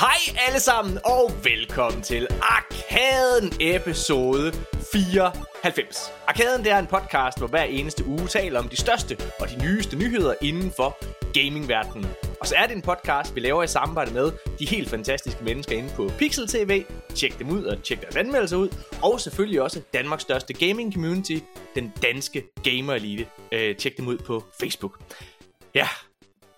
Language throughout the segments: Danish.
Hej alle sammen, og velkommen til Arkaden episode 94. Arkaden det er en podcast, hvor hver eneste uge taler om de største og de nyeste nyheder inden for gamingverdenen. Og så er det en podcast, vi laver i samarbejde med de helt fantastiske mennesker inde på Pixel TV. Tjek dem ud og tjek deres anmeldelser ud. Og selvfølgelig også Danmarks største gaming community, den danske gamer elite. Øh, tjek dem ud på Facebook. Ja,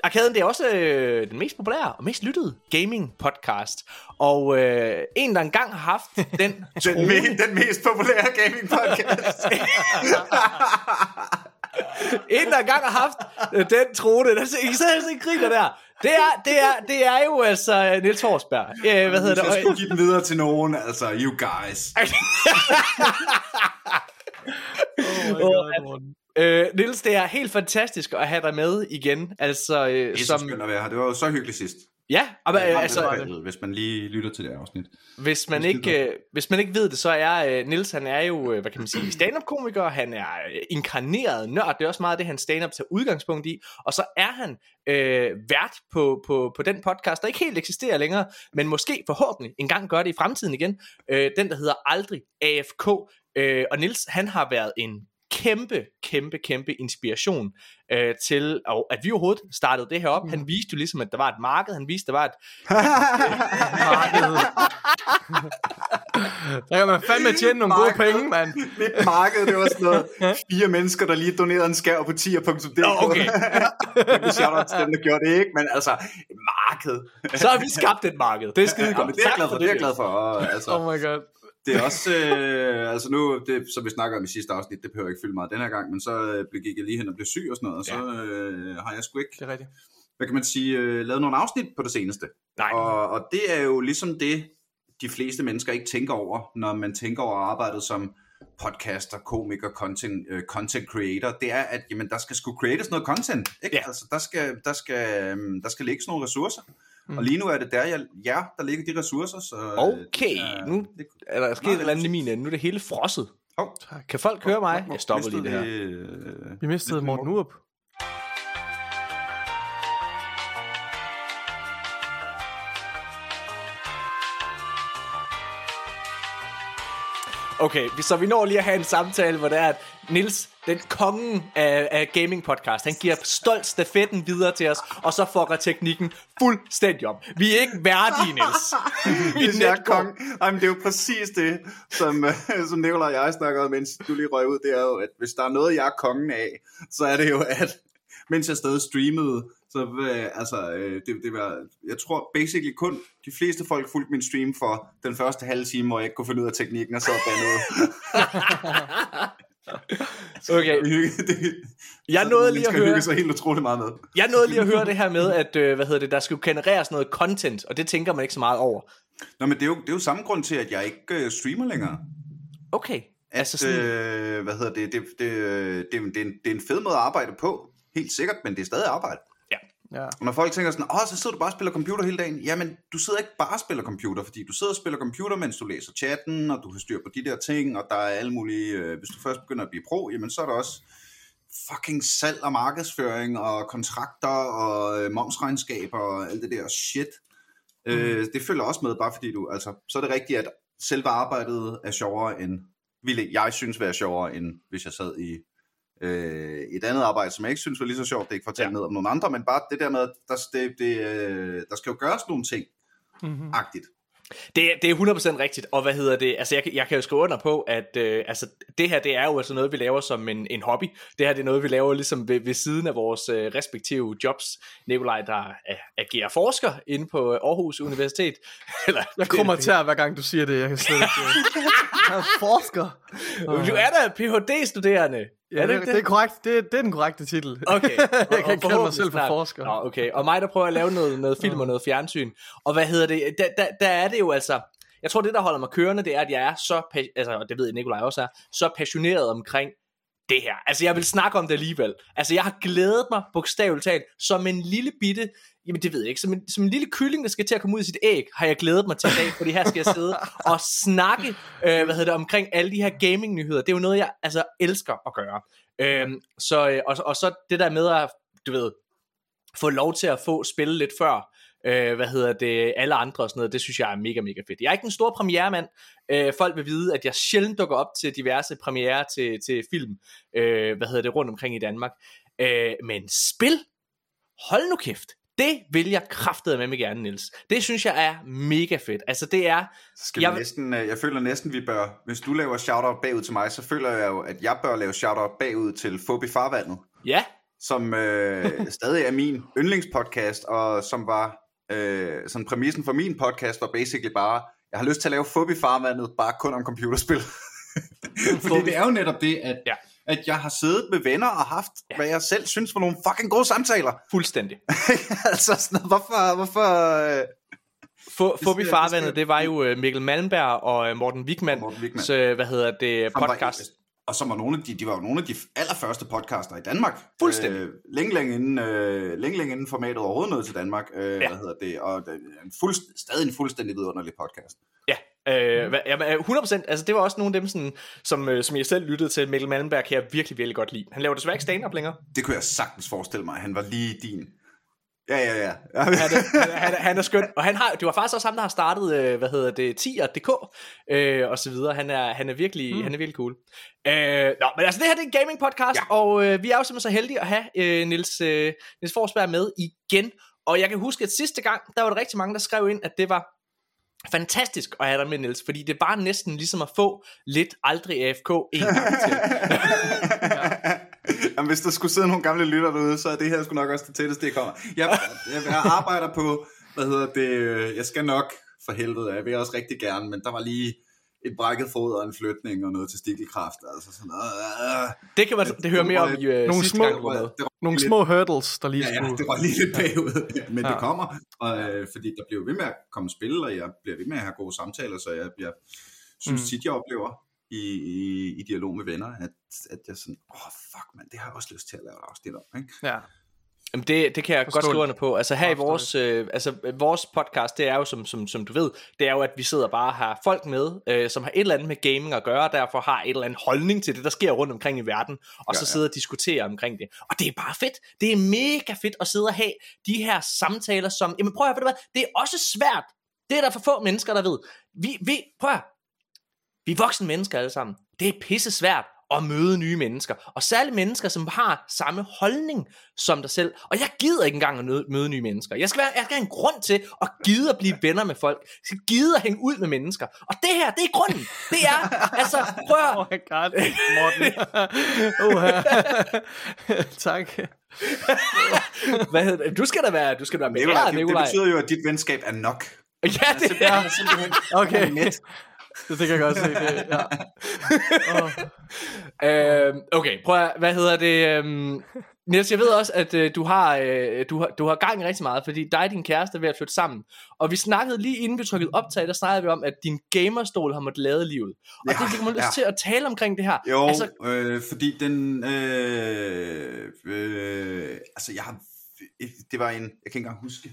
Arkaden det er også øh, den mest populære og mest lyttede gaming podcast. Og øh, en, der engang har haft den Den, me- den mest populære gaming podcast. en, der engang har haft øh, den trone, der I sidder altså ikke griner der. Det er, det er, det er jo altså Niels Horsberg. Øh, hvad hedder det? Jeg skulle give den videre til nogen, altså you guys. Og, øh, Niels, det er helt fantastisk at have dig med igen. Altså, øh, Det er så som, skønt at være her. Det var jo så hyggeligt sidst. ja, men, øh, Altså, altså, hvis man lige lytter til det afsnit. Hvis man, ikke, øh, hvis man ikke ved det, så er øh, Nils han er jo, øh, hvad kan man sige, stand-up-komiker, han er øh, inkarneret nørd, det er også meget det, han stand-up tager udgangspunkt i, og så er han øh, vært på, på, på den podcast, der ikke helt eksisterer længere, men måske forhåbentlig en gang gør det i fremtiden igen, øh, den der hedder Aldrig AFK, øh, og Nils han har været en kæmpe, kæmpe, kæmpe inspiration øh, til, og at vi overhovedet startede det her op. Han viste jo ligesom, at der var et marked, han viste, at der var et markedet. Der kan man fandme tjene nogle gode Markedet. penge, mand. Mit marked, det var sådan noget fire mennesker, der lige donerede en skær på tier.dk. Nå, okay. Jeg vil shout out til dem, der gjorde det ikke, men altså, marked. Så har vi skabt et marked. Det er skide Ja, godt. men det er jeg glad for, det er jeg glad for. Og, altså, Oh my god. Det er også, øh, altså nu, det, som vi snakker om i sidste afsnit, det behøver jeg ikke fylde meget den her gang, men så øh, gik jeg lige hen og blev syg og sådan noget, og så øh, har jeg sgu ikke, Det er rigtigt. hvad kan man sige, øh, lavet nogle afsnit på det seneste. Nej. Og, og det er jo ligesom det, de fleste mennesker ikke tænker over, når man tænker over arbejdet som podcaster, komiker, content, øh, content creator, det er, at jamen, der skal sgu creates noget content. Ikke? Ja. Altså, der, skal, der, skal, øhm, der skal ligge sådan nogle ressourcer. Mm. Og lige nu er det der, jeg, ja, der ligger de ressourcer. Så, øh, Okay, ja, nu det, er der sket et eller andet i min ende. Nu er det hele frosset. Hov. Kan folk høre mig? Jeg stopper lige Mistede det her. vi, øh, Vi mistede Morten. Urup. Okay, så vi når lige at have en samtale, hvor det er, at Nils, den kongen af, af gaming podcast, han giver stolt stafetten videre til os, og så fucker teknikken fuldstændig om. Vi er ikke værdige, Nils. Vi er kong. Jamen, det er jo præcis det, som, som Nicolaj og jeg snakkede om, mens du lige røg ud. Det er jo, at hvis der er noget, jeg er kongen af, så er det jo, at mens jeg stadig streamede, så øh, altså, øh, det, det var, jeg tror basically kun de fleste folk fulgte min stream for den første halve time, hvor jeg ikke kunne finde ud af teknikken, og så bandede. Okay, det, jeg nåede lige at høre... sig helt utroligt meget med. Jeg nåede lige at høre det her med, at øh, hvad hedder det, der skulle genereres noget content, og det tænker man ikke så meget over. Nå, men det er jo, det er jo samme grund til, at jeg ikke øh, streamer længere. Okay. At, Altså sådan, øh, hvad hedder det, det, det, det, det, er en, det er en fed måde at arbejde på, helt sikkert, men det er stadig arbejde. Ja. Og når folk tænker sådan, åh, så sidder du bare og spiller computer hele dagen. Jamen, du sidder ikke bare og spiller computer, fordi du sidder og spiller computer, mens du læser chatten, og du har styr på de der ting, og der er alle mulige, øh, hvis du først begynder at blive pro, jamen så er der også fucking salg og markedsføring, og kontrakter, og øh, momsregnskaber, og alt det der shit. Mm. Øh, det følger også med, bare fordi du, altså, så er det rigtigt, at selve arbejdet er sjovere end, ville jeg synes være sjovere, end hvis jeg sad i øh, et andet arbejde, som jeg ikke synes var lige så sjovt, det er ikke for at tale Ja. ned om nogen andre, men bare det der med, at der, det, det, øh, der skal jo gøres nogle ting, Mm-hmm. agtigt. Det, det er 100% rigtigt, og hvad hedder det, altså jeg, kan- jeg kan jo skrive under på, at øh, altså, det her, det er jo altså noget, vi laver som en, en hobby. Det her, det er noget, vi laver ligesom ved, ved siden af vores øh, respektive jobs. Nikolaj, der er, agerer forsker inde på Aarhus Universitet. Eller, Jeg kommer til hver gang du siger det. Jeg kan slet ikke... øh. Jeg er forsker. Du er da Ph.D.-studerende. Ja, det, det, er korrekt. Det, det er den korrekte titel. Okay. jeg kan ikke kalde mig selv for snart. forsker. Nå, okay. Og mig, der prøver at lave noget, noget film og noget fjernsyn. Og hvad hedder det? Der, der, der er det jo altså... Jeg tror, det, der holder mig kørende, det er, at jeg er så... Altså, og det ved Nikolaj også er, så passioneret omkring det her. Altså, jeg vil snakke om det alligevel. Altså, jeg har glædet mig bogstaveligt talt som en lille bitte... Jamen, det ved jeg ikke. Som en, som en lille kylling, der skal til at komme ud i sit æg, har jeg glædet mig til i dag, fordi her skal jeg sidde og snakke, øh, hvad hedder det, omkring alle de her gaming-nyheder. Det er jo noget, jeg altså elsker at gøre. Øhm, så, øh, og, og så det der med at, du ved, få lov til at få spille lidt før, øh, hvad hedder det, alle andre og sådan noget, det synes jeg er mega, mega fedt. Jeg er ikke en stor premieremand. Øh, folk vil vide, at jeg sjældent dukker op til diverse premiere til, til film, øh, hvad hedder det, rundt omkring i Danmark. Øh, men spil, hold nu kæft, det vil jeg kraftede med mig gerne, Nils. Det synes jeg er mega fedt. Altså det er... Skal jeg, næsten, øh, jeg føler næsten, vi bør... Hvis du laver shoutout bagud til mig, så føler jeg jo, at jeg bør lave shoutout bagud til Fobi Farvandet. Ja. Som øh, stadig er min yndlingspodcast, og som var... Øh, sådan præmissen for min podcast var basically bare, jeg har lyst til at lave Fobi Farvandet, bare kun om computerspil. Fordi det er jo netop det, at... Ja at jeg har siddet med venner og haft, ja. hvad jeg selv synes var nogle fucking gode samtaler. Fuldstændig. altså sådan hvorfor... hvorfor øh... Fobi Farvandet, det var jo øh, Mikkel Malmberg og øh, Morten Wigman, Morten Wigman. Så, hvad hedder det, podcast. Var, og som var nogle af de, de var jo nogle af de allerførste podcaster i Danmark. Fuldstændig. Øh, længe, længe inden, øh, længe, længe inden formatet overhovedet nåede til Danmark. Øh, ja. Hvad hedder det? Og det er en fuld, stadig en fuldstændig vidunderlig podcast. Ja, Øh, mm. ja, 100%, altså det var også nogle af dem, sådan, som, øh, som jeg selv lyttede til. Mikkel Malmberg kan jeg virkelig, virkelig godt lide. Han laver desværre ikke stand-up længere. Det kunne jeg sagtens forestille mig. Han var lige din. Ja, ja, ja. han, er, han, er, han er skøn. Og han har, det var faktisk også ham, der har startet, øh, hvad hedder det, tier.dk øh, og så videre. Han er, han er, virkelig, mm. han er virkelig cool. Øh, nå, men altså det her det er en gaming podcast, ja. og øh, vi er jo simpelthen så heldige at have øh, Nils, øh, Nils Forsberg med igen. Og jeg kan huske, at sidste gang, der var der rigtig mange, der skrev ind, at det var fantastisk at have dig med, Niels, fordi det var næsten ligesom at få lidt aldrig AFK en gang til. ja. Jamen, hvis der skulle sidde nogle gamle lytter derude, så er det her sgu nok også det tætteste, det kommer. Jeg, jeg, jeg arbejder på, hvad hedder det, jeg skal nok for helvede, jeg vil også rigtig gerne, men der var lige et brækket fod og en flytning og noget til stikkelkraft. Altså sådan noget. Øh, det kan man, det hører mere om i uh, nogle små, gang, det nogle lidt, små hurdles, der lige ja. Ja, det var lige lidt bagud, men ja. det kommer. Og, øh, fordi der bliver ved med at komme spil, og jeg bliver ved med at have gode samtaler, så jeg, jeg synes mm. tit, jeg oplever i, i, i dialog med venner, at, at jeg sådan, åh oh, fuck man, det har jeg også lyst til at lave et afsnit om. Ikke? Ja. Jamen det, det kan jeg Forstående. godt skrive under på. Altså her i vores, øh, altså vores podcast, det er jo som, som, som du ved, det er jo at vi sidder bare og har folk med, øh, som har et eller andet med gaming at gøre, og derfor har et eller andet holdning til det, der sker rundt omkring i verden, og ja, så sidder og diskuterer omkring det. Og det er bare fedt. Det er mega fedt at sidde og have de her samtaler, som, jamen prøv at høre, det er også svært. Det er der for få mennesker, der ved. Vi, vi, prøv at vi er voksne mennesker alle sammen. Det er pisse svært at møde nye mennesker. Og særligt mennesker, som har samme holdning som dig selv. Og jeg gider ikke engang at møde nye mennesker. Jeg skal, være, jeg skal have en grund til at gide at blive venner med folk. Jeg skal gide at hænge ud med mennesker. Og det her, det er grunden. Det er, altså, prøv at... Oh my god, Morten. uh, tak. Hvad hedder det? Du skal da være, du skal da være med. Nikolaj, det, det betyder jo, at dit venskab er nok. Ja, det er. Simpelthen okay. Det, det kan jeg godt se. Det, ja. oh. øhm, okay, prøv at, hvad hedder det? Øhm, Niels, jeg ved også, at øh, du, har, øh, du, har, du har gang i rigtig meget, fordi dig og din kæreste er ved at flytte sammen. Og vi snakkede lige inden vi trykkede optag, der snakkede vi om, at din gamerstol har måttet lade livet. Og ja, det fik mig lyst ja. til at tale omkring det her. Jo, altså, øh, fordi den... Øh, øh, altså, jeg har... Det var en... Jeg kan ikke engang huske.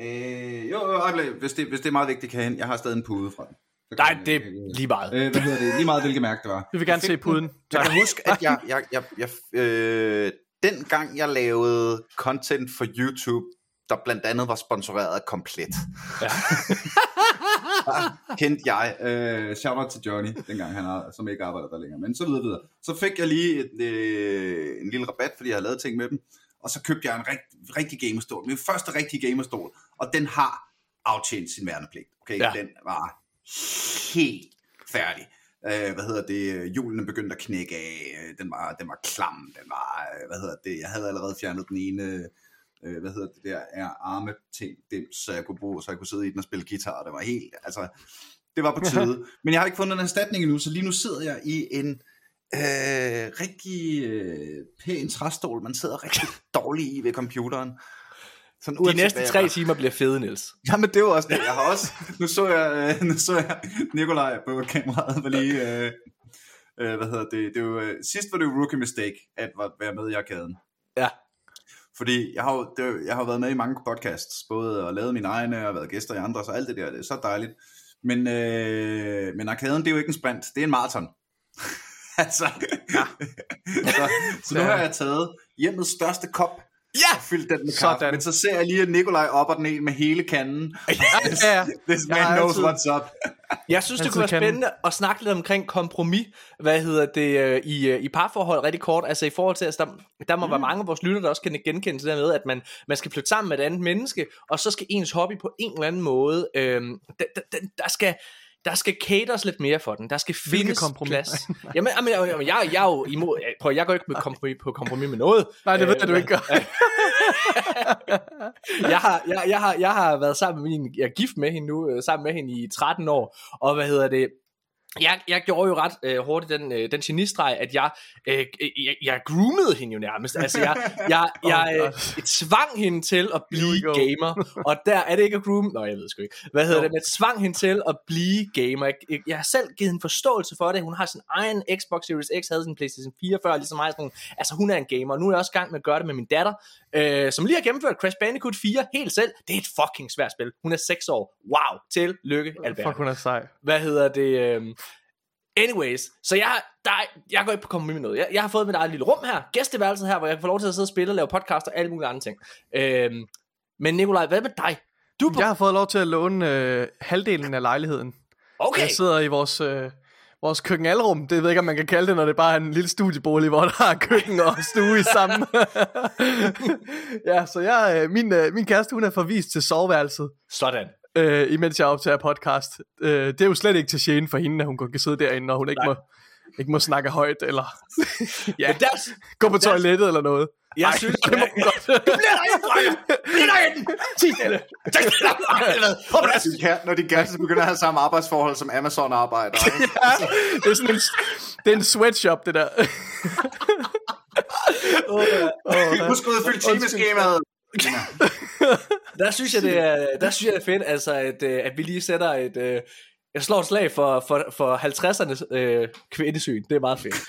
Øh, jo, jo, hvis det, hvis det er meget vigtigt, kan jeg Jeg har stadig en pude fra den. Nej, det er lige meget. Øh, hvad hedder det? Lige meget, hvilket mærke det var. Vi vil gerne se puden. Jeg kan huske, at jeg, jeg, jeg, jeg øh, den gang jeg lavede content for YouTube, der blandt andet var sponsoreret af Komplet. Ja. kendte jeg. Øh, shout out til Johnny, dengang han har, som ikke arbejder der længere. Men så videre, videre. Så fik jeg lige et, øh, en lille rabat, fordi jeg havde lavet ting med dem. Og så købte jeg en rigt, rigtig gamerstol. Min første rigtige gamerstol. Og den har aftjent sin værnepligt. Okay, ja. den var helt færdig. Øh, hvad hedder det, julen begyndte at knække af, den var, den var klam, den var, øh, hvad hedder det, jeg havde allerede fjernet den ene, øh, hvad hedder det der, er arme ting, det, så jeg kunne bruge, så jeg kunne sidde i den og spille guitar, det var helt, altså, det var på tide. Men jeg har ikke fundet en erstatning endnu, så lige nu sidder jeg i en øh, rigtig øh, pæn træstol, man sidder rigtig dårligt i ved computeren. Sådan De næste tre timer bliver fede, Niels. Jamen det var også det. Jeg har også, nu så jeg, øh, nu så jeg Nikolaj på kameraet, var lige, øh, øh, hvad hedder det, det var, øh, sidst var det jo rookie mistake, at være med i arkaden. Ja. Fordi jeg har, jo, det, jeg har været med i mange podcasts, både og lavet mine egne og været gæster i andre, så alt det der, det er så dejligt. Men, øh, men arkaden, det er jo ikke en sprint, det er en maraton. altså, ja. så, så nu har jeg taget hjemmets største kop Ja! og fyldt den med kaffe. Sådan. Men så ser jeg lige, at Nikolaj opper den en med hele kanden. Ja, ja. This Jeg man knows altid- what's up. Jeg synes, det kunne være spændende at snakke lidt omkring kompromis, hvad hedder det, øh, i, øh, i parforhold rigtig kort, altså i forhold til, altså der, der må mm. være mange af vores lytter, der også kan genkende det med, at man, man skal flytte sammen med et andet menneske, og så skal ens hobby på en eller anden måde, øh, der, der, der, der skal der skal caters lidt mere for den. Der skal findes kompromis? plads. Jamen, jamen, jamen jeg, jeg er jo imod... Prøv, jeg går ikke med kompromis, på kompromis med noget. Nej, det ved jeg, Øh, du ikke gør. jeg, har, jeg, jeg, har, jeg har været sammen med min, jeg er gift med hende nu, øh, sammen med hende i 13 år, og hvad hedder det, jeg, jeg gjorde jo ret øh, hurtigt den, øh, den genistreg, at jeg, øh, jeg, jeg groomede hende jo nærmest. Altså, jeg, jeg, jeg Oh øh, tvang hende til at blive gamer. Og der er det ikke at groom? Nå, jeg ved sgu ikke. Hvad hedder det? Men jeg tvang hende til at blive gamer. Jeg, jeg, jeg har selv givet hende forståelse for det. Hun har sin egen Xbox Series X, havde sin PlayStation 4 før, ligesom mig. Sådan, altså, hun er en gamer. Nu er jeg også i gang med at gøre det med min datter, øh, som lige har gennemført Crash Bandicoot 4 helt selv. Det er et fucking svært spil. Hun er 6 år. Wow. Til lykke, Albert Fuck, hun er sej. hvad hedder det, øhm, anyways, så jeg, der, jeg går ikke på kompromis med noget. Jeg, jeg har fået mit eget lille rum her, gæsteværelset her, hvor jeg kan få lov til at sidde og spille og lave podcast og alle mulige andre ting. Øhm, men Nikolaj, hvad med dig? Du på... Jeg har fået lov til at låne øh, halvdelen af lejligheden. Okay, Jeg sidder i vores, øh, vores køkkenalrum. Det ved jeg ikke, om man kan kalde det, når det bare er en lille studiebolig, hvor der er køkken og stue i sammen. ja, så jeg, øh, min, øh, min kæreste, hun er forvist til soveværelset, sådan. Øh, imens jeg optager podcast. Øh, det er jo slet ikke til gene for hende, at hun kan sidde derinde, når hun ikke må, ikke må snakke højt, eller ja, Men der, gå på toilettet eller noget. jeg Ej, synes, det må jeg, hun godt. du bliver der ikke, Freja! Bliv der inde! Sig stille! Når de kæreste begynder at have samme arbejdsforhold som Amazon-arbejder. Ja, det er sådan en, det er en sweatshop, det der. Husk at fylde timeskemaet. Der synes jeg, det er, der synes jeg, det er fedt, altså, at, øh, at vi lige sætter et... Jeg slår et slag for, for, for 50'ernes øh, kvindesyn. Det er meget fedt.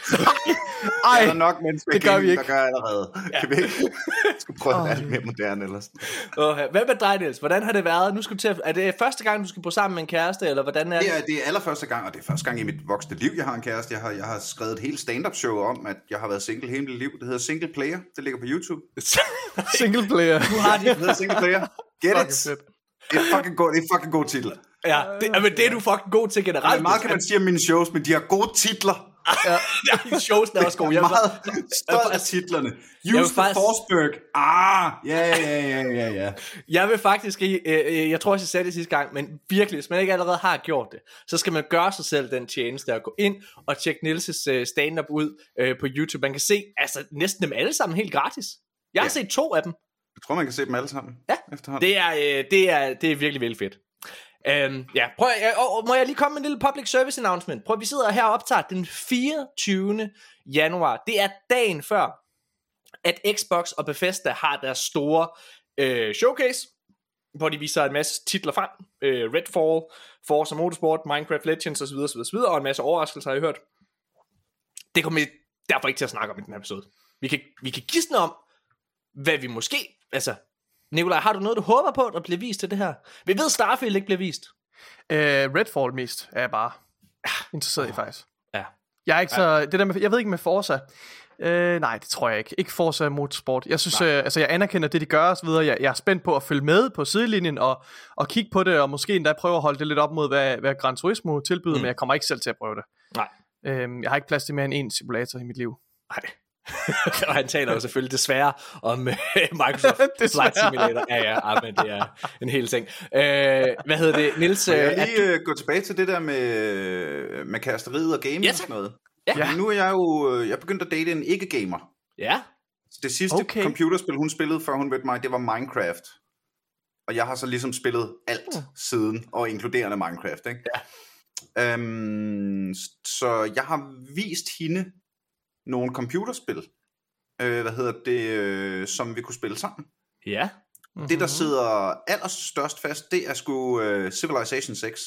Ej, Der er nok mennesker, det gør vi der ikke. gør allerede. Kan vi ikke? skal prøve at være lidt mere moderne eller sådan. Og, hvad med dig, Niels? Hvordan har det været? Nu skal du til at, er det første gang, du skal bo sammen med en kæreste, eller hvordan er det? Det er, det er allerførste gang, og det er første gang i mit voksne liv, jeg har en kæreste. Jeg har, jeg har skrevet et helt stand-up show om, at jeg har været single hele mit liv. Det hedder Single Player. Det ligger på YouTube. single player. du har de... Det hedder Single Player. Get it? Det er fucking god, det er fucking god titel. Ja, det, men det er du fucking god til generelt. Ej, meget kan man sige om mine shows, men de har gode titler. ja, de shows er også gode. Jeg er meget stolt af titlerne. Use the faktisk- Forsberg. Ah, ja, ja, ja, ja, ja. jeg vil faktisk, øh, øh, jeg tror også, jeg sagde det sidste gang, men virkelig, hvis man ikke allerede har gjort det, så skal man gøre sig selv den tjeneste at gå ind og tjekke Niels' øh, stand-up ud øh, på YouTube. Man kan se altså, næsten dem alle sammen helt gratis. Jeg har Ja. set to af dem. Jeg tror, man kan se dem alle sammen. Ja, efterhånden. Det er, øh, det er, det er virkelig, virkelig fedt. Øhm, ja, prøv, at- og, og må jeg lige komme med en lille public service announcement? Prøv, vi sidder her og optager den 24. januar. Det er dagen før, at Xbox og Bethesda har deres store øh, showcase, hvor de viser en masse titler frem. Øh, Redfall, Forza Motorsport, Minecraft Legends osv., osv., osv., og en masse overraskelser, har jeg hørt. Det kommer vi derfor ikke til at snakke om i den her episode. Vi kan, vi kan gisne om, hvad vi måske... Altså, Nikolaj, har du noget, du håber på, der bliver vist til det her? Vi ved, Starfield ikke bliver vist. Uh, Redfall mest er jeg bare interesseret i faktisk. Ja. Jeg er ikke så, det der med, jeg ved ikke med Forza. Øh, nej, det tror jeg ikke. Ikke Forza Motorsport. Jeg synes, øh, altså jeg anerkender det, de gør og så videre. Jeg, jeg er spændt på at følge med på sidelinjen og, og kigge på det, og måske endda prøve at holde det lidt op mod, hvad, hvad Gran Turismo tilbyder, mm. men jeg kommer ikke selv til at prøve det. Nej. Øhm, jeg har ikke plads til mere end én simulator i mit liv. Nej. og han taler jo selvfølgelig desværre om øh, Microsoft. Flight Simulator. Ja, ja, ah, men det er en hel ting. Øh, hvad hedder det, Nils? Øh, jeg er lige øh, gå tilbage til det der med, med kæresteriet og gaming Ja, og sådan noget? Ja. Ja. Nu er jeg jo øh, jeg begyndt at date en ikke-gamer. Ja, Det sidste Okay. okay. computerspil, hun spillede, før hun mødte mig, det var Minecraft. Og jeg har så ligesom spillet alt Mm. siden, og inkluderende Minecraft, ikke? Ja. Øhm, så jeg har vist hende nogle computerspil, øh, hvad hedder det, øh, som vi kunne spille sammen. ja. Mm-hmm. Det, der sidder allerstørst fast, det er sgu øh, Civilization 6.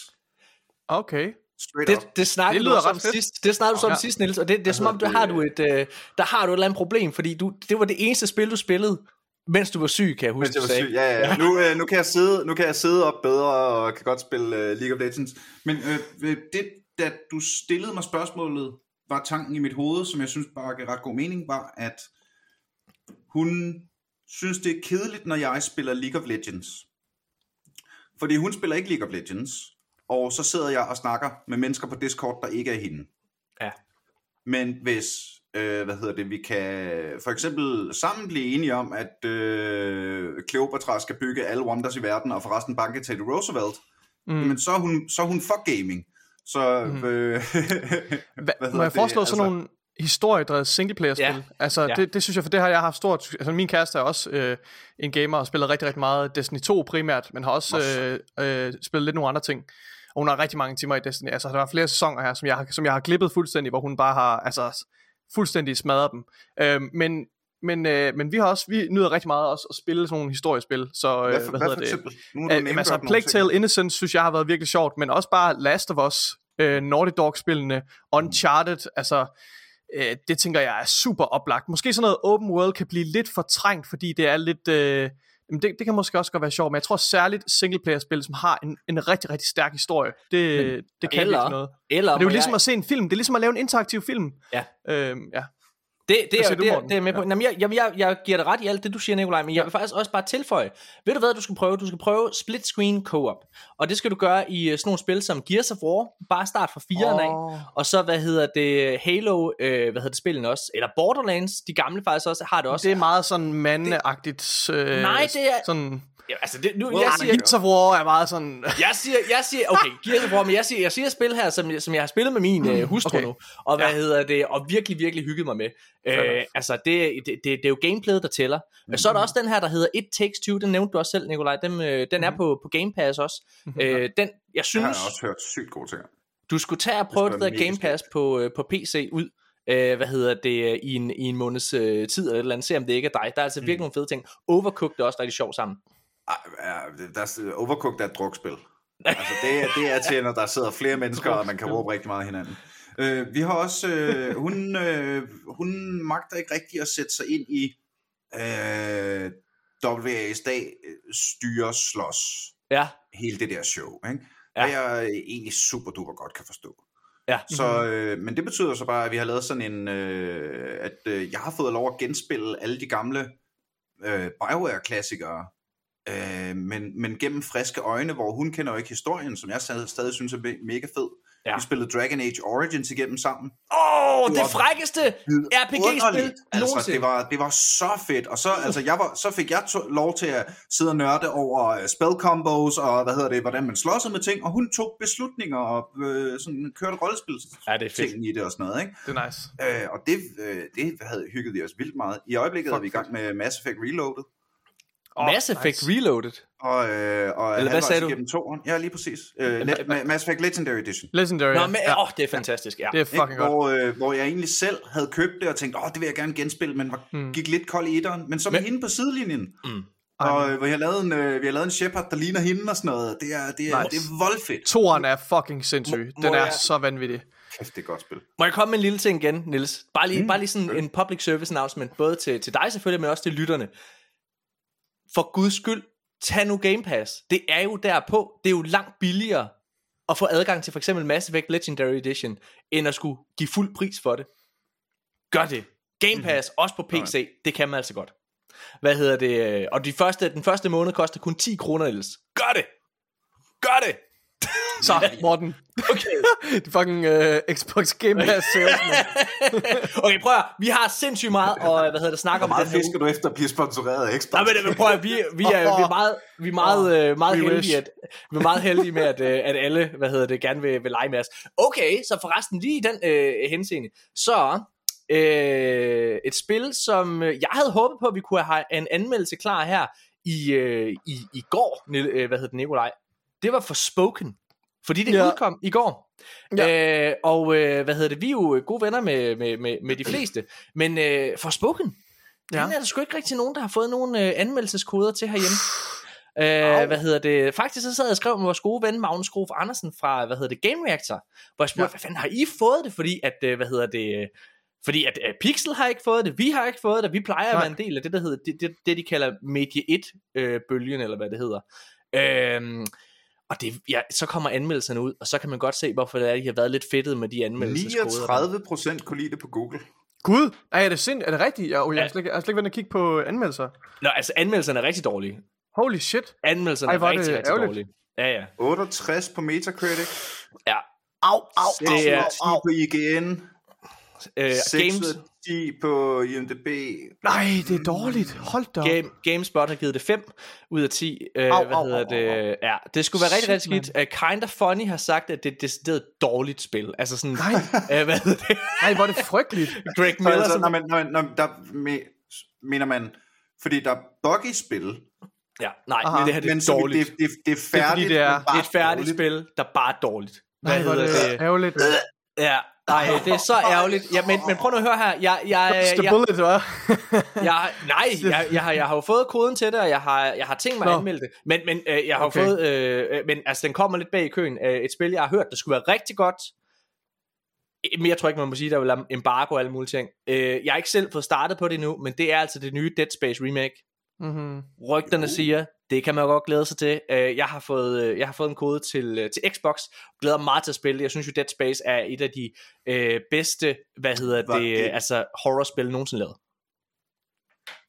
Okay. Straight up. Det, det snakkede Det lyder du også om fedt. sidst. Det snakkede du om Ja. sidst, Niels, og det, det er som om, hedder har du et, øh, der har du et eller andet problem, fordi du, det var det eneste spil, du spillede, mens du var syg, kan jeg huske, Mens jeg du var syg. Ja, ja. Nu, øh, nu, kan jeg sidde, nu kan jeg sidde op bedre og kan godt spille øh, League of Legends. Men øh, det, da du stillede mig spørgsmålet, var tanken i mit hoved, som jeg synes bare gav ret god mening, var, at hun synes, det er kedeligt, når jeg spiller League of Legends. Fordi hun spiller ikke League of Legends, og så sidder jeg og snakker med mennesker på Discord, der ikke er hende. Ja. Men hvis, øh, hvad hedder det, vi kan for eksempel sammen blive enige om, at øh, Cleopatra skal bygge alle wonders i verden, og forresten banke Teddy Roosevelt, mm. men så er hun, så er hun for gaming. Så, mm. øh, Hva, må jeg foreslå det? sådan altså, nogle historiedrevet singleplayer-spil? Ja. Altså, ja. Det, det synes jeg, for det har jeg haft stort... Altså, min kæreste er også øh, en gamer og spiller rigtig, rigtig meget Destiny 2 primært, men har også øh, øh, spillet lidt nogle andre ting. Og hun har rigtig mange timer i Destiny. Altså, der er flere sæsoner her, som jeg, har, som jeg har klippet fuldstændig, hvor hun bare har altså, fuldstændig smadret dem. Øh, men men, øh, men vi har også vi nyder rigtig meget også at spille sådan nogle historiespil. Så øh, hvad, for, hvad, hvad hedder det? Nu altså Plague Tale Innocence synes jeg har været virkelig sjovt, men også bare Last of Us, øh, Naughty Dog spillene, Uncharted, mm. altså øh, det tænker jeg er super oplagt. Måske sådan noget open world kan blive lidt fortrængt, fordi det er lidt øh, Jamen det, det kan måske også godt være sjovt, men jeg tror særligt singleplayer-spil, som har en, en rigtig, rigtig stærk historie, det, men, det kan eller, noget. Eller, det er jo ligesom jeg... at se en film, det er ligesom at lave en interaktiv film. Ja. Øhm, ja. Det, det, er, det, er, det er med på. Ja. Jamen, jeg, jeg, jeg, jeg giver dig ret i alt det, du siger, Nikolaj, men jeg vil faktisk også bare tilføje. Ved du hvad, du skal prøve? Du skal prøve split screen co-op. Og det skal du gøre i uh, sådan nogle spil som Gears of War. Bare start fra 4'eren oh. af. Og så, hvad hedder det, Halo, øh, hvad hedder det, spillene også. Eller Borderlands, de gamle faktisk også, har det også. Det er meget sådan mandeagtigt. Øh, nej, det er... Sådan Ja, altså det, nu, well, jeg siger, Gears of War er meget sådan... jeg siger, jeg siger, okay, Gears of War, men jeg siger, jeg siger spil her, som, som jeg har spillet med min uh, hustru okay. nu, og hvad ja. hedder det, og virkelig, virkelig hygget mig med. Uh, altså, det, det, det, det er jo gameplayet, der tæller. Mm-hmm. Så er der også den her, der hedder It Takes Two, den nævnte du også selv, Nikolaj, den, uh, den mm-hmm. er på, på Game Pass også. Mm-hmm. Uh, den, jeg synes... Jeg har også hørt sygt gode ting. Du skulle tage og prøve det, det der Game Pass på, uh, på PC ud. Uh, hvad hedder det, i en, i en måneds uh, tid eller et eller andet, se om det ikke er dig. Der er altså virkelig mm. nogle fede ting. Overcooked er også rigtig sjovt sammen. Der er, Overcooked er et drukspil. Altså, det, er, det er til, når der sidder flere mennesker, og man kan råbe rigtig meget hinanden. Øh, vi har også, øh, hun, øh, hun magter ikke rigtig at sætte sig ind i øh, WA's dag styre slås. Ja. Hele det der show, ikke? Ja. Det jeg egentlig super duper godt kan forstå. Ja. Så, øh, men det betyder så bare, at vi har lavet sådan en, øh, at øh, jeg har fået lov at genspille alle de gamle øh, Bioware-klassikere, øh, men, men gennem friske øjne, hvor hun kender jo ikke historien, som jeg stadig, stadig synes er mega fed. Ja. Vi spillede Dragon Age Origins igennem sammen. Åh, oh, det, det frækkeste RPG-spil altså, det var, det var så fedt. Og så, altså, jeg var, så fik jeg to, lov til at sidde og nørde over uh, spell combos, og hvad hedder det, hvordan man slås med ting, og hun tog beslutninger og øh, sådan, kørte rollespil ja, det er fedt. ting i det og sådan noget. Ikke? Det er nice. Øh, og det, øh, det havde hygget vi os vildt meget. I øjeblikket Fuck er vi i gang med Mass Effect Reloaded. Oh, Mass Effect nice. Reloaded. Og, øh, og Eller hvad sagde du? Gennem toren. Ja, lige præcis. Øh, Le- Mass Effect Legendary Edition. Legendary, Nå, men, ja. åh, det er fantastisk, ja. Det er fucking Ik? Hvor, øh, hvor jeg egentlig selv havde købt det og tænkte, åh, det vil jeg gerne genspille, men var, hmm. gik lidt kold i etteren. Men så med men, hende på sidelinjen. Mm. Og øh, hvor jeg lavede en, øh, vi har lavet en Shepard, der ligner hende og sådan noget. Det er, det er, nice. det er voldfedt. Toren er fucking sindssyg. Den er jeg... så vanvittig. Kæft, det er godt spil. Må jeg komme med en lille ting igen, Nils? Bare lige, mm. bare lige sådan en public service announcement, både til, til dig selvfølgelig, men også til lytterne. For guds skyld, tag nu Game Pass. Det er jo derpå. Det er jo langt billigere at få adgang til for eksempel Mass Effect Legendary Edition, end at skulle give fuld pris for det. Gør det. Game Pass, mm-hmm. også på PC, okay. det kan man altså godt. Hvad hedder det? Og de første, den første måned koster kun 10 kroner ellers. Gør det! Gør det! Så, Morten. Okay. det fucking uh, Xbox Game Pass okay, prøv at, vi har sindssygt meget og hvad hedder det, snakke om meget den fisker du efter at blive sponsoreret af Xbox? Nej, men, prøv at, vi, vi, er, vi er meget, vi er meget, uh, meget heldige, at, vi er meget heldige med, at, uh, at alle, hvad hedder det, gerne vil, vil lege med os. Okay, så forresten lige i den uh, henseende, så uh, et spil, som jeg havde håbet på, at vi kunne have en anmeldelse klar her i, uh, i, i går, uh, hvad hedder det, Nikolaj. Det var for Spoken. Fordi det ja. udkom i går. Ja. Øh, og øh, hvad hedder det, vi er jo gode venner med, med, med, med de fleste. Men øh, for Spoken, ja. den er der sgu ikke rigtig nogen, der har fået nogen øh, anmeldelseskoder til herhjemme. Øh, hvad hedder det? Faktisk så sad jeg og skrev med vores gode ven Magnus Grof Andersen fra, hvad hedder det, Game Reactor, hvor jeg spurgte, ja. hvad fanden har I fået det? Fordi at, øh, hvad hedder det, fordi at uh, Pixel har ikke fået det, vi har ikke fået det, vi plejer Nej. at være en del af det, der hedder, det, det, det de kalder Media 1-bølgen, øh, eller hvad det hedder. Øh, og det, ja, så kommer anmeldelserne ud, og så kan man godt se, hvorfor det er, de har været lidt fedtet med de anmeldelseskoder. 39 procent kunne lide det på Google. Gud, Ej, er det sind? Er det rigtigt? Jeg, jeg, Ja. har slet, ikke- jeg har slet ikke været og kigge på anmeldelser. Nå, altså anmeldelserne er rigtig dårlige. Holy shit. Anmeldelserne Ej, er rigtig, rigtig ærgerligt. dårlige. Ja, ja. 68 på Metacritic, ja. Au, au, Det er- 10 på IGN, Øh, 6 Games, 10 på IMDb. Nej, det er dårligt. Hold da op. Game, GameSpot har givet det 5 ud af 10. Øh, Au, hvad au, hedder au, au, det? Ja, det skulle være rigtig, Shit, rigtig skidt. Uh, kind of Funny har sagt, at det er et decideret dårligt spil. Altså sådan, Nej. uh, hvad hedder det? Nej, hvor er det frygteligt. Greg Så Miller, altså, som, når man, når, man- når, der me- mener man, fordi der er buggy spil, ja, nej, Aha. men det her det er men så dårligt. det, det, det er er fordi, færdigt. det er- men Det bare er et færdigt dårligt. spil, der bare er dårligt. Nej, hvor er det ærgerligt. Ja, nej, det er så ærgerligt. Ja, men, men prøv nu at høre her. Jeg, jeg, jeg, bullet, hva'? jeg, nej, jeg, jeg, har, jeg har jo fået koden til det, og jeg har, jeg har tænkt mig at anmelde det. Men, men øh, jeg har Okay. fået, øh, øh, men altså den kommer lidt bag i køen. Øh, et spil, jeg har hørt, der skulle være rigtig godt. Øh, Men jeg tror ikke, man må sige, der vil embargo og alle mulige ting. Øh, jeg har ikke selv fået startet på det endnu, men det er altså det nye Dead Space remake. Mm-hmm. Rygterne siger, det kan man jo godt glæde sig til. Øh, jeg, har fået, øh, jeg har fået en kode til, øh, til Xbox. Glæder mig meget til at spille. Jeg synes jo, Dead Space er et af de øh, bedste, hvad hedder Var det, det- altså horrorspil nogensinde lavet.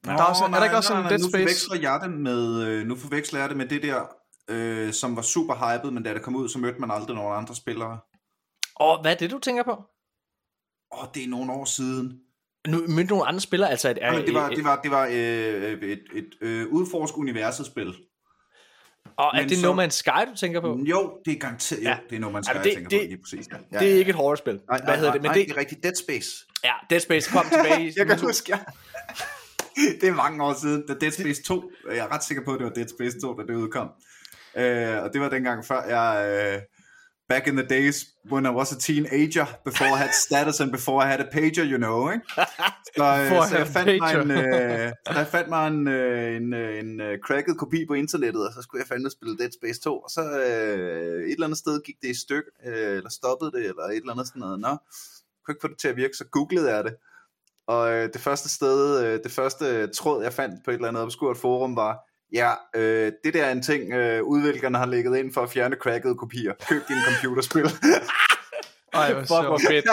Nå, Der er også- er der ikke også nej, en nej, Dead nu Space? Forveksler jeg det med, nu forveksler jeg det med det der, øh, som var super hyped, men da det kom ud, så mødte man aldrig nogen andre spillere. Og hvad er det, du tænker på? Åh, det er nogle år siden. Nu mødte nogle andre spillere, altså et, Nej, det var, et, det var, det var øh, et, et, et øh, udforsk universet spil. og er men det så- No Man's Sky, du tænker på? Jo, det er garanteret, jo, Ja. det er noget, man Ja, skal men det, det- tænke det- på lige præcis. Ja. Ja, Det er ikke et horrorspil. Nej, Hvad nej, hedder nej, det? Men nej, det, det er rigtigt Dead Space. ja, Dead Space kom tilbage. Jeg kan huske, ja. det er mange år siden, da Dead Space 2, jeg er ret sikker på, at det var Dead Space 2, da det udkom. Øh, og det var dengang før jeg, øh, back in the days, when I was a teenager, before I had status and before I had a pager, you know, ikke? Så, øh, I så jeg fandt mig en, øh, så jeg fandt mig en, øh, en, øh, en øh, cracket kopi på internettet, og så skulle jeg fandme spille Dead Space 2, og så øh, et eller andet sted gik det i styk, øh, eller stoppede det, eller et eller andet sådan noget. Nå, kunne ikke få det til at virke, så googlede jeg det. Og øh, det første sted, øh, det første tråd, jeg fandt på et eller andet obskurt forum var, ja, øh, det der er en ting, øh, udviklerne har lægget ind for at fjerne crackede kopier. Køb din computerspil. Ej, hvor Fuck, hvor sjovt. fedt.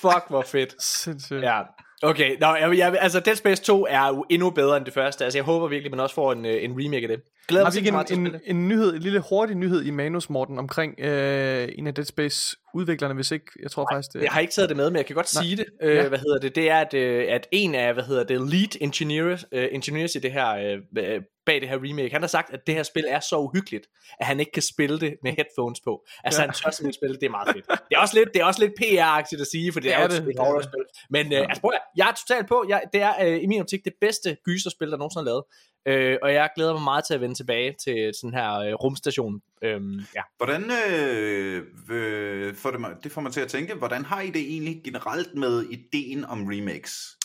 Fuck, hvor fedt. Sindssygt. Ja, okay. Nå, jeg, jeg, altså Dead Space 2 er jo endnu bedre end det første. Altså jeg håber virkelig, man også får en, øh, en remake af det. Glæder mig vi ikke en, en, en nyhed, en lille hurtig nyhed i manus, Morten, omkring øh, en af Dead Space udviklerne, hvis ikke, jeg tror faktisk det Jeg har ikke taget det med, men jeg kan godt Nej. sige det. Øh, Ja. Hvad hedder det? Det er, at, øh, at en af, hvad hedder det, lead engineers, øh, engineers i det her, øh, bag det her remake, han har sagt, at det her spil er så uhyggeligt, at han ikke kan spille det med headphones på. Altså Ja. han tør simpelthen spille det, det er meget fedt. Det er også lidt, det er også lidt PR-agtigt at sige, for det, Det er, er det, et horrorspil. Men øh, altså, prøv at, jeg er totalt på. Jeg, det er øh, i min optik det bedste gyserspil, der nogensinde er lavet. Øh, og jeg glæder mig meget til at vende tilbage til sådan her øh, rumstation. Øhm, ja. Hvordan øh, øh, får det, mig, det får mig til at tænke, hvordan har I det egentlig generelt med ideen om remakes?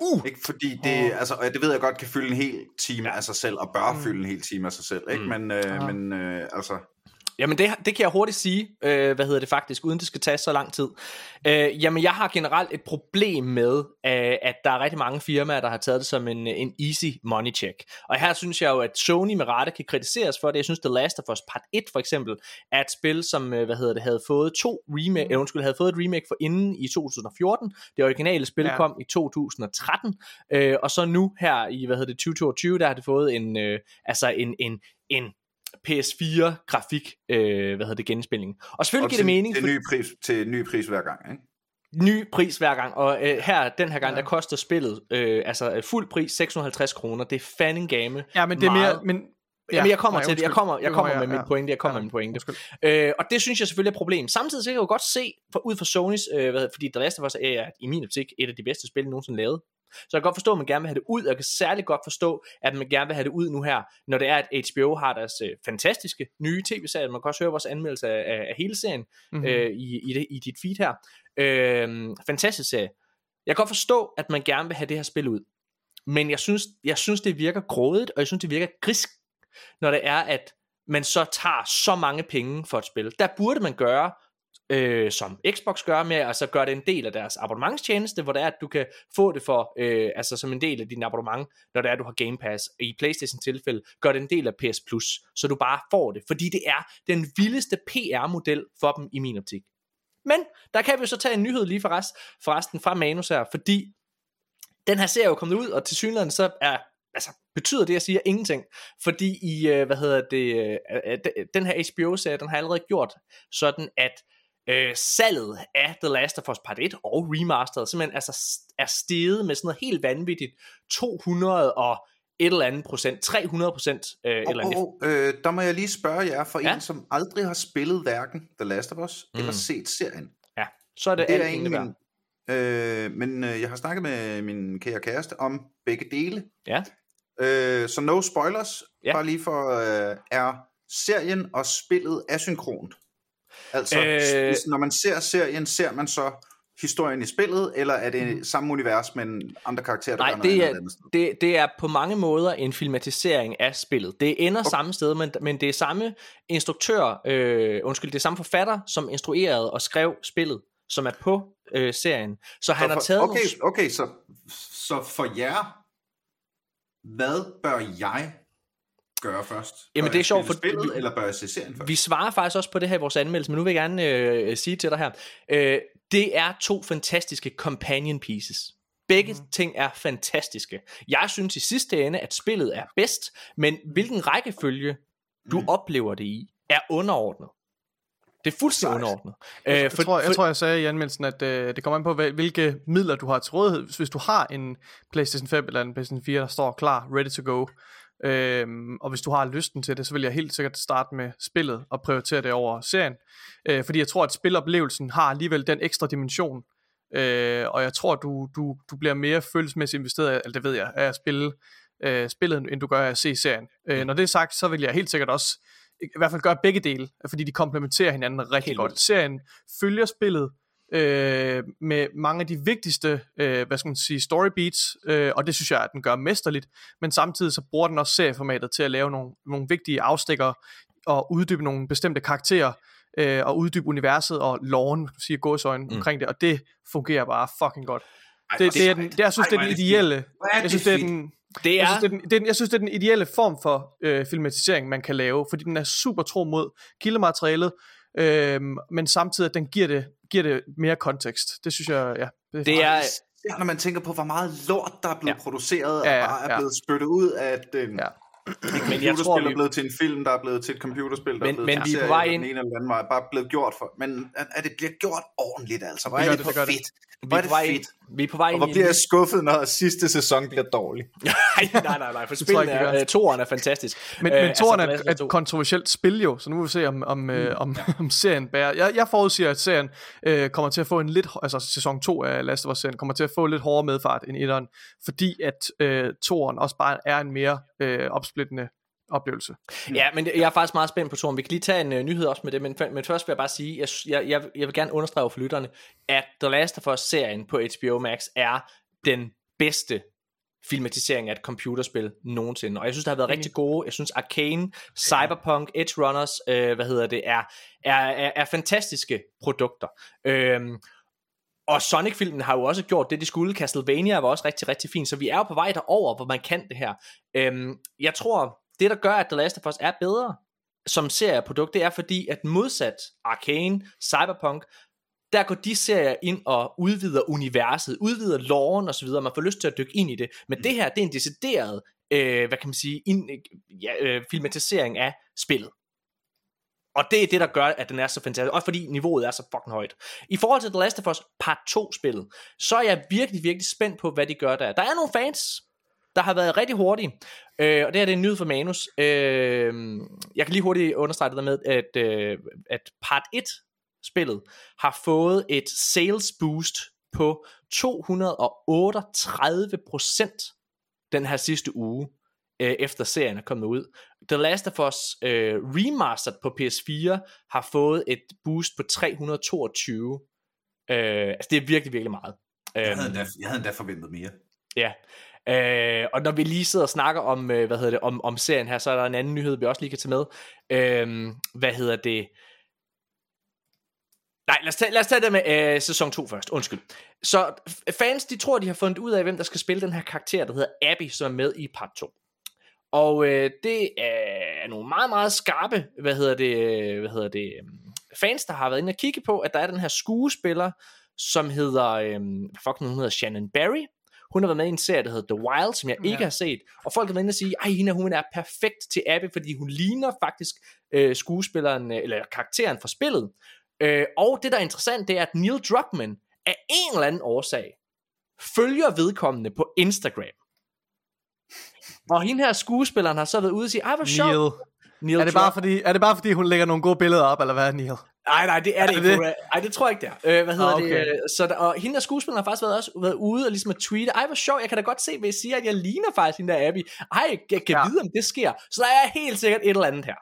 Uh, Ikke fordi det, altså, og det ved jeg godt kan fylde en hel time af sig selv, og bør Mm. fylde en hel time af sig selv, ikke? Mm. Men, øh, Ja. men øh, altså, Jamen det, det kan jeg hurtigt sige, øh, hvad hedder det faktisk, uden det skal tage så lang tid. Øh, jamen jeg har generelt et problem med, øh, at der er rigtig mange firmaer, der har taget det som en, en easy money check. Og her synes jeg jo, at Sony med rette kan kritiseres for det. Jeg synes, The Last of Us Part 1 for eksempel, er et spil, som øh, hvad hedder det, havde fået to remake, mm. undskyld, havde fået et remake for inden i 2014. Det originale spil ja. kom i 2013. Øh, og så nu her i, hvad hedder det, 2022, der har det fået en, øh, altså en, en, en PS4 grafik, øh, hvad hedder det, genspilning. Og selvfølgelig og giver det mening, til, for ny pris, til ny pris hver gang, ikke? ny pris hver gang, og øh, her, den her gang, Ja. der koster spillet, øh, altså øh, fuld pris, 650 kroner, det er fanning game. Ja, men det er meget. mere... Men, Ja, Jamen, jeg kommer nej, til det, jeg kommer, jeg kommer med ja. pointe, jeg kommer Ja, med mit pointe. Øh, og det synes jeg selvfølgelig er et problem. Samtidig så kan jeg jo godt se, for, ud fra Sonys, øh, hvad, fordi The Last of Us er i min optik et af de bedste spil, nogensinde lavet. Så jeg kan godt forstå, at man gerne vil have det ud, og jeg kan særligt godt forstå, at man gerne vil have det ud nu her, når det er, at HBO har deres øh, fantastiske nye tv-serie. Man kan også høre vores anmeldelse af, af, af hele serien Mhm. øh, i, i, det, i dit feed her. Øh, fantastisk serie. Jeg kan godt forstå, at man gerne vil have det her spil ud. Men jeg synes, jeg synes, det virker grådigt, og jeg synes, det virker grisk, når det er, at man så tager så mange penge for et spil. Der burde man gøre, øh, som Xbox gør med, altså gør det en del af deres abonnementstjeneste, hvor det er, at du kan få det for, øh, altså som en del af din abonnement, når det er, at du har Game Pass. I Playstation tilfælde, gør det en del af PS Plus, så du bare får det, fordi det er den vildeste PR-model for dem i min optik. Men der kan vi jo så tage en nyhed lige forrest, forresten fra Manus her, fordi den her serie er jo kommet ud, og til synligheden så er, altså, betyder det, jeg siger, ingenting. Fordi i, øh, hvad hedder det, øh, øh, den her HBO-serie, den har allerede gjort sådan, at øh, salget af The Last of Us Part 1 og Remastered simpelthen altså er steget med sådan noget helt vanvittigt 200 og et eller andet procent, 300 procent øh, oh, eller andet. Oh, øh, der må jeg lige spørge jer, for ja? en som aldrig har spillet hverken The Last of Us mm. eller set serien. Ja, så er det, det alt er egentlig min, øh, Men øh, jeg har snakket med min kære kæreste om begge dele. Ja. Øh, så no spoilers, ja. bare lige for, øh, er serien og spillet asynkront? Altså, øh... når man ser serien, ser man så historien i spillet, eller er det mm. samme univers, men andre karakterer, der Nej, det er, andet? Det, det er på mange måder en filmatisering af spillet. Det ender okay. samme sted, men, men det er samme instruktør, øh, undskyld, det er samme forfatter, som instruerede og skrev spillet, som er på øh, serien. Så han for, har taget Okay, nogle... okay så, så for jer, hvad bør jeg gøre først? Bør Jamen det er sjovt, for spillet, vi, eller bør jeg se serien først? Vi svarer faktisk også på det her i vores anmeldelse, men nu vil jeg gerne øh, sige til dig her. Øh, det er to fantastiske companion pieces. Begge mm. ting er fantastiske. Jeg synes i sidste ende, at spillet er bedst, men hvilken rækkefølge du mm. oplever det i, er underordnet. Det er fuldstændig underordnet. Jeg, jeg, for, tror, jeg for, tror, jeg sagde i anmeldelsen, at øh, det kommer an på, hvilke midler du har til rådighed. Hvis du har en PlayStation 5 eller en PlayStation 4, der står klar, ready to go, Øhm, og hvis du har lysten til det, så vil jeg helt sikkert starte med spillet og prioritere det over serien. Øh, fordi jeg tror, at spiloplevelsen har alligevel den ekstra dimension. Øh, og jeg tror, du, du, du bliver mere følelsesmæssigt investeret, eller det ved jeg, af at spille øh, spillet, end du gør af at se serien. Øh, når det er sagt, så vil jeg helt sikkert også i hvert fald gøre begge dele, fordi de komplementerer hinanden rigtig helt godt. Serien følger spillet, øh, med mange af de vigtigste, øh, hvad skal man sige, story beats, øh, og det synes jeg, at den gør mesterligt, men samtidig så bruger den også serieformatet til at lave nogle, nogle vigtige afstikker og uddybe nogle bestemte karakterer, øh, og uddybe universet og loven, siger gåsøjne mm. omkring det, og det fungerer bare fucking godt. Ej, det, det, er den, det, jeg synes, Ej, det er den ideelle. Jeg synes, det er den, det er... Jeg, synes, det er den, det er, jeg synes, det er den ideelle form for øh, filmatisering, man kan lave, fordi den er super tro mod kildematerialet, øh, men samtidig at den giver det, giver det mere kontekst. Det synes jeg, ja. Det, det er, når man tænker på, hvor meget lort, der er blevet ja. produceret, ja, ja, og bare er ja. blevet spyttet ud af den, ja. Et men jeg tror, vi... er blevet til en film, der er blevet til et computerspil, der men, er blevet men til vi er på vej ind... ene eller anden vej, bare blevet gjort for. Men er det bliver gjort ordentligt, altså. Hvor er det, det, det, fedt. Hvor er det fedt. Vi er på vej ind og hvor bliver jeg skuffet, når sidste sæson bliver dårlig? nej, nej, nej, nej, for spillet er, uh, toren er fantastisk. Men, uh, men toren altså, er et kontroversielt spil jo, så nu må vi se, om, om, mm, uh, om, om serien bærer. Jeg, jeg forudsiger, at serien uh, kommer til at få en lidt, altså sæson 2 af Last of Us-serien, kommer til at få lidt hårdere medfart end etteren, fordi at uh, toren også bare er en mere uh, opsplittende oplevelse. Ja, men jeg er faktisk meget spændt på Toren. Vi kan lige tage en uh, nyhed også med det, men, men først vil jeg bare sige, jeg, jeg, jeg, jeg vil gerne understrege for lytterne, at The Last of Us-serien på HBO Max er den bedste filmatisering af et computerspil nogensinde. Og jeg synes, det har været mm. rigtig gode. Jeg synes, Arcane, Cyberpunk, Edge Runners, øh, hvad hedder det, er, er, er, er fantastiske produkter. Øhm, og Sonic-filmen har jo også gjort det, de skulle. Castlevania var også rigtig, rigtig fint. Så vi er jo på vej derover, hvor man kan det her. Øhm, jeg tror, det der gør, at The Last of Us er bedre som serieprodukt, det er fordi, at modsat Arcane, Cyberpunk, der går de serier ind og udvider universet, udvider loven osv., man får lyst til at dykke ind i det. Men det her, det er en decideret, øh, hvad kan man sige, ind, ja, øh, filmatisering af spillet. Og det er det, der gør, at den er så fantastisk. Også fordi niveauet er så fucking højt. I forhold til The Last of Us part 2 spillet, så er jeg virkelig, virkelig spændt på, hvad de gør der. Der er nogle fans, der har været rigtig hurtige. Øh, og det her det er en nyhed for Manus. Øh, jeg kan lige hurtigt understrege det der med, at, øh, at part 1 spillet har fået et sales boost på 238% den her sidste uge, øh, efter serien er kommet ud. The Last of Us øh, Remastered på PS4 har fået et boost på 322. Øh, altså det er virkelig, virkelig meget. Jeg havde, endda, jeg havde endda forventet mere. Ja, Øh, og når vi lige sidder og snakker om, øh, hvad hedder det, om, om serien her, så er der en anden nyhed, vi også lige kan tage med. Øh, hvad hedder det? Nej, lad os tage, lad os tage det med øh, sæson 2 først, undskyld. Så fans, de tror, de har fundet ud af, hvem der skal spille den her karakter, der hedder Abby, som er med i part 2. Og øh, det er nogle meget, meget skarpe, hvad hedder det, øh, hvad hedder det, øh, fans, der har været inde og kigge på, at der er den her skuespiller, som hedder, øh, fuck, hun hedder Shannon Barry, hun har været med i en serie, der hedder The Wild, som jeg ikke Ja. har set. Og folk har været inde og sige, ej, hende hun er perfekt til Abby, fordi hun ligner faktisk øh, skuespilleren, øh, eller karakteren fra spillet. Øh, og det, der er interessant, det er, at Neil Druckmann af en eller anden årsag følger vedkommende på Instagram. Og hende her skuespilleren har så været ude og sige, ej, hvor sjovt. Neil. Er det, bare fordi, er det bare fordi, hun lægger nogle gode billeder op, eller hvad, Neil? Nej, nej, det er det Er ikke. det Det? Ej, det tror jeg ikke, det er. Øh, hvad hedder Ah, okay. det? Så der, og hende der skuespilleren har faktisk været, også været ude og ligesom at tweete, ej, hvor sjovt, jeg kan da godt se, hvad jeg siger, at jeg ligner faktisk hende der Abby. Ej, jeg kan Ja. vide, om det sker. Så der er helt sikkert et eller andet her.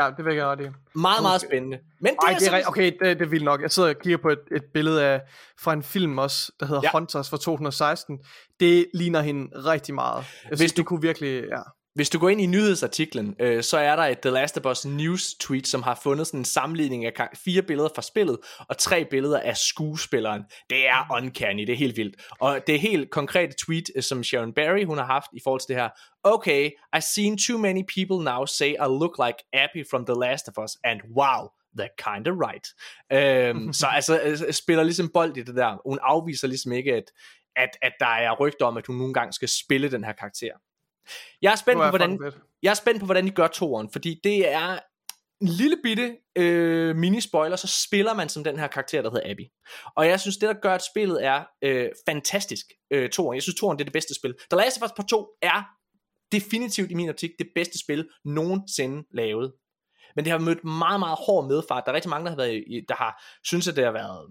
Ja, det vil jeg godt i. Meget, meget spændende. Men det Ej, er, det er, sådan- okay, det, det er vildt nok. Jeg sidder og kigger på et, et billede af, fra en film også, der hedder Ja. Hunters fra 2016. Det ligner hende rigtig meget. Jeg Hvis synes, du- du kunne virkelig, ja. Hvis du går ind i nyhedsartiklen, øh, så er der et The Last of Us News tweet, som har fundet sådan en sammenligning af fire billeder fra spillet, og tre billeder af skuespilleren. Det er uncanny, det er helt vildt. Og det er helt konkrete tweet, øh, som Sharon Barry, hun har haft i forhold til det her. Okay, I've seen too many people now say I look like Abby from The Last of Us, and wow, they're kinda right. Øhm, så altså, øh, spiller ligesom bold i det der. Hun afviser ligesom ikke, at, at, at der er rygter om, at hun nogle gange skal spille den her karakter. Jeg er spændt Nu på, er hvordan, jeg er spændt på, hvordan de gør toeren, fordi det er en lille bitte øh, mini-spoiler, så spiller man som den her karakter, der hedder Abby. Og jeg synes, det der gør, at spillet er øh, fantastisk, øh, toeren. Jeg synes, toeren det er det bedste spil. The Last of Us Part 2 er definitivt i min optik det bedste spil nogensinde lavet. Men det har mødt meget, meget hård medfart. Der er rigtig mange, der har, været, i- der har synes, at det har været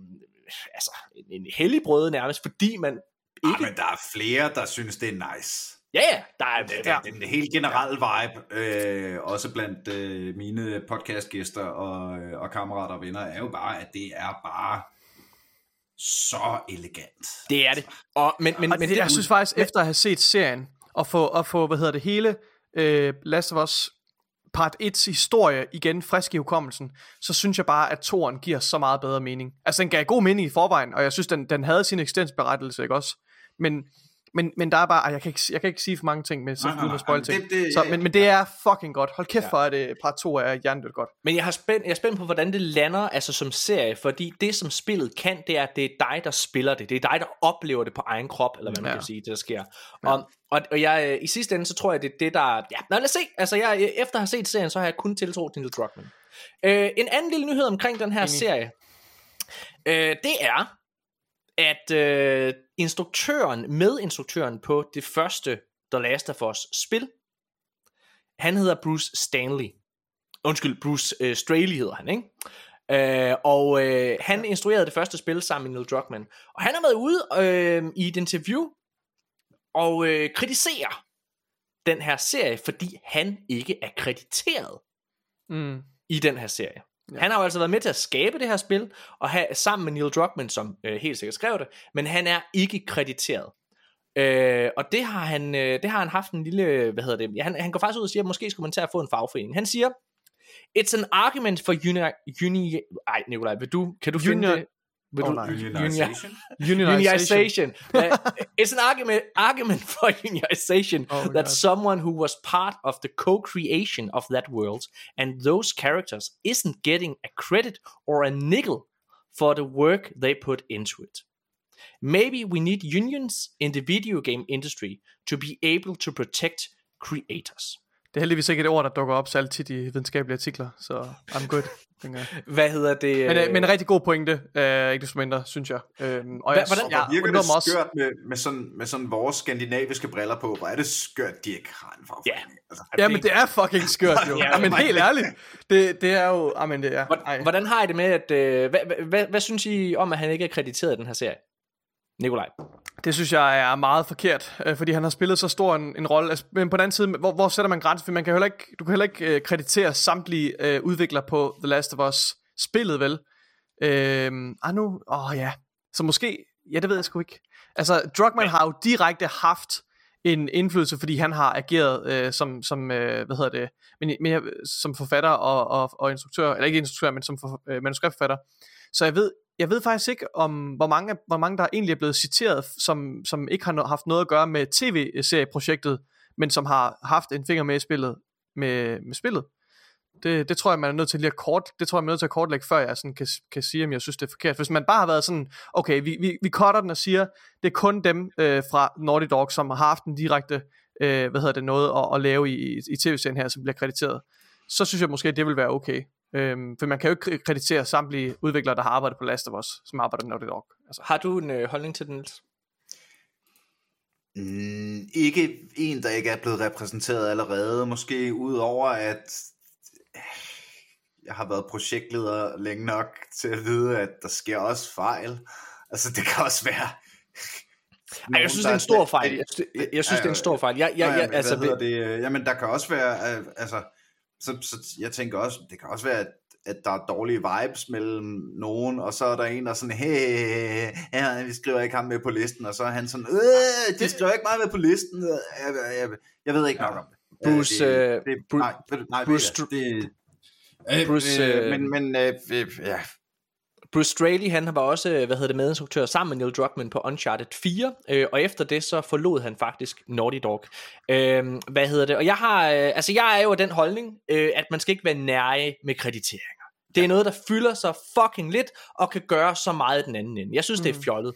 altså, en, en hellig brød nærmest, fordi man Ah, ikke... men der er flere, der synes, det er nice. Ja, ja, der er... Det, det, den helt generelle vibe, øh, også blandt øh, mine podcastgæster og, øh, og kammerater og venner, er jo bare, at det er bare så elegant. Det er det. Og, men, men, Men men det, jeg synes faktisk, efter at have set serien, og få, og få hvad hedder det, hele øh, Last of Us part 1's historie igen frisk i hukommelsen, så synes jeg bare, at toren giver så meget bedre mening. Altså, den gav god mening i forvejen, og jeg synes, den, den havde sin eksistensberettelse, ikke også? Men, men, men der er bare, jeg kan ikke, jeg kan ikke sige for mange ting med, så Nej, nej, uden nej. at spoil ting. det- det- så, ja, men, men det er fucking godt. Hold kæft for, at det, part 2 er hjernedødt godt. Men jeg, har spændt, jeg er spændt på, hvordan det lander altså som serie, fordi det, som spillet kan, det er, at det er dig, der spiller det. Det er dig, der oplever det på egen krop, eller hvad man Ja. ja. kan sige, det der sker. Ja. Og, og, og jeg, øh, i sidste ende, så tror jeg, det er det, der... Ja, nå, lad os se. Altså, jeg, øh, efter at have set serien, så har jeg kun tiltro til Neil Druckmann. Øh, en anden lille nyhed omkring den her Enig. serie, øh, det er, at øh, instruktøren, medinstruktøren på det første The Last of Us spil, han hedder Bruce Stanley. Undskyld, Bruce øh, Straley hedder han, ikke? Øh, og øh, han instruerede det første spil sammen med Neil Druckmann. Og han har været ude øh, i et interview og øh, kritiserer den her serie, fordi han ikke er krediteret Mm. i den her serie. Ja. Han har jo altså været med til at skabe det her spil, og have, sammen med Neil Druckmann, som øh, helt sikkert skrev det, men han er ikke krediteret. Øh, og det har han øh, det har han haft en lille, hvad hedder det, ja, han, han går faktisk ud og siger, at måske skulle man tage at få en fagforening. Han siger, It's an argument for uni... uni ej, Nikolaj, vil du, kan du finde Union- det? Vil Åh, du, nej. Unionization? unionization. Uh, it's an argument argument for unionization Oh that God. someone who was part of the co-creation of that world and those characters isn't getting a credit or a nickel for the work they put into it. Maybe we need unions in the video game industry to be able to protect creators. Det er heldigvis ikke et ord, der dukker op særligt tit i videnskabelige artikler, så I'm good. tænker jeg. Hvad hedder det? Men, øh, men en rigtig god pointe, øh, ikke desto mindre, synes jeg. Øhm, og Hva- jeg, hvordan- jeg virker det også, skørt med, med, sådan, med sådan vores skandinaviske briller på? Hvor er det skørt, de ikke har en fagforening? Altså, Ja, men det er fucking skørt jo. Ja, men helt ærligt. Det, det er jo... Jamen, det er... Hvordan, hvordan har I det med, at... Øh, hvad, hvad, hvad, hvad synes I om, at han ikke er krediteret i den her serie? Nikolaj. Det synes jeg er meget forkert, øh, fordi han har spillet så stor en, en rolle. Altså, men på den anden side, hvor, hvor sætter man grænsen? For man kan heller ikke, du kan heller ikke øh, kreditere samtlige øh, udviklere på The Last of Us spillet, vel? Øh, ah nu, åh ja. Så måske, ja det ved jeg sgu ikke. Altså, Druckmann har jo direkte haft en indflydelse, fordi han har ageret øh, som, som øh, hvad hedder det, men, men, jeg- som forfatter og, og, og instruktør, eller ikke instruktør, men som for, øh, manuskriptforfatter. Så jeg ved, jeg ved faktisk ikke, om hvor mange, hvor mange der egentlig er blevet citeret, som, som ikke har haft noget at gøre med tv-serieprojektet, men som har haft en finger med i spillet. Med, med spillet. Det, det tror jeg, man er nødt til lige at kort, det tror jeg, man er nødt til at kortlægge, før jeg sådan kan, kan sige, om jeg synes, det er forkert. Hvis man bare har været sådan, okay, vi, vi, vi cutter den og siger, det er kun dem øh, fra Naughty Dog, som har haft en direkte, øh, hvad hedder det, noget at, at lave i, i tv-serien her, som bliver krediteret, så synes jeg måske, det vil være okay. Øhm, for man kan jo ikke kreditere samtlige udviklere, der har arbejdet på Last of Us, som arbejder med Naughty Dog. Altså. Har du en øh, holdning til den, Niels? Mm, ikke en, der ikke er blevet repræsenteret allerede. Måske udover at jeg har været projektleder længe nok til at vide, at der sker også fejl. Altså det kan også være... Ej, jeg synes, det er en stor fejl. Jeg synes, jeg, jeg synes det er en stor fejl. Jeg, jeg, jeg, altså, hvad det? Jamen, der kan også være... Altså, så, så jeg tænker også, det kan også være, at at der er dårlige vibes mellem nogen, og så er der en, der er sådan, hey, ja, vi skriver ikke ham med på listen, og så er han sådan, øh, de skriver ikke mig med på listen, jeg, jeg, jeg ved ikke nok om det. Bruce, det, det, det, nej, nej, Bruce, det, det, Bruce, øh, men, men øh, ja, Bruce Straley, han var også, hvad hedder det, medinstruktør sammen med Neil Druckmann på Uncharted 4, øh, og efter det så forlod han faktisk Naughty Dog. Øh, hvad hedder det? Og jeg har, øh, altså jeg er jo af den holdning, øh, at man skal ikke være nære med krediteringer. Det er noget, der fylder sig fucking lidt, og kan gøre så meget den anden ende. Jeg synes, mm. det er mm. fjollet.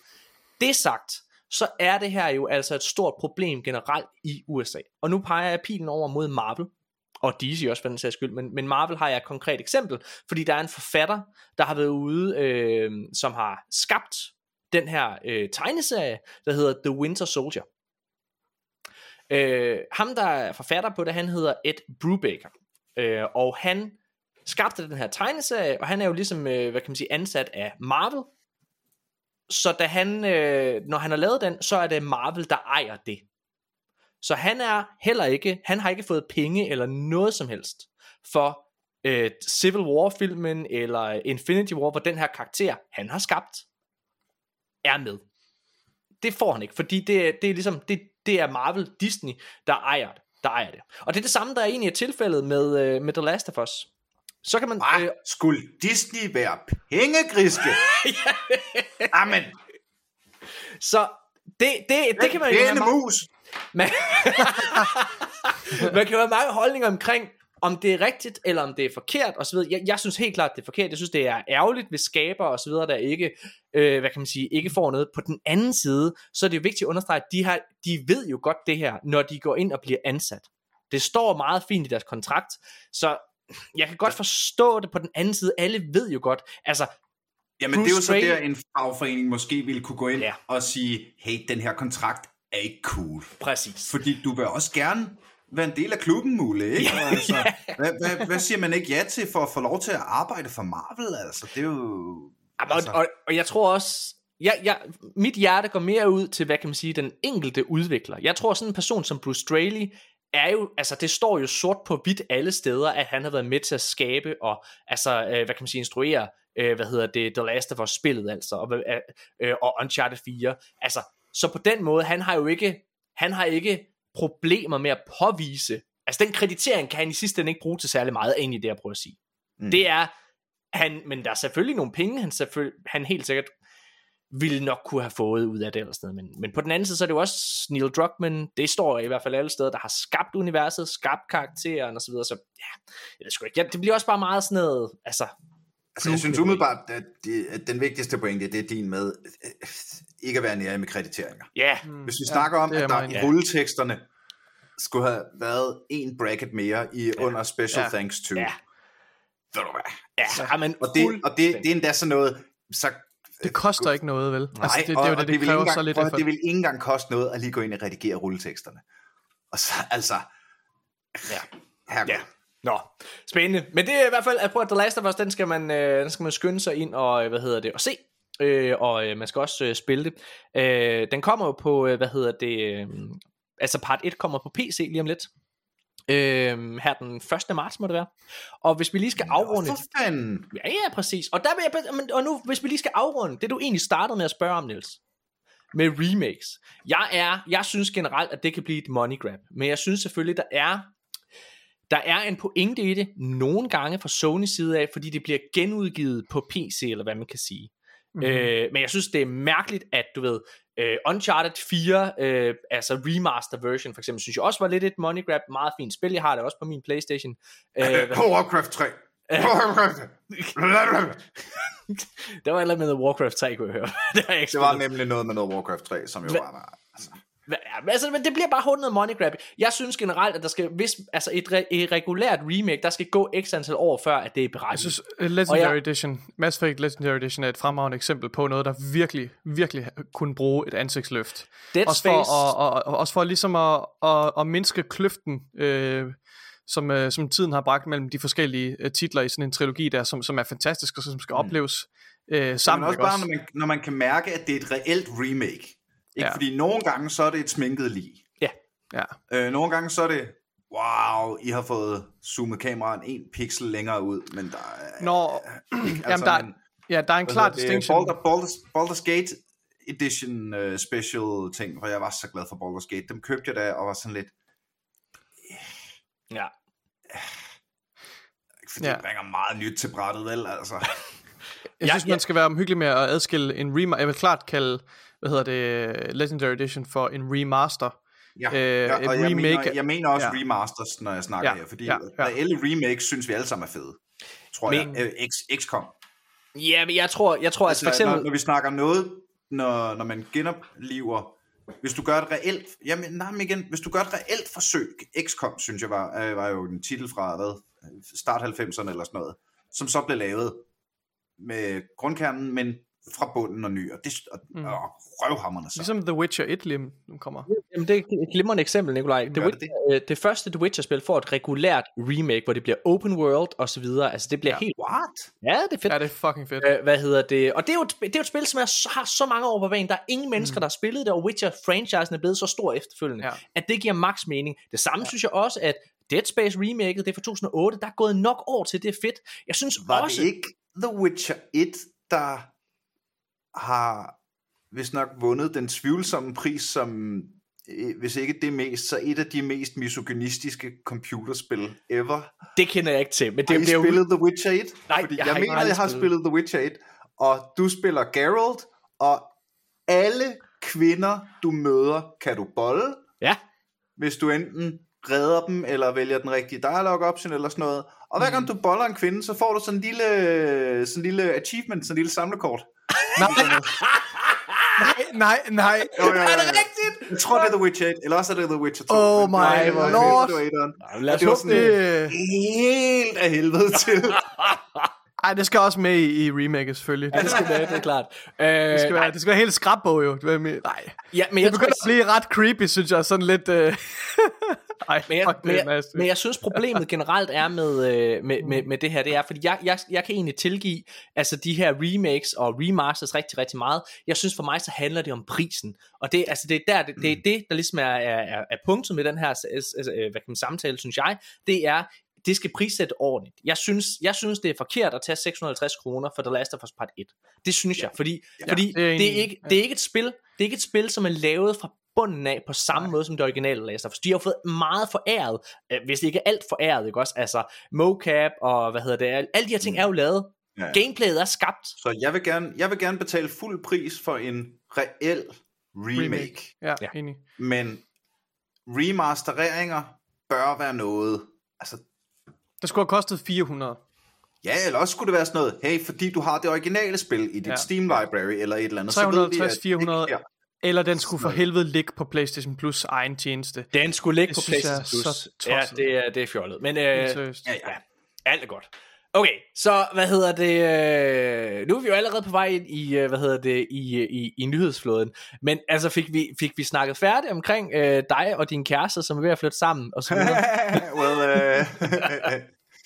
Det sagt, så er det her jo altså et stort problem generelt i USA. Og nu peger jeg pilen over mod Marvel, og DC også for den sags skyld, men, men Marvel har jeg et konkret eksempel, fordi der er en forfatter, der har været ude, øh, som har skabt den her øh, tegneserie, der hedder The Winter Soldier. Øh, ham, der er forfatter på det, han hedder Ed Brubaker, øh, og han skabte den her tegneserie, og han er jo ligesom, øh, hvad kan man sige, ansat af Marvel, så da han, øh, når han har lavet den, så er det Marvel, der ejer det. Så han er heller ikke, han har ikke fået penge eller noget som helst for øh, Civil War-filmen eller Infinity War, hvor den her karakter, han har skabt, er med. Det får han ikke, fordi det, det er ligesom, det, det er Marvel Disney, der ejer det. Der ejer det. Og det er det samme, der er egentlig er tilfældet med, øh, med The Last of Us. Så kan man... Ah, øh, skulle Disney være pengegriske? Amen. Så det, det, det kan man jo... Pæne mus. Man, man kan have mange holdninger omkring, om det er rigtigt, eller om det er forkert, og så videre. Jeg, jeg synes helt klart, det er forkert. Jeg synes, det er ærgerligt, hvis skaber og så videre, der ikke, øh, hvad kan man sige, ikke får noget. På den anden side, så er det jo vigtigt at understrege, at de, har, de ved jo godt det her, når de går ind og bliver ansat. Det står meget fint i deres kontrakt, så jeg kan godt forstå det på den anden side. Alle ved jo godt, altså Jamen Bruce det er jo så Stray... der, en fagforening måske ville kunne gå ind ja. og sige, hey, den her kontrakt er ikke cool. Præcis. Fordi du vil også gerne være en del af klubben, Mule, ikke? Ja, altså, ja. Hvad, hvad, hvad siger man ikke ja til for at få lov til at arbejde for Marvel? Altså, det er jo... Jamen, altså... og, og, og jeg tror også, jeg, jeg, mit hjerte går mere ud til, hvad kan man sige, den enkelte udvikler. Jeg tror sådan en person som Bruce Straley, er jo, altså det står jo sort på hvidt alle steder, at han har været med til at skabe og, altså, øh, hvad kan man sige, instruere, øh, hvad hedder det, The Last of Us spillet altså, og, øh, øh og Uncharted 4. Altså, så på den måde, han har jo ikke, han har ikke problemer med at påvise, altså den kreditering kan han i sidste ende ikke bruge til særlig meget, egentlig det jeg prøver at sige. Mm. Det er, han, men der er selvfølgelig nogle penge, han, selvfølgelig, han helt sikkert ville nok kunne have fået ud af det eller sted. Men, men på den anden side, så er det jo også Neil Druckmann, det står i hvert fald alle steder, der har skabt universet, skabt karakteren og så videre, så ja, jeg ved sgu ikke, ja, det bliver også bare meget sådan noget, altså... Altså, jeg synes umiddelbart, at, det, at den vigtigste pointe, det er din med øh, ikke at være nære med krediteringer. Ja. Yeah. Hvis vi snakker ja, om, at der i rulleteksterne skulle have været en bracket mere i ja. under special ja. thanks to. Ja. Ved du hvad? Ja, så, men og, det, og det, det er endda sådan noget, så det koster ikke noget, vel? Nej, altså, det, det, det, er jo det, det, det kræver engang, så lidt for. Det vil ikke engang koste noget at lige gå ind og redigere rulleteksterne. Og så, altså... Ja. Herregud. Ja. Nå, spændende. Men det er i hvert fald, at på The Last of Us, den skal man, øh, den skal man skynde sig ind og, øh, hvad hedder det, og se. Øh, og øh, man skal også øh, spille det. Øh, den kommer jo på, øh, hvad hedder det, øh, altså part 1 kommer på PC lige om lidt. Øh, her den 1. marts må det være. Og hvis vi lige skal afrunde... Nå, for fanden. Ja, ja, præcis. Og, der vil jeg, og nu, hvis vi lige skal afrunde, det du egentlig startede med at spørge om, Niels, med remakes. Jeg, er, jeg synes generelt, at det kan blive et money grab. Men jeg synes selvfølgelig, der er der er en pointe i det nogle gange fra Sony side af, fordi det bliver genudgivet på PC, eller hvad man kan sige. Mm-hmm. Øh, men jeg synes, det er mærkeligt, at du ved, Øh, Uncharted 4, øh, altså remaster version for eksempel, synes jeg også var lidt et money grab. Meget fint spil, jeg har det også på min Playstation. Øh, hvad- På Warcraft 3. Warcraft. der var et eller andet med Warcraft 3, kunne jeg høre. det, Det var nemlig noget med noget Warcraft 3, som jo var... Altså, altså, men det bliver bare hurtigt noget money grab. Jeg synes generelt, at der skal, hvis, altså et, re, et regulært remake, der skal gå x antal år før, at det er Jeg berettiget. synes, uh, Legendary jeg- Edition, Mass Effect Legendary Edition er et fremragende eksempel på noget, der virkelig, virkelig kunne bruge et ansigtsløft. Dead også Space, for, og, og, og, også for ligesom at, at, at mindske kløften, øh, som, øh, som tiden har bragt mellem de forskellige øh, titler i sådan en trilogi der, som, som er fantastisk og som skal opleves øh, sammen. men også bare, når man, når man kan mærke, at det er et reelt remake. Ikke? Ja. Fordi nogle gange, så er det et sminket lig. Ja. Øh, nogle gange, så er det, wow, I har fået zoomet kameraet en pixel længere ud, men der er... Når, altså, jamen, der, men- ja, der er en klar distinction. Baldur, Baldur's, Baldur's Gate Edition uh, special ting, hvor jeg var så glad for Baldur's Gate. Dem købte jeg da, og var sådan lidt, ja. ikke fordi Ja. ja. det bringer meget nyt til brættet, vel? Altså. Jeg Ja, synes, ja. man skal være omhyggelig med at adskille en remaster. Jeg vil klart kalde, hvad hedder det, Legendary Edition for en remaster. Ja, Øh, ja, og jeg, remake- mener, jeg mener også ja. remasters, når jeg snakker Ja, her, fordi ja, ja, reelle remakes synes vi alle sammen er fede. Tror Men- jeg. Øh, X, XCOM. Ja, men jeg tror, jeg tror altså, for Altså, eksempel... når, når vi snakker noget, når, når man genopliver, hvis du gør et reelt, jamen, nej, men igen, hvis du gør et reelt forsøg, XCOM, synes jeg var, øh, var jo en titel fra, hvad, start 90'erne eller sådan noget, som så blev lavet med grundkernen, men fra bunden og ny, og det og, Mm. mm. og røvhammerne så. Ligesom The Witcher 1 lige nu kommer. Jamen, det er et glimrende eksempel, Nikolaj. The Gør det Witcher, det? det første The Witcher-spil får et regulært remake, hvor det bliver open world og så videre. Altså, det bliver Ja. helt... What? Ja, det er fedt. Ja, det er fucking fedt. Øh, hvad hedder det? Og det er jo et, det er jo et spil, som er, så- har så mange år på banen. Der er ingen mennesker, der har spillet det, og Witcher-franchisen er blevet så stor efterfølgende, Ja. ja. at det giver max mening. Det samme ja. synes jeg også, at Dead Space remaket, det er fra 2008, der er gået nok år til, det er fedt. Jeg synes Var også... det ikke The Witcher 1, der har hvis nok vundet den tvivlsomme pris som, øh, hvis ikke det mest, så et af de mest misogynistiske computerspil ever. Det kender jeg ikke til, men det, Har I det er jo... spillet The Witcher 1? Nej, Fordi jeg jeg, mener, jeg har spillet. spillet The Witcher 1, og du spiller Geralt, og alle kvinder, du møder, kan du bolle, Ja, hvis du enten redder dem, eller vælger den rigtige dialogue option, eller sådan noget. Og hver gang du boller en kvinde, så får du sådan en lille, sådan en lille achievement, sådan en lille samlekort. Nej, nej, nej. Jo, jo, jo, jo. er det rigtigt? Jeg tror, det er The Witcher 1, eller også er det The Witcher 2. Oh my det det var- lord. det var etteren. Lad os det var sådan Det, helt af helvede til. ej, det skal også med i, i remaket selvfølgelig. Ja, det skal være, det er klart. Øh, Det skal være, det skal være helt skrabbo jo. Det er Nej. ja, men Det jeg begynder tror, at blive ret creepy, synes jeg. Sådan lidt... Øh... Ej, Men jeg, men, det jeg, men jeg synes problemet generelt er med, øh, med, med, med det her, det er, fordi jeg, jeg, jeg kan egentlig tilgive altså de her remakes og remasters rigtig, rigtig meget. Jeg synes for mig, så handler det om prisen. Og det, altså, det, er, der, det, det er det, der ligesom er, er, er, er punktet med den her øh, hvad kan man, samtale, synes jeg. Det er, det skal prissætte ordentligt. Jeg synes, jeg synes, det er forkert at tage 650 kroner for The Last of Us Part 1. Det synes jeg, fordi, fordi det er det, enig. er ikke, det er ikke et spil, det er ikke et spil, som er lavet fra bunden af på samme måde som det originale Last of Us. De har fået meget foræret, øh, hvis det ikke er alt foræret, ikke også? Altså mocap og hvad hedder det, alle de her ting er jo lavet. Ja. Gameplayet er skabt. Så jeg vil, gerne, jeg vil gerne betale fuld pris for en reel remake. remake. Ja, Ja. enig. Men remastereringer bør være noget. Altså, Det skulle have kostet 400. ja, eller også skulle det være sådan noget, hey, fordi du har det originale spil i dit Ja. Steam library eller et eller andet, så ved vi, 350, at det 400. Eller den skulle for helvede ligge på PlayStation Plus egen tjeneste. Den skulle ligge Det på synes PlayStation Plus. så Ja, det er, det er fjollet. Men øh. Ja, ja. ja, alt er godt. Okay, så hvad hedder det? Øh, nu er vi jo allerede på vej ind i, øh, hvad hedder det, i, i, i nyhedsflåden. Men altså fik vi, fik vi snakket færdigt omkring øh, dig og din kæreste, som er ved at flytte sammen og så videre. well, øh,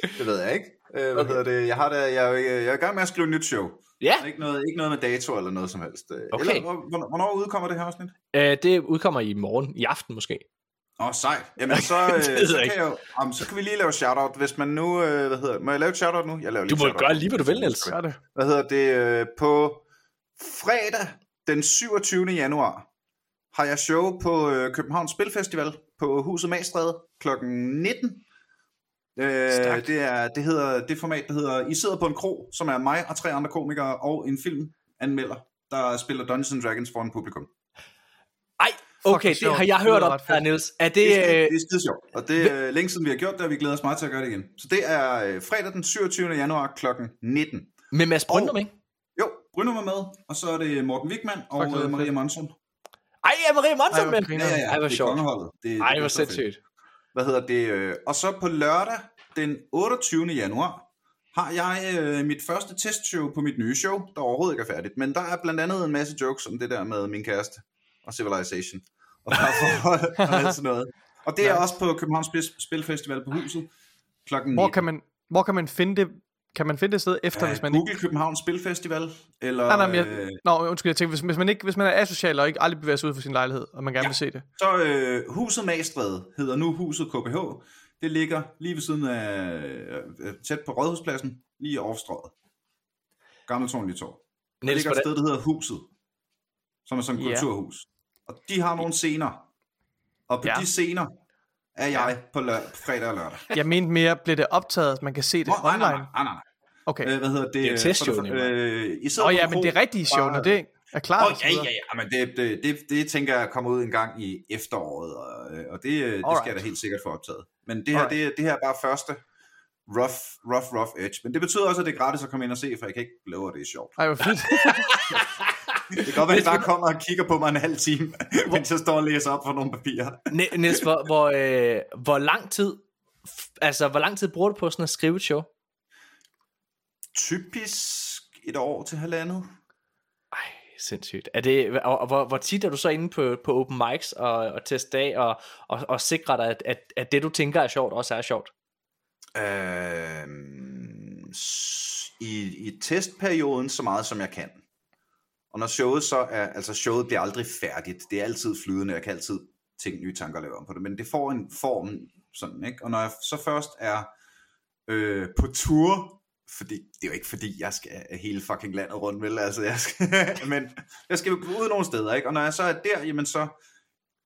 det ved jeg ikke. Øh, hvad Okay. hedder det? Jeg, har da, jeg, er jo- jeg er i gang med at skrive et nyt show. ja, Ikke noget, ikke noget med dato eller noget som helst. Øh, Okay. Eller, hvor- hvornår, hvornår udkommer det her afsnit? øh, det udkommer i morgen, i aften måske. Åh, oh, sejt. Jamen, så, øh, så, jeg kan jeg jo, um, så kan vi lige lave shoutout, hvis man nu, øh, hvad hedder, må jeg lave et shoutout nu? Jeg laver lige Du må shoutout. gøre lige, hvad du vil, Niels. Gør det. Hvad hedder det? Øh, på fredag den 27. januar har jeg show på øh, Københavns Spilfestival på Huset Magstræde kl. 19. Øh, Stærkt. det er det hedder det format der hedder I sidder på en kro, som er mig og tre andre komikere og en filmanmelder, der spiller Dungeons and Dragons foran publikum. Okay, det har jeg hørt om, der, Niels. Er det... Det er, øh, det er skide sjovt, og det er længe siden vi har gjort det, og vi glæder os meget til at gøre det igen. Så det er øh, fredag den 27. januar kl. 19. Med Mads Brøndum, ikke? Jo, Bruno var med, og så er det Morten Wigman og Fuck, øh, Maria. Monson. Ej, er Ej, hvor med? Ja, ja, ja. Ej, hvor det er sjovt. Det, Ej, det hvor er sindssygt. Hvad hedder det? øh, Og så på lørdag, den 28. januar, har jeg øh, mit første testshow på mit nye show, der overhovedet ikke er færdigt. Men der er blandt andet en masse jokes om det der med min kæreste og Civilization. Og parforhold og sådan noget. Og det er også på Københavns Spil- Spilfestival på huset klokken Hvor 19. kan man, hvor kan man finde det? Kan man finde det sted efter, Ja, hvis man ikke... Google Københavns Spilfestival, eller Nej, nej, men jeg, øh, Nå, undskyld, jeg tænker, hvis, hvis, man ikke, hvis man er asocial og ikke aldrig bevæger sig ud fra sin lejlighed, og man gerne Ja. vil se det. så øh, Huset Magstræde hedder nu Huset KBH. Det ligger lige ved siden af, øh, tæt på Rådhuspladsen, lige over strøget. Gamle Tornlige Torv. Der Niels, ligger et sted, der hedder Huset, som er sådan et Ja. kulturhus. Og de har nogle scener. Og på Ja. de scener er jeg på, lør- på fredag og lørdag. Jeg mente mere, bliver det optaget, så man kan se det Nå, nej, nej, online? nej, nej, nej. Okay. Øh, hvad hedder det? Det er jo testshow, øh, I sidder på ja, en men det rigtige show, når det er klar. Åh, og så ja, ja, ja, men det, det, det, det tænker jeg kommer ud en gang i efteråret, og, øh, og det, øh, det skal jeg da helt sikkert få optaget. Men det her, Alright. det, det her er bare første rough, rough, rough edge. Men det betyder også, at det er gratis at komme ind og se, for jeg kan ikke love, at det er sjovt. Ej, hvor fedt. Det kan godt være, at bare kommer og kigger på mig en halv time, mens jeg står og læser op for nogle papirer. Ni- Niels, hvor, hvor, øh, hvor lang tid... Altså, hvor lang tid bruger du på sådan at skrive et show? Typisk et år til halvandet. Ej, sindssygt. Er det, og, hvor, hvor tit er du så inde på, på open mics og, og teste af og, og, og sikre dig, at, at, at det du tænker er sjovt, også er sjovt? Øhm, i, I testperioden så meget som jeg kan. Og når showet så er, altså showet bliver aldrig færdigt, det er altid flydende, jeg kan altid tænke nye tanker og lave om på det, men det får en form sådan, ikke? Og når jeg så først er øh, på tur, fordi det er jo ikke fordi, jeg skal hele fucking landet rundt, vel? Altså, jeg skal, men jeg skal ud nogle steder, ikke? Og når jeg så er der, jamen så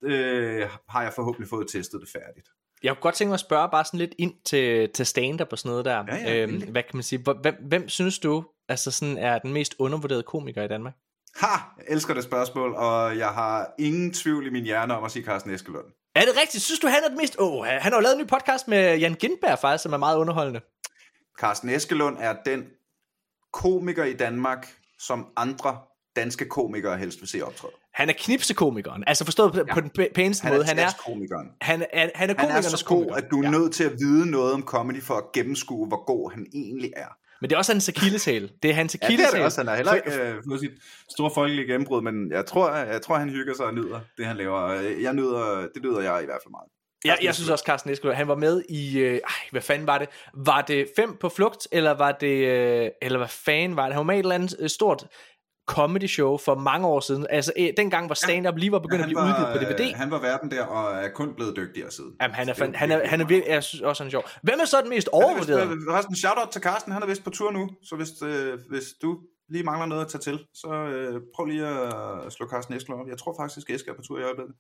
øh, har jeg forhåbentlig fået testet det færdigt. Jeg kunne godt tænke mig at spørge bare sådan lidt ind til, til stand-up og sådan noget der. Ja, ja, øhm, hvad kan man sige? Hvem, hvem synes du altså sådan er den mest undervurderede komiker i Danmark? Ha! Jeg elsker det spørgsmål, og jeg har ingen tvivl i min hjerne om at sige Carsten Eskelund. Er det rigtigt? Synes du, han er den mest... Åh, oh, han har jo lavet en ny podcast med Jan Gindberg faktisk, som er meget underholdende. Carsten Eskelund er den komiker i Danmark, som andre danske komikere helst vil se optræde. Han er knipsekomikeren. Altså forstået på, ja. på den pæ- pæneste Han måde. Han er, komikeren. han, er, han er Han er så god, komiker. at du er ja. nødt til at vide noget om comedy for at gennemskue, hvor god han egentlig er. Men det er også hans akilleshæl. Det er hans Ja, det er akilleshæl. det også. Han har heller ikke øh, fået sit store folkelige gennembrud, men jeg tror, jeg tror, han hygger sig og nyder det, han laver. Og Jeg nyder, det nyder jeg i hvert fald meget. Jeg, jeg synes også, Carsten Eskelund, han var med i, øh, ej, hvad fanden var det? Var det fem på flugt, eller var det, øh, eller hvad fanden var det? Han var med i et eller andet øh, stort comedy show for mange år siden. Altså øh, dengang, hvor stand-up lige var begyndt Ja, at blive udgivet på DVD. øh, Han var verden der, og er kun blevet dygtigere siden. Jamen, han er, det fan, han er, han er virkelig, jeg synes også, han er sjov. Hvem er så den mest Han er vist, overvurderede? øh, Resten, shout-out til Carsten, han er vist på tur nu, så hvis, øh, hvis du lige mangler noget at tage til, så øh, prøv lige at slå Carsten Eskelund op. Jeg tror faktisk, at Eske er på tur i øjeblikket.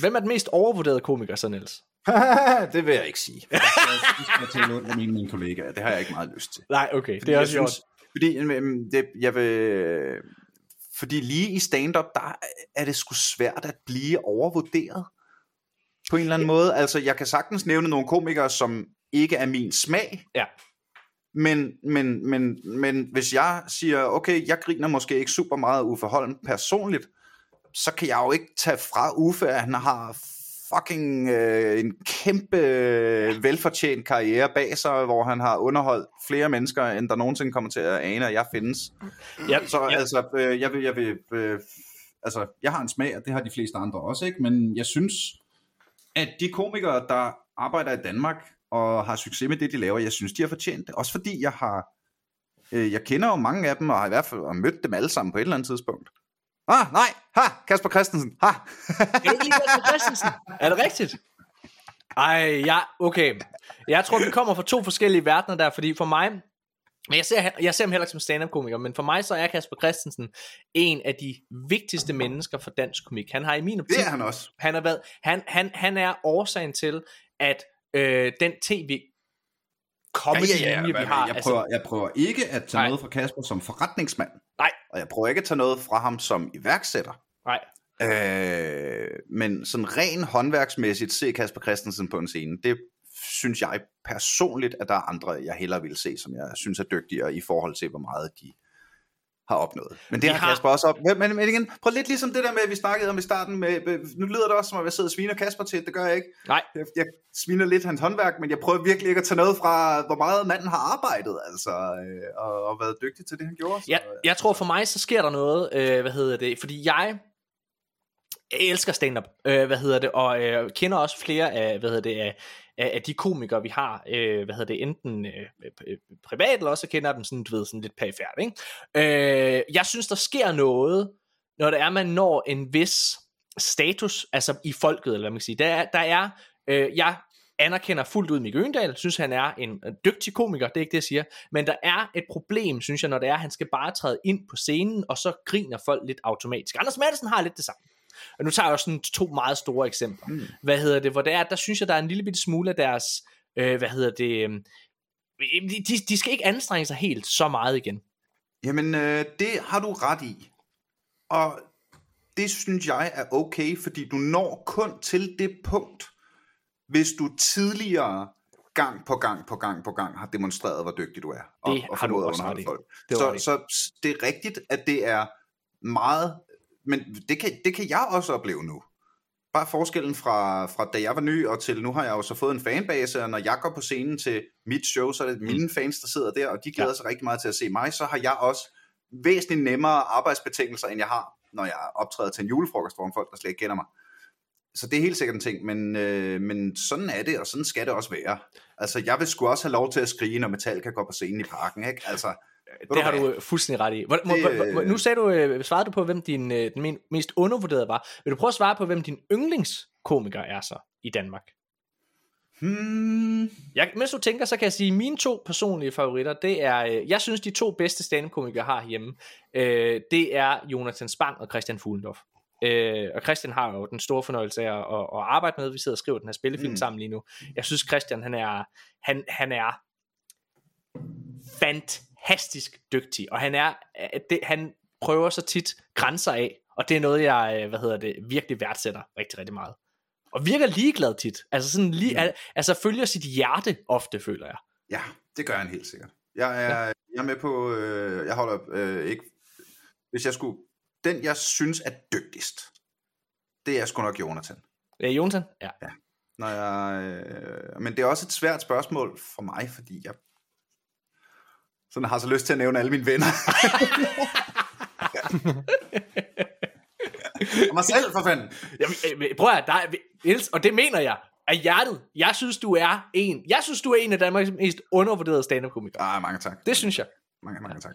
Hvem er den mest overvurderede komiker, så Niels? det vil jeg ikke sige. Det skal jeg til af mine, mine kollegaer. Det har jeg ikke meget lyst til. Nej, okay, det Fordi er jeg også sjovt. synes, fordi, øhm, det, jeg vil, fordi lige i stand-up, der er det sgu svært at blive overvurderet. På en eller anden måde. Altså, jeg kan sagtens nævne nogle komikere, som ikke er min smag. Ja. Men, men, men, men hvis jeg siger, okay, jeg griner måske ikke super meget af Uffe Holm personligt, så kan jeg jo ikke tage fra Uffe, at han har fucking øh, en kæmpe øh, velfortjent karriere bag sig, hvor han har underholdt flere mennesker, end der nogensinde kommer til at ane, at jeg findes. Ja, Så ja. altså, øh, jeg vil, jeg vil, øh, altså, jeg har en smag, og det har de fleste andre også, ikke? Men jeg synes, at de komikere, der arbejder i Danmark og har succes med det, de laver, jeg synes, de har fortjent det. Også fordi jeg har, øh, jeg kender jo mange af dem, og har i hvert fald mødt dem alle sammen på et eller andet tidspunkt. Ah, nej, ha, Kasper Christensen, ha. Ikke lide Kasper Christensen? Er det rigtigt? Ej, ja, okay. Jeg tror, vi kommer fra to forskellige verdener der, fordi for mig, men jeg ser, jeg ser ham heller ikke som stand-up-komiker, men for mig så er Kasper Christensen en af de vigtigste mennesker for dansk komik. Han har i min optik, Det er han også. han, har været, han, han, han er årsagen til, at øh, den tv comedy ja, ja, ja, vi har, jeg, prøver, jeg prøver ikke at tage Nej. noget fra Kasper som forretningsmand. Nej. Og jeg prøver ikke at tage noget fra ham som iværksætter. Nej. Øh, men sådan ren håndværksmæssigt se Kasper Christensen på en scene, det synes jeg personligt, at der er andre, jeg hellere vil se, som jeg synes er dygtigere i forhold til, hvor meget de har opnået. Men det Vi har har- Kasper også op. Men, men, igen, prøv lidt ligesom det der med, at vi snakkede om i starten med, med nu lyder det også som, at jeg sidder og sviner Kasper til, det gør jeg ikke. Nej. Jeg, jeg sviner lidt hans håndværk, men jeg prøver virkelig ikke at tage noget fra, hvor meget manden har arbejdet, altså, øh, og, og været dygtig til det, han gjorde. Så, Jeg, jeg tror for mig, så sker der noget, øh, hvad hedder det, fordi jeg, jeg elsker stand-up, øh, hvad hedder det, og øh, kender også flere af, hvad hedder det, af, af, af de komikere, vi har, øh, hvad hedder det, enten øh, øh privat, eller også kender dem sådan, du ved, sådan lidt perifært, ikke? Øh, jeg synes, der sker noget, når det er, man når en vis status, altså i folket, eller hvad man kan sige. Der er, der er øh, jeg anerkender fuldt ud Mikke Øgendal, synes han er en øh, dygtig komiker, det er ikke det, jeg siger, men der er et problem, synes jeg, når det er, at han skal bare træde ind på scenen, og så griner folk lidt automatisk. Anders Madsen har lidt det samme. Og nu tager jeg jo sådan to meget store eksempler. Mm. Hvad hedder det, hvor det er, der synes jeg, der er en lille bitte smule af deres, øh, hvad hedder det, øh, de, de skal ikke anstrenge sig helt så meget igen. Jamen, øh, det har du ret i. Og det synes jeg er okay, fordi du når kun til det punkt, hvis du tidligere gang på gang på gang på gang har demonstreret, hvor dygtig du er. Og, Det og har du også ret i. folk. Det så, så det er rigtigt, at det er meget... Men det kan, det kan jeg også opleve nu. Bare forskellen fra, fra da jeg var ny og til nu har jeg jo så fået en fanbase, og når jeg går på scenen til mit show, så er det mine fans, der sidder der, og de glæder Ja. sig rigtig meget til at se mig, så har jeg også væsentligt nemmere arbejdsbetingelser, end jeg har, når jeg optræder til en julefrokost foran folk, der slet ikke kender mig. Så det er helt sikkert en ting, men, øh, men sådan er det, og sådan skal det også være. Altså, jeg vil sgu også have lov til at skrige, når Metallica går på scenen i parken, ikke? Altså, ved Det har hvad? du fuldstændig ret i. Hvor, må, Det, hvor, hvor, nu sagde du, øh, svarede du på, hvem din, øh, den mest undervurderede var. Vil du prøve at svare på, hvem din yndlingskomiker er så i Danmark? Hmm, Jeg, mens du tænker, så kan jeg sige, at mine to personlige favoritter, det er, øh, jeg synes, de to bedste stand-up-komikere har hjemme, øh, det er Jonathan Spang og Christian Fuglendorf. Øh, og Christian har jo den store fornøjelse af at, at, at arbejde med. Vi sidder og skriver den her spillefilm. Mm. sammen lige nu. Jeg synes, Christian, han er, han, han er fantastisk dygtig, og han er, øh, det, han prøver så tit grænser af, og det er noget, jeg, øh, hvad hedder det, virkelig værdsætter rigtig, rigtig meget. Og virker ligeglad tit. Altså sådan lige, Mm. al, altså følger sit hjerte ofte, føler jeg. ja, det gør han helt sikkert. Jeg er, ja. jeg er med på, øh, jeg holder øh, ikke, hvis jeg skulle, den jeg synes er dygtigst, det er sgu nok Jonathan. Øh, Jonathan? Ja. Når jeg, øh, men det er også et svært spørgsmål for mig, fordi jeg sådan har så lyst til at nævne alle mine venner. Og mig selv, for fanden. Jamen, øh, prøv at der, er- Niels, og det mener jeg, af hjertet. Jeg synes, du er en, jeg synes, du er en af Danmarks mest undervurderede stand-up-komikere. Ah, mange tak. Det synes jeg. Mange, mange tak.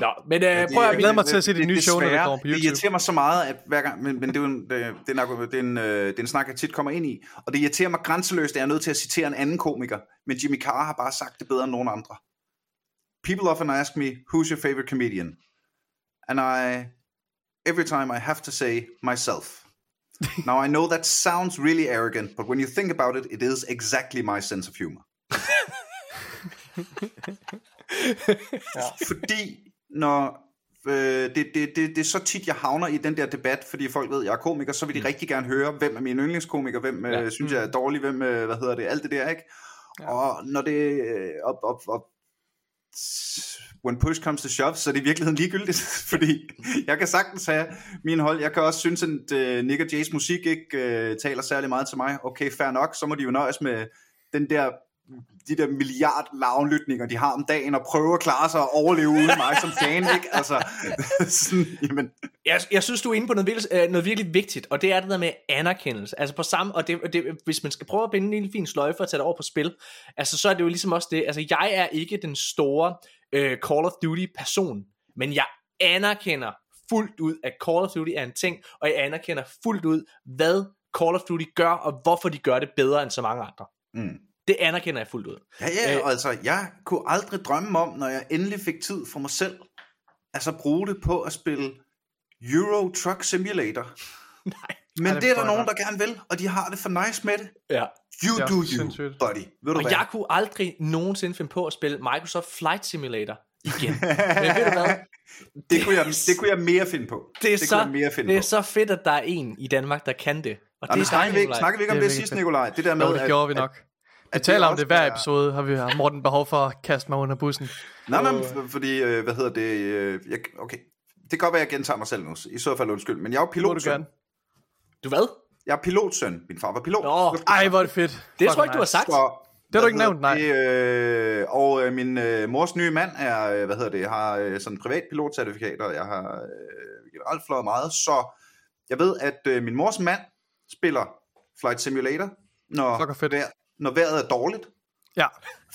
Nå, men øh, Det- prøv at... jeg glæder mig til at se det nye show, når det kommer på Det YouTube. irriterer mig så meget, at hver gang, men, men det er jo en, det, det, er en, det, er en, øh, det er en snak, jeg tit kommer ind i, og det irriterer mig grænseløst, at jeg er nødt til at citere en anden komiker, men Jimmy Carr har bare sagt det bedre end nogen andre. People often ask me, who's your favorite comedian? And I, every time I have to say, myself. Now I know that sounds really arrogant, but when you think about it, it is exactly my sense of humor. Fordi når øh, det, det, det, det er så tit, jeg havner i den der debat, fordi folk ved, at jeg er komiker, så vil de rigtig gerne høre, hvem er min yndlingskomiker, hvem Ja. ja. synes jeg er dårlig, hvem, øh, hvad hedder det, alt det der, ikke? Ja. Og når det øh, op, op, op, when push comes to shove, så er det i virkeligheden ligegyldigt, fordi jeg kan sagtens have min hold. Jeg kan også synes, at uh, Nick og Jays musik ikke uh, taler særlig meget til mig. Okay, fair nok, så må de jo nøjes med den der de der milliard lavnlytninger, de har om dagen, og prøve at klare sig og overleve uden mig som fan, ikke? Altså, sådan, jamen, Jeg, jeg synes, du er inde på noget virkelig, øh, noget virkelig vigtigt, og det er det der med anerkendelse. Altså på samme, og det, det, hvis man skal prøve at binde en lille fin sløjfe og tage det over på spil, altså så er det jo ligesom også det, altså jeg er ikke den store øh, Call of Duty person, men jeg anerkender fuldt ud, at Call of Duty er en ting, og jeg anerkender fuldt ud, hvad Call of Duty gør, og hvorfor de gør det bedre end så mange andre. mm. Det anerkender jeg fuldt ud. Ja, ja, Øh. altså, jeg kunne aldrig drømme om, når jeg endelig fik tid for mig selv, altså bruge det på at spille Euro Truck Simulator. Nej. Men det, det er der nogen, der gerne vil, og de har det for nice med det. Ja. You Ja, do you, sindssygt. buddy. Ved du Og hvad? jeg kunne aldrig nogensinde finde på at spille Microsoft Flight Simulator igen. Men ved du hvad? Det kunne, jeg, det kunne jeg mere finde på. Det er, det så, mere finde det er på. så fedt, at der er en i Danmark, der kan det. Og Jamen, det er snakker, dig, vi ikke, snakker vi ikke om Det det, fedt. Nikolaj? Det der med, Jo, det at- gjorde vi at- nok. Vi taler om det hver er- episode, har vi har Morten behov for at kaste mig under bussen. Nej, nej, for- fordi, øh, hvad hedder det, øh, jeg, okay, det kan godt være, at jeg gentager mig selv nu, i så fald undskyld, men jeg er jo må du. Du hvad? Jeg er pilotsøn. Min far var pilot. Nå, Ej, hvor er det fedt. Det Fuck, tror jeg ikke, du har sagt. Så, Det har du ikke nævnt, hedder det, øh, og øh, min øh, mors nye mand er, øh, hvad hedder det, har øh, sådan privat pilotcertifikat, og jeg har øh, generelt fløjet meget, så jeg ved, at øh, min mors mand spiller Flight Simulator, når, vejr, når vejret er dårligt, Ja,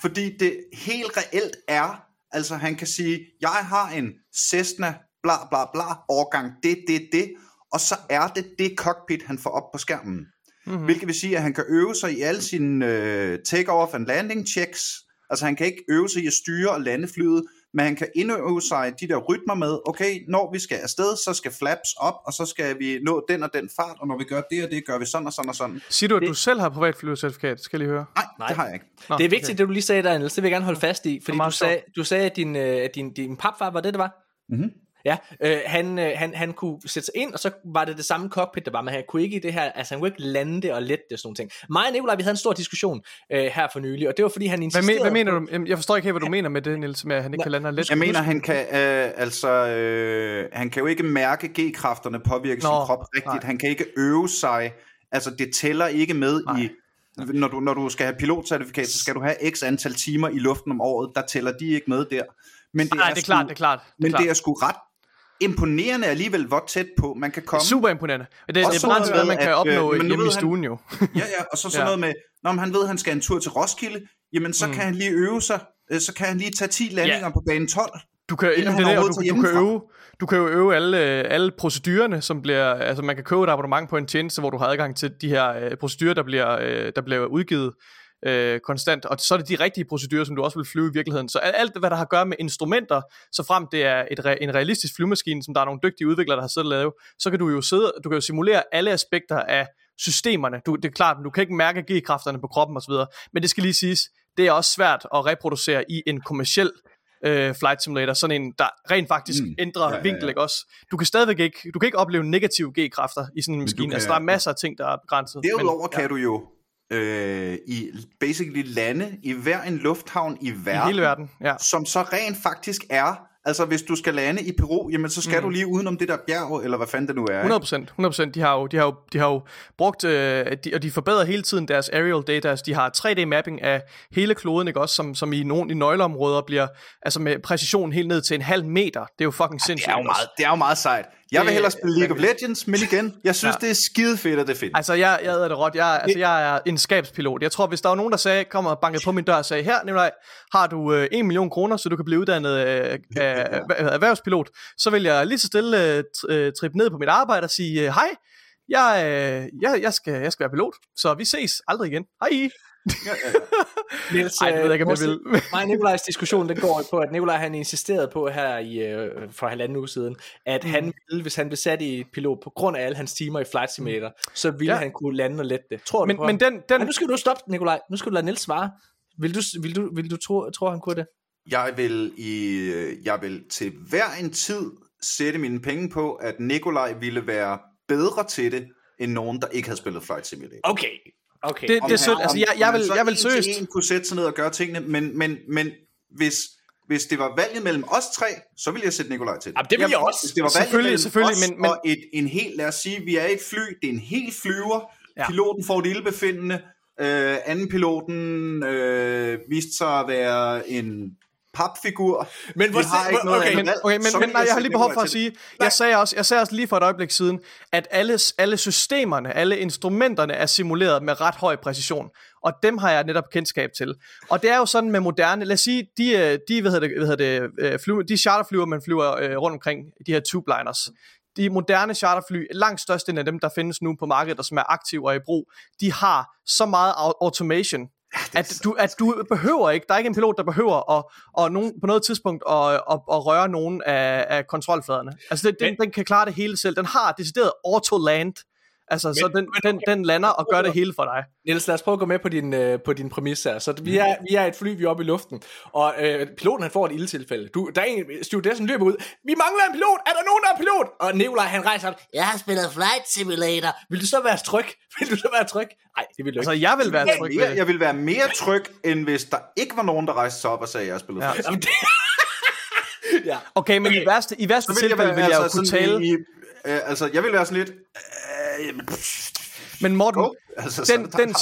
fordi det helt reelt er, altså han kan sige, jeg har en Cessna, bla bla bla, årgang det, det, det, og så er det det cockpit, han får op på skærmen. Mhm. Mm-hmm. Hvilket vil sige, at han kan øve sig i alle sine øh, take-off and landing checks. Altså han kan ikke øve sig i at styre og lande flyet, men han kan indøve sig de der rytmer med, okay, når vi skal afsted, så skal flaps op, og så skal vi nå den og den fart, og når vi gør det og det, gør vi sådan og sådan og sådan. siger du, at du selv har privat flyvecertifikat? Skal jeg lige høre. Nej, Nej. det har jeg ikke. Nå, Det er vigtigt, det du lige sagde der, Niels. Det vil jeg gerne holde fast i. Fordi du sagde, du sagde, at din, øh, at din, din papfar var det, det var? Mhm. Ja, øh, han, øh, han, han kunne sætte sig ind, og så var det det samme cockpit, der var, men han kunne ikke i det her, altså han kunne ikke lande det og lette det og sådan nogle ting. Mig og Nicolaj, vi havde en stor diskussion øh, her for nylig, og det var fordi han Hvad, insisterede men, hvad mener du? Jeg forstår ikke helt, hvad du mener med det, Niels, med at han ikke kan lande let. Jeg mener, han kan, øh, altså, øh, han kan jo ikke mærke G-kræfterne påvirke sin Nå, krop rigtigt. nej. Han kan ikke øve sig. Altså, det tæller ikke med Nej. i... Når du, når du skal have pilotcertifikat, så skal du have x antal timer i luften om året. Der tæller de ikke med der. Men det, Nej, er, det er sgu- klart, det er klart. Det er Men klart. det er sgu ret imponerende alligevel, hvor tæt på man kan komme. Super imponerende. Det, det er begrænset, noget man kan at, øh, opnå nu hjemme i stuen jo. Ja, ja, og så sådan Ja. noget med, når han ved, at han skal en tur til Roskilde, jamen så mm. kan han lige øve sig, øh, så kan han lige tage 10 landinger Ja. på bane 12. Du kan, det er overhovedet du, du, kan øve, du kan jo øve alle, øh, alle procedurerne, som bliver, altså man kan købe et abonnement på en tjeneste, hvor du har adgang til de her øh, procedurer, der bliver, øh, der bliver udgivet øh, konstant, og så er det de rigtige procedurer, som du også vil flyve i virkeligheden. Så alt, hvad der har at gøre med instrumenter, så frem det er et, re- en realistisk flyvemaskine, som der er nogle dygtige udviklere, der har siddet og lavet, så kan du jo sidde, du kan jo simulere alle aspekter af systemerne. Du, det er klart, du kan ikke mærke G-kræfterne på kroppen osv., men det skal lige siges, det er også svært at reproducere i en kommersiel øh, flight simulator, sådan en, der rent faktisk mm. Ændrer Ja, ja, ja, vinkel, ja. ikke også? Du kan stadigvæk ikke, du kan ikke opleve negative G-kræfter i sådan en maskine. kan- Altså, der er masser af ting, der er begrænset. Derudover men, kan du jo øh, i basically lande i hver en lufthavn i I verden, hele verden, ja. som så rent faktisk er, altså hvis du skal lande i Peru, jamen så skal mm. du lige udenom det der bjerg, eller hvad fanden det nu er. ikke? 100%, 100%. De har jo, de har jo, de har jo brugt, øh, de, og de forbedrer hele tiden deres aerial data. Altså, de har 3D-mapping af hele kloden, ikke også, som, som i nogle i nøgleområder bliver, altså med præcision helt ned til en halv meter. Det er jo fucking Det sindssygt. er jo meget, det er jo meget sejt. Jeg vil hellere spille League of Legends, men igen, jeg synes, ja. det er skide fedt, at det findes. Altså, jeg, jeg er det råt. Jeg, altså, jeg er en skabspilot. Jeg tror, hvis der var nogen, der sagde, kom og bankede på min dør og sagde, her, Nikolaj, har du øh, 1 million kroner, så du kan blive uddannet øh, af, af, erhvervspilot, så vil jeg lige så stille øh, tr- øh, trippe ned på mit arbejde og sige, øh, hej, jeg, øh, jeg, jeg, skal, jeg skal være pilot, så vi ses aldrig igen. Hej. Niels, Ej, det ved jeg ikke, om jeg vores- vil. Mig og Nikolajs diskussion, den går på, at Nikolaj han insisterede på her i, øh, for halvanden uge siden, at mm. han ville, hvis han blev sat i pilot, på grund af alle hans timer i Flight Simulator, så ville Ja. ja. han kunne lande og lette det. Tror Men, du på men ham? den, den, Men nu skal du stoppe, Nikolaj. Nu skal du lade Niels svare. Vil du, vil du, vil du tro, tro, han kunne det? Jeg vil, i, øh, jeg vil til hver en tid sætte mine penge på, at Nikolaj ville være bedre til det, end nogen, der ikke havde spillet Flight Simulator. Okay. Okay. det, det er sødt. Altså, jeg, jeg vil, jeg vil seriøst... en kunne sætte sig ned og gøre tingene, men, men, men hvis, hvis det var valget mellem os tre, så ville jeg sætte Nikolaj til det. Jamen, det vil jeg også. Hvis det var valget Selvfølgelig, selvfølgelig, os men- men- og et, en helt, lad os sige, vi er i et fly, det er en helt flyver, Ja. ja. piloten får et ildbefindende, øh, anden piloten øh, viste sig at være en papfigur. Men hvor har ikke noget okay, Men, okay, men, men nej, jeg har lige behov for at sige, jeg sagde, også, jeg sagde også lige for et øjeblik siden, at alle, alle systemerne, alle instrumenterne er simuleret med ret høj præcision. Og dem har jeg netop kendskab til. Og det er jo sådan med moderne, lad os sige, de, øh, de, hvad hedder det, hvad hedder det, øh, fly, de charterflyver, man flyver øh, rundt omkring, de her tubeliners, de moderne charterfly, langt størstedelen af dem, der findes nu på markedet, og som er aktive og i brug, de har så meget au- automation, at du, at du behøver ikke, der er ikke en pilot, der behøver at, og nogen, på noget tidspunkt at, at, at røre nogen af, af kontrolfladerne. Altså det, den, Men- den kan klare det hele selv. Den har decideret auto-land, Altså, så Men- den, den, den lander og gør det hele for dig. Niels, lad os prøve at gå med på din, øh, på din præmis her. Så vi er, vi er et fly, vi er oppe i luften, og øh, piloten han får et ildtilfælde. Du, der er en, stewardessen løber ud. Vi mangler en pilot! Er der nogen, der er pilot? Og Nikolaj han rejser op. Jeg har spillet Flight Simulator. Vil du så være tryg? Vil du så være tryg? Nej, det vil du ikke. Altså, jeg vil være Jeg, tryg jeg, jeg ville være mere tryg, end hvis der ikke var nogen, der rejste sig op og sagde, at jeg spillede Ja. ja. Jamen, det... ja. Okay, men i værste, i værste tilfælde vil jeg jo altså kunne tale... I, øh, altså, jeg ville være sådan lidt... Øh, Men Morten, go. altså, den, den,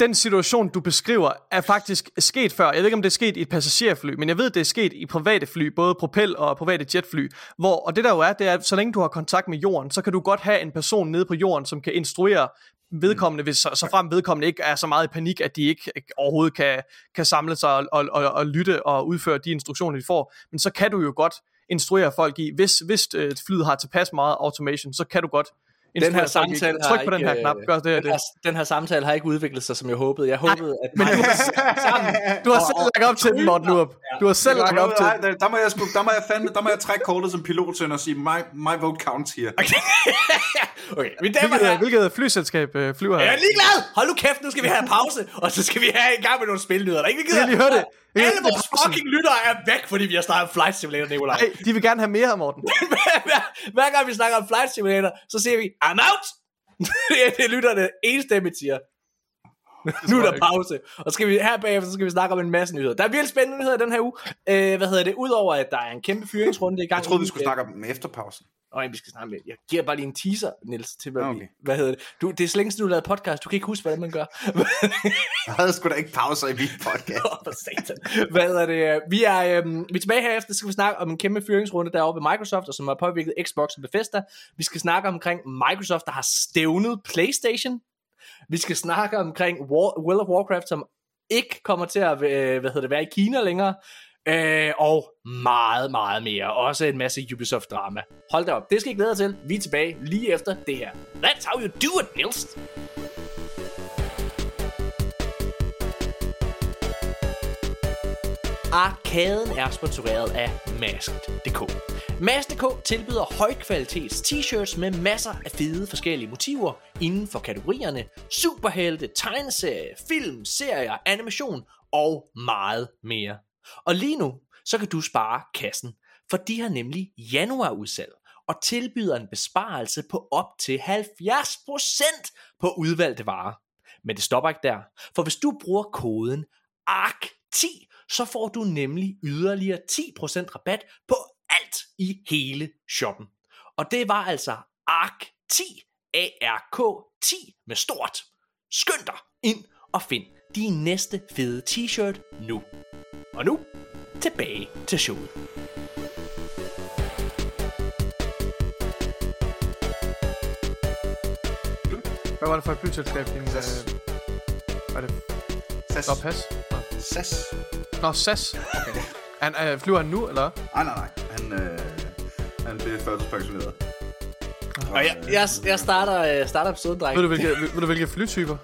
den situation, du beskriver, er faktisk sket før. Jeg ved ikke, om det er sket i et passagerfly, men jeg ved, det er sket i private fly, både propel og private jetfly. Hvor, og det der jo er, det er, at så længe du har kontakt med jorden, så kan du godt have en person nede på jorden, som kan instruere vedkommende, hvis så, så frem vedkommende ikke er så meget i panik, at de ikke overhovedet kan, kan samle sig og, og, og, og lytte og udføre de instruktioner, de får. Men så kan du jo godt instruere folk i, hvis, hvis øh, flyet har tilpas meget automation, så kan du godt Den her samtale har Tryk på den her ikke, knap, gør det, Den det. her, den her samtale har ikke udviklet sig, som jeg håbede. Jeg håbede, at... Men du har, sammen. du har selv lagt op til den, Morten Lurup. Du har selv lagt op til Nej, der, der, må jeg sgu, der må jeg fandme, der må jeg trække kortet som pilotsøn og sige, my, my vote counts here. okay, mine damer og Hvilket, herrer, hvilket flyselskab øh, flyver her? Jeg er ligeglad! Hold nu kæft, nu skal vi have pause, og så skal vi have en gang med nogle spilnyder. Ikke? Vi gider. Jeg lige høre det. Alle vores fucking lyttere er væk, fordi vi har snakket om Flight Simulator, Nikolaj. Nej, de vil gerne have mere, Morten. hver, hver gang vi snakker om Flight Simulator, så siger vi, I'm out! det er det, lytterne enstemmigt siger. nu er der pause. Og så skal vi her bagefter, så skal vi snakke om en masse nyheder. Der er virkelig spændende nyheder den her uge. Øh, hvad hedder det? Udover at der er en kæmpe fyringsrunde i gang. Jeg troede, vi skulle snakke om efter pausen. Øj, vi skal snakke med. Jeg giver bare lige en teaser, Niels, til hvad, okay. Okay. hvad hedder det. Du, det er så længe siden, du lavet podcast. Du kan ikke huske, hvordan man gør. Jeg havde sgu da ikke pauser i min podcast. Satan. Hvad hedder det? Vi er, øhm, vi er tilbage så skal vi snakke om en kæmpe fyringsrunde deroppe ved Microsoft, og som har påvirket Xbox og Bethesda. Vi skal snakke omkring Microsoft, der har stævnet PlayStation. Vi skal snakke omkring War, World of Warcraft, som ikke kommer til at øh, hvad hedder det, være i Kina længere. Øh, og meget, meget mere. Også en masse Ubisoft-drama. Hold da op, det skal I glæde jer til. Vi er tilbage lige efter det her. That's how you do it, Nils! Arkaden er sponsoreret af Masked.dk. Masked.dk tilbyder højkvalitets t-shirts med masser af fede forskellige motiver inden for kategorierne superhelte, tegneserie, film, serier, animation og meget mere. Og lige nu, så kan du spare kassen, for de har nemlig januarudsalg og tilbyder en besparelse på op til 70% på udvalgte varer. Men det stopper ikke der, for hvis du bruger koden ARK10, så får du nemlig yderligere 10% rabat på alt i hele shoppen. Og det var altså ARK10, ARK10 med stort. Skynd dig ind og find din næste fede t-shirt nu. Og nu, tilbage til showet. Hvad var det for et flyselskab? Din, SAS. øh, var det SAS. Nå, pas? SAS. Nå, SAS. Okay. Han, øh, flyver han nu, eller? Nej, nej, nej. Han, øh, han blev førtidspensioneret. Og jeg, jeg, jeg starter, jeg starter episoden, dreng. Ved du, hvilke, ved, ved du, hvilke flytyper?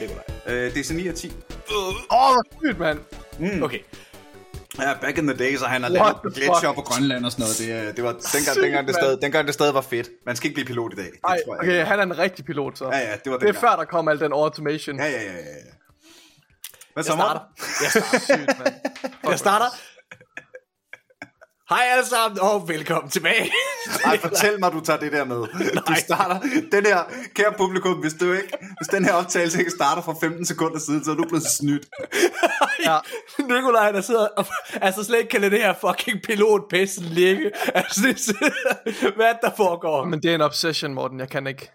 Nikolaj. Øh, DC-9 og 10. Åh, oh, hvor sygt, mand. Okay. Ja, back in the days, og han har lavet fuck? på Grønland og sådan noget. Det, øh, det var dengang, Sygt, dengang, det stadig, dengang det stadig var fedt. Man skal ikke blive pilot i dag. Det Ej, tror jeg okay, han er en rigtig pilot, så. Ja, ja, det var Det er dengang. før, der kom al den automation. Ja, ja, ja, ja. ja. Hvad så, Jeg starter. Jeg starter. Sygt, mand. Jeg starter. Hej alle sammen, og velkommen tilbage. Ej, fortæl mig, du tager det der med. Du starter, den her, kære publikum, hvis, du ikke, hvis den her optagelse ikke starter for 15 sekunder siden, så er du blevet snydt. Ja. Nikolaj, der sidder og altså slet ikke kan lade det her fucking pilotpisse ligge. Altså, det, er- hvad er der foregår? Men det er en obsession, Morten. Jeg kan ikke.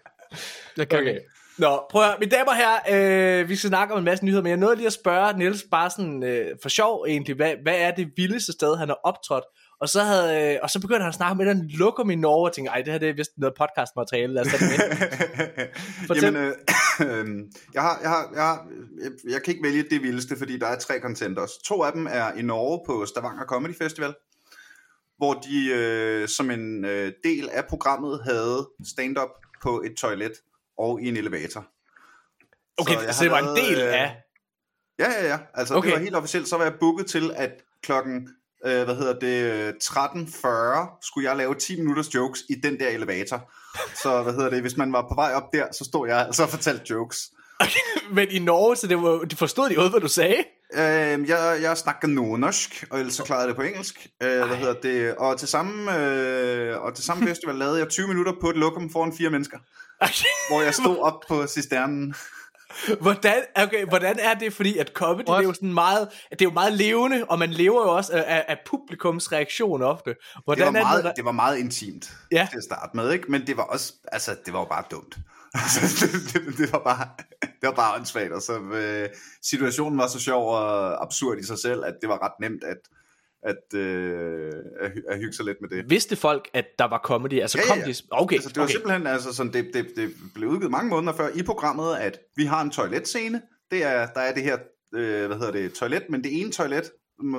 Jeg kan Okay. ikke. Nå, prøv at høre, mine damer og herrer, øh, vi skal snakke om en masse nyheder, men jeg nåede lige at spørge Niels bare sådan øh, for sjov egentlig, hvad, hvad er det vildeste sted, han har optrådt? Og så, havde, øh, og så begyndte han at snakke med den lokum i Norge, og tænkte, ej, det her det er vist noget podcastmateriale, lad os tage det med. Jamen, øh, øh, jeg, har, jeg, har, jeg, har, jeg, jeg kan ikke vælge det vildeste, fordi der er tre contenders. To af dem er i Norge på Stavanger Comedy Festival, hvor de øh, som en øh, del af programmet havde stand-up på et toilet og i en elevator. Okay, så, har det var en del øh, af... Ja, ja, ja. Altså, okay. det var helt officielt. Så var jeg booket til, at klokken øh, hvad hedder det, 13.40 skulle jeg lave 10 minutters jokes i den der elevator. Så hvad hedder det, hvis man var på vej op der, så stod jeg altså og fortalte jokes. Men i Norge, så det var, de forstod de noget, hvad du sagde? Øh, jeg, jeg snakker norsk, og ellers så klarede jeg det på engelsk. Øh, hvad hedder det? Og til samme, øh, og til samme festival lavede jeg 20 minutter på et lokum foran fire mennesker. hvor jeg stod op på cisternen. Hvordan, okay, hvordan er det, fordi at comedy, What? det er jo sådan meget, det er jo meget levende, og man lever jo også af, af publikums reaktion ofte. Hvordan det, var meget, er det, det var meget intimt ja. til at starte med, ikke? men det var også, altså det var jo bare dumt. det, det, det, var bare, det var bare åndssvagt, og så øh, situationen var så sjov og absurd i sig selv, at det var ret nemt at, at, øh, at, at hygge sig lidt med det. Vidste folk, at der var comedy? Altså, ja, kom ja. De... Okay, altså, det var okay. simpelthen, altså, sådan, det, det, det blev udgivet mange måneder før i programmet, at vi har en toiletscene. Det er, der er det her, øh, hvad hedder det, toilet, men det ene toilet,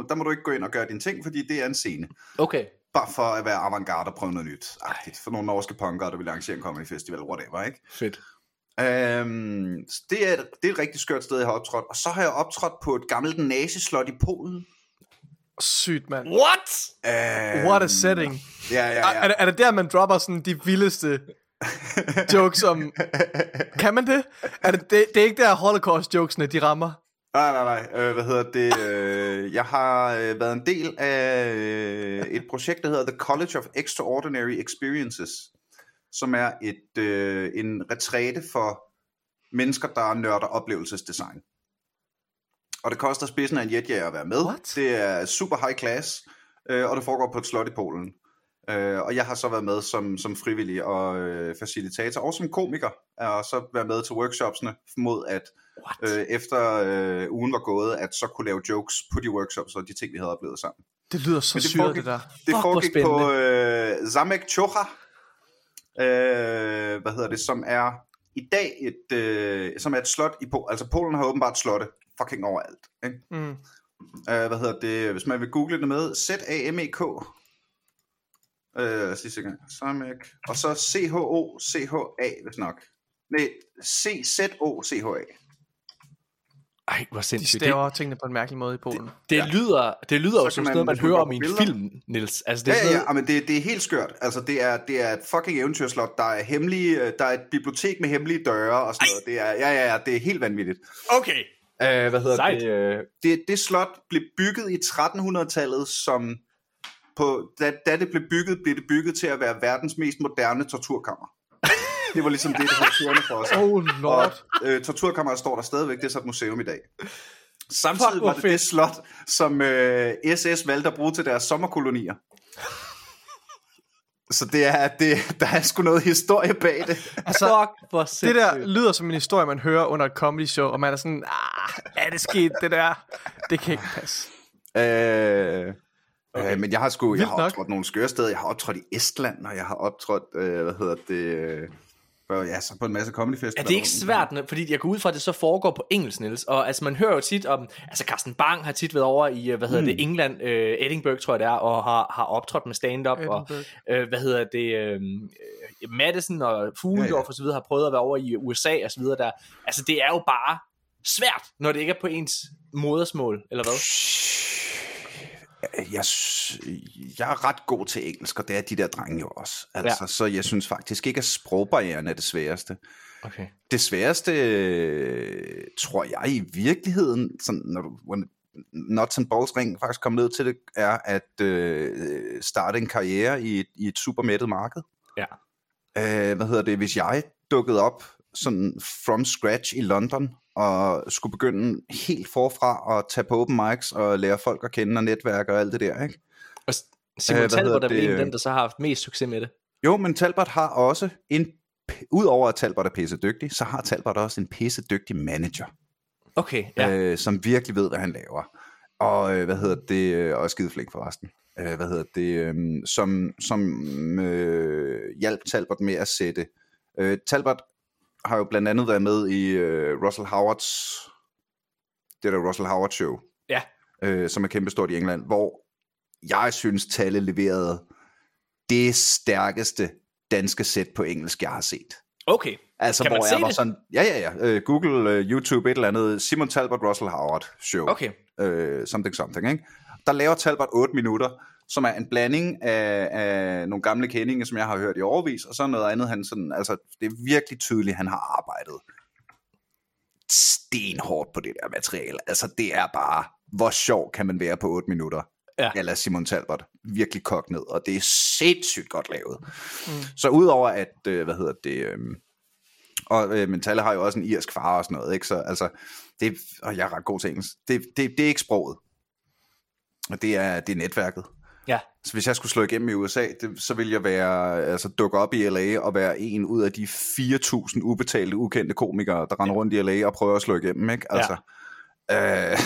der må du ikke gå ind og gøre dine ting, fordi det er en scene. Okay. Bare for at være avantgarde og prøve noget nyt. Agtigt. For nogle norske punkere, der vil arrangere en comedy festival, whatever, ikke? Fedt. Øhm, det, er, det er et rigtig skørt sted, jeg har optrådt. Og så har jeg optrådt på et gammelt nazislot i Polen. Sygt, mand. What? Øhm, What a setting. Ja, ja, Er, ja. er, det- er det der, man dropper sådan de vildeste jokes om... Kan man det? Er det, det, det er ikke der holocaust-jokesene, de rammer? Nej, nej, nej. Øh, hvad hedder det? Øh, jeg har øh, været en del af øh, et projekt, der hedder The College of Extraordinary Experiences, som er et øh, en retræte for mennesker, der nørder oplevelsesdesign. Og det koster spidsen af en jetjager at være med. What? Det er super high class, øh, og det foregår på et slot i Polen. Øh, og jeg har så været med som, som frivillig og øh, facilitator, og som komiker, og så været med til workshopsene mod at What? øh, efter øh, ugen var gået, at så kunne lave jokes på de workshops og de ting, vi havde oplevet sammen. Det lyder så det syret, det der. Det Fuck, foregik på øh, Zamek Chocha, øh, hvad hedder det, som er i dag et, øh, som er et slot i Polen. Altså Polen har åbenbart slotte fucking overalt. Ikke? Mm. Øh, hvad hedder det, hvis man vil google det med, Z-A-M-E-K. Øh, sidste gang. Zamek. Og så C-H-O-C-H-A, hvis nok. Nej, C-Z-O-C-H-A. Ej, hvor De sindssygt. staver tingene på en mærkelig måde i Polen. Det, det lyder, det lyder jo Så som sådan noget, man- man hører om i en billeder- film, Nils. Altså, det er Ja, sådan ja, noget, ja, men det, det er helt skørt. Altså, det er, det er et fucking eventyrslot. Der er, hemmelige, der er et bibliotek med hemmelige døre og sådan noget. Det er, ja, ja, ja, det er helt vanvittigt. Okay. Uh, hvad hedder Sejt. det? Uh, det? Det slot blev bygget i 1300-tallet som... På, da, da det blev bygget, blev det bygget til at være verdens mest moderne torturkammer. Det var ligesom det, det havde kørende for os. Oh Og lord. øh, torturkammeret står der stadigvæk, det er så et museum i dag. Samtidig Fuck, var det fedt. det slot, som øh, SS valgte at bruge til deres sommerkolonier. Så det er, det, der er sgu noget historie bag det. Altså, Fuck, hvor det der lyder som en historie, man hører under et comedy show, og man er sådan, ah, er det sket, det der? Det kan ikke passe. Øh, okay. øh, men jeg har sgu, jeg Vildt har nok. optrådt nogle skøre steder. Jeg har optrådt i Estland, og jeg har optrådt, øh, hvad hedder det, øh, ja, så på en masse comedy Er festivaler. det ikke svært, fordi jeg går ud fra, at det så foregår på engelsk, Niels, og altså man hører jo tit om, altså Carsten Bang har tit været over i, øh, hvad hedder mm. det, England, øh, Edinburgh tror jeg det er, og har, har optrådt med stand-up, og øh, hvad hedder det, øh, øh, Madison og Fuglendorf Ja, ja. og så videre har prøvet at være over i USA og så videre der. Altså det er jo bare svært, når det ikke er på ens modersmål, eller hvad? Jeg, jeg er ret god til engelsk, og det er de der drenge jo også. Altså, ja. Så jeg synes faktisk ikke, at sprogbarrieren er det sværeste. Okay. Det sværeste, øh, tror jeg i virkeligheden, sådan, når du, when nuts and balls ring faktisk kommer ned til det, er at øh, starte en karriere i et, i et super mættet marked. Ja. Øh, hvad hedder det, hvis jeg dukkede op sådan from scratch i London, og skulle begynde helt forfra at tage på open mics og lære folk at kende og netværke og alt det der, ikke? Og Simon Øh, øh, hvad Talbot er vel en af dem, der så har haft mest succes med det. Jo, men Talbot har også en, udover at Talbot er pisse dygtig, så har Talbot også en pisse dygtig manager. Okay, ja. øh, som virkelig ved, hvad han laver. Og øh, hvad hedder det, øh, og skide flink forresten. Øh, hvad hedder det, øh, som, som øh, hjalp Talbot med at sætte. Øh, Talbot har jo blandt andet været med i øh, Russell Howards, det der Russell Howard show, Ja. øh, som er kæmpestort i England, hvor jeg synes, Talle leverede det stærkeste danske sæt på engelsk, jeg har set. Okay. Altså, Kan man hvor se jeg var det? sådan, ja, ja, ja, uh, Google, uh, YouTube, et eller andet, Simon Talbot, Russell Howard show, Okay. uh, something, something, ikke? der laver Talbot 8 minutter, som er en blanding af, af nogle gamle kendinge, som jeg har hørt i overvis, og så noget andet, han sådan, altså, det er virkelig tydeligt, han har arbejdet stenhårdt på det der materiale. Altså, det er bare, hvor sjov kan man være på 8 minutter? Ja. Eller Simon Talbot. Virkelig kogt ned, og det er sindssygt godt lavet. Mm. Så udover at, øh, hvad hedder det, øh, og øh, Mentale har jo også en irsk far og sådan noget, ikke? Så altså, det, og jeg er ret god til engelsk. Det, det, det er ikke sproget. Og det er, det er netværket. Ja. Så hvis jeg skulle slå igennem i USA, det, så ville jeg være, altså dukke op i LA og være en ud af de 4.000 ubetalte, ukendte komikere, der render rundt i LA og prøver at slå igennem, ikke? Altså, ja. øh,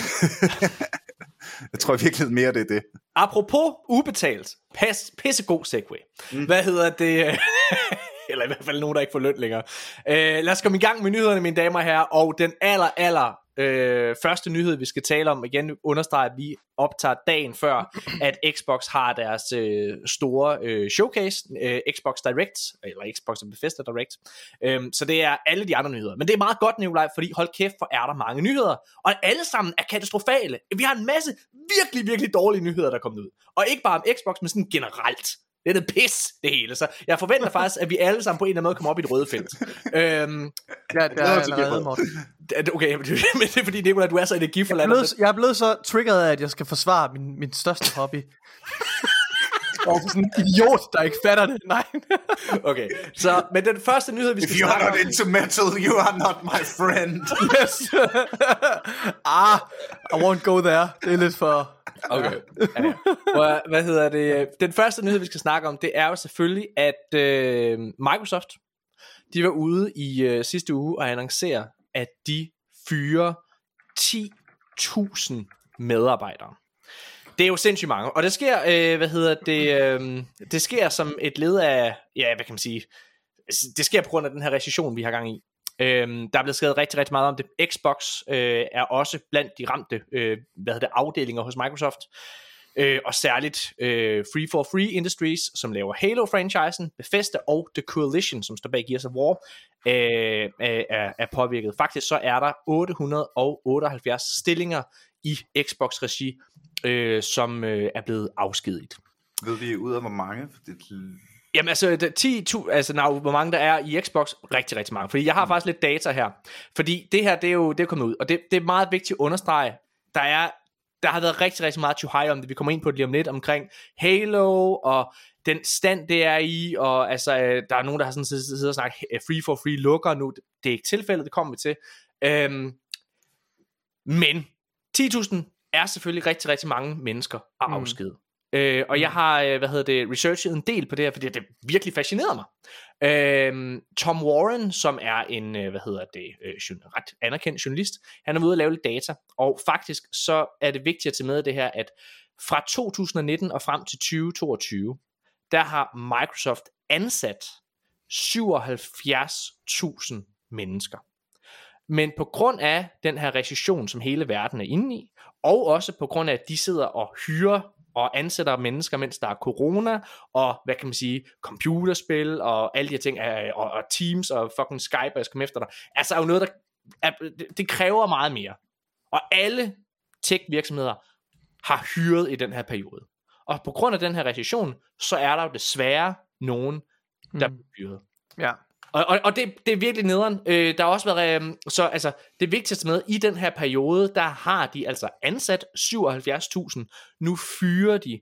jeg tror virkelig mere, det er det. Apropos ubetalt, pas, pissegod segway. Mm. Hvad hedder det? Eller i hvert fald nogen, der ikke får løn længere. Uh, lad os komme i gang med nyhederne, mine damer og herrer. Og den aller, aller øh, første nyhed, vi skal tale om, igen understreger, at vi optager dagen før, at Xbox har deres øh, store øh, showcase, øh, Xbox Direct, eller Xbox Bethesda Direct. Øh, så det er alle de andre nyheder. Men det er meget godt, Nikolaj, fordi hold kæft, for er der mange nyheder. Og alle sammen er katastrofale. Vi har en masse virkelig, virkelig dårlige nyheder, der er kommet ud. Og ikke bare om Xbox, men sådan generelt. Det er det pis, det hele. Så jeg forventer faktisk, at vi alle sammen på en eller anden måde kommer op i et røde felt. øhm, ja, det er allerede, Morten. Okay, men det er fordi, Nicolai, du er så energiforladt. Jeg, er blevet, jeg er blevet så triggeret af, at jeg skal forsvare min, min største hobby. Og sådan en idiot, der ikke fatter det. Nej. okay, så men den første nyhed, vi skal If you are not into metal, you are not my friend. yes. ah, I won't go there. Det er lidt for... Okay. Ja, ja. Hvor, hvad hedder det? Den første nyhed, vi skal snakke om, det er jo selvfølgelig, at øh, Microsoft, de var ude i øh, sidste uge og annoncerer, at de fyrer 10.000 medarbejdere. Det er jo sindssygt mange, og det sker, øh, hvad hedder det, øh, det sker som et led af, ja, hvad kan man sige, det sker på grund af den her recession, vi har gang i. Øh, der er blevet skrevet rigtig, rigtig meget om det. Xbox øh, er også blandt de ramte, øh, hvad hedder det, afdelinger hos Microsoft. Øh, og særligt øh, Free for Free Industries, som laver Halo-franchisen, Bethesda og The Coalition, som står bag Gears of War, øh, er, er påvirket. Faktisk så er der 878 stillinger i Xbox-regi, øh, som øh, er blevet afskediget. Ved vi ud af hvor mange? Det... Jamen altså, 10, altså now, hvor mange der er i Xbox, rigtig, rigtig mange. Fordi jeg har mm. faktisk lidt data her. Fordi det her, det er jo det er kommet ud, og det, det er meget vigtigt at understrege. Der er der har været rigtig, rigtig meget high om det. Vi kommer ind på det lige om lidt omkring Halo og den stand, det er i, og altså, øh, der er nogen, der har sådan siddet og snakket free for free lukker nu. Det er ikke tilfældet, det kommer vi til. Øhm, men 10.000 er selvfølgelig rigtig, rigtig mange mennesker at afskede. Mm. Øh, og jeg mm. har, øh, hvad hedder det, researchet en del på det her, fordi det virkelig fascinerer mig. Øh, Tom Warren, som er en, øh, hvad hedder det, øh, ret anerkendt journalist, han er ude at lave lidt data, og faktisk så er det vigtigt at tage med det her, at fra 2019 og frem til 2022, der har Microsoft ansat 77.000 mennesker. Men på grund af den her recession, som hele verden er inde i, og også på grund af, at de sidder og hyrer og ansætter mennesker, mens der er corona, og hvad kan man sige, computerspil, og alle de her ting, og, og Teams, og fucking Skype, og jeg skal komme efter dig. Altså er jo noget, der er, det kræver meget mere. Og alle tech-virksomheder har hyret i den her periode. Og på grund af den her recession, så er der jo desværre nogen, der mm. bliver hyret. Ja. Og, og, og det, det er virkelig nederen. Øh, der har også været, øh, så altså, det vigtigste med, i den her periode, der har de altså ansat 77.000, nu fyrer de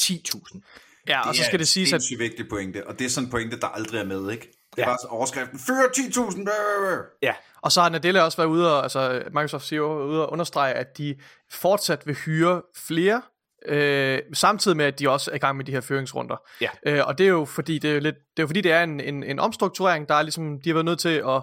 10.000. Ja, og så skal det siges, at... Det er en vigtig pointe, og det er sådan en pointe, der aldrig er med, ikke? Det er ja. bare overskriften, fyrer 10.000! Ja. Og så har Nadella også været ude og, altså Microsoft CEO ude og understrege, at de fortsat vil hyre flere Øh, samtidig med, at de også er i gang med de her føringsrunder. Ja. Øh, og det er jo fordi, det er, lidt, det er, jo fordi, det er en, en, en omstrukturering, der er ligesom, de har været nødt til at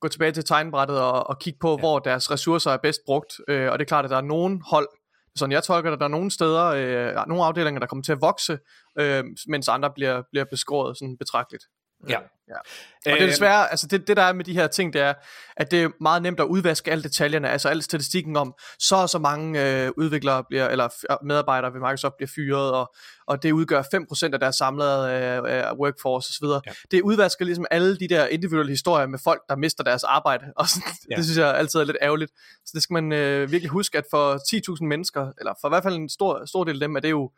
gå tilbage til tegnbrættet og, og kigge på, ja. hvor deres ressourcer er bedst brugt. Øh, og det er klart, at der er nogen hold, sådan jeg tolker det, der er nogle steder, øh, nogle afdelinger, der kommer til at vokse, øh, mens andre bliver, bliver beskåret sådan betragteligt. Ja. Ja. Og det er Øh, desværre, altså det, det der er med de her ting, det er, at det er meget nemt at udvaske alle detaljerne, altså al statistikken om, så og så mange øh, udviklere bliver, eller medarbejdere ved Microsoft bliver fyret, og, og det udgør 5% af deres samlede øh, øh, workforce osv. Ja. Det udvasker ligesom alle de der individuelle historier med folk, der mister deres arbejde, og sådan, ja. det synes jeg altid er lidt ærgerligt. Så det skal man øh, virkelig huske, at for 10.000 mennesker, eller for i hvert fald en stor, stor del af dem, er det jo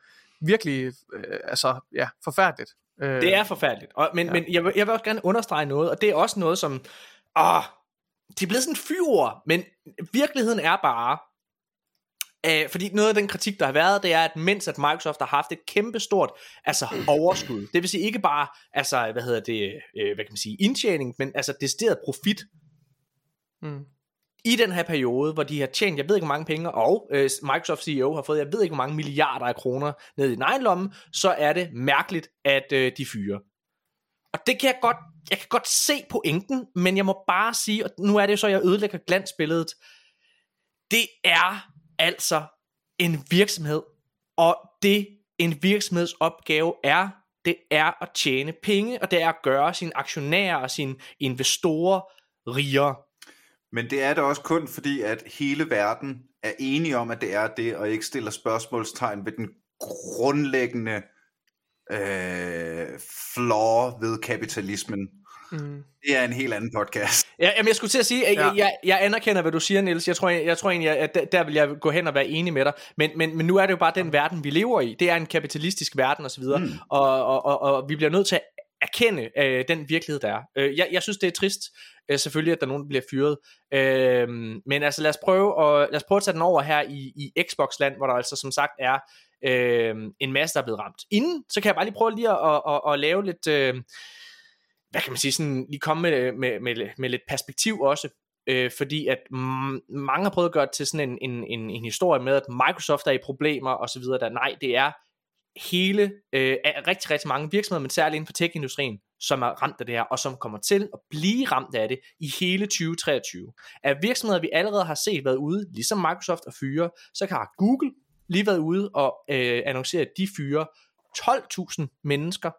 virkelig, øh, altså ja, forfærdeligt. Øh, Det er forfærdeligt. Og, men, ja. men jeg, vil, jeg vil også gerne understrege noget, og det er også noget, som... Åh, det er blevet sådan fyre, men virkeligheden er bare... Øh, fordi noget af den kritik, der har været, det er, at mens at Microsoft har haft et kæmpestort altså, overskud, det vil sige ikke bare, altså, hvad hedder det, øh, hvad kan man sige, indtjening, men altså decideret profit, Mm i den her periode, hvor de har tjent, jeg ved ikke hvor mange penge, og øh, Microsoft CEO har fået, jeg ved ikke hvor mange milliarder af kroner ned i den egen lomme, så er det mærkeligt, at øh, de fyrer. Og det kan jeg godt, jeg kan godt se pointen, men jeg må bare sige, og nu er det jo så, jeg ødelægger glansbilledet, det er altså en virksomhed, og det en virksomheds opgave er, det er at tjene penge, og det er at gøre sine aktionærer og sine investorer rigere. Men det er det også kun fordi, at hele verden er enige om, at det er det, og ikke stiller spørgsmålstegn ved den grundlæggende øh, flaw ved kapitalismen. Mm. Det er en helt anden podcast. Ja, jamen jeg skulle til at sige, at Ja. jeg, jeg, jeg anerkender, hvad du siger, Niels. Jeg tror, jeg, jeg tror egentlig, at der, der vil jeg gå hen og være enig med dig. Men, men, men nu er det jo bare den verden, vi lever i. Det er en kapitalistisk verden osv. Mm. Og, og, og, og vi bliver nødt til at erkende øh, den virkelighed, der er. Øh, jeg, jeg synes, det er trist, øh, selvfølgelig, at der er nogen, der bliver fyret. Øh, men altså, lad os, prøve at, lad os prøve at tage den over her i, i Xbox-land, hvor der altså som sagt er øh, en masse, der er blevet ramt. Inden, så kan jeg bare lige prøve lige at, at, at, at lave lidt... Øh, hvad kan man sige, sådan lige komme med, med, med, med lidt perspektiv også, øh, fordi at m- mange har prøvet at gøre det til sådan en, en, en, en historie med, at Microsoft er i problemer og så videre, der nej, det er hele, øh, af rigtig, rigtig mange virksomheder, men særligt inden for tech-industrien, som er ramt af det her, og som kommer til at blive ramt af det i hele 2023. Af virksomheder, vi allerede har set været ude, ligesom Microsoft og fyre, så har Google lige været ude og øh, annoncere, at de fyre 12.000 mennesker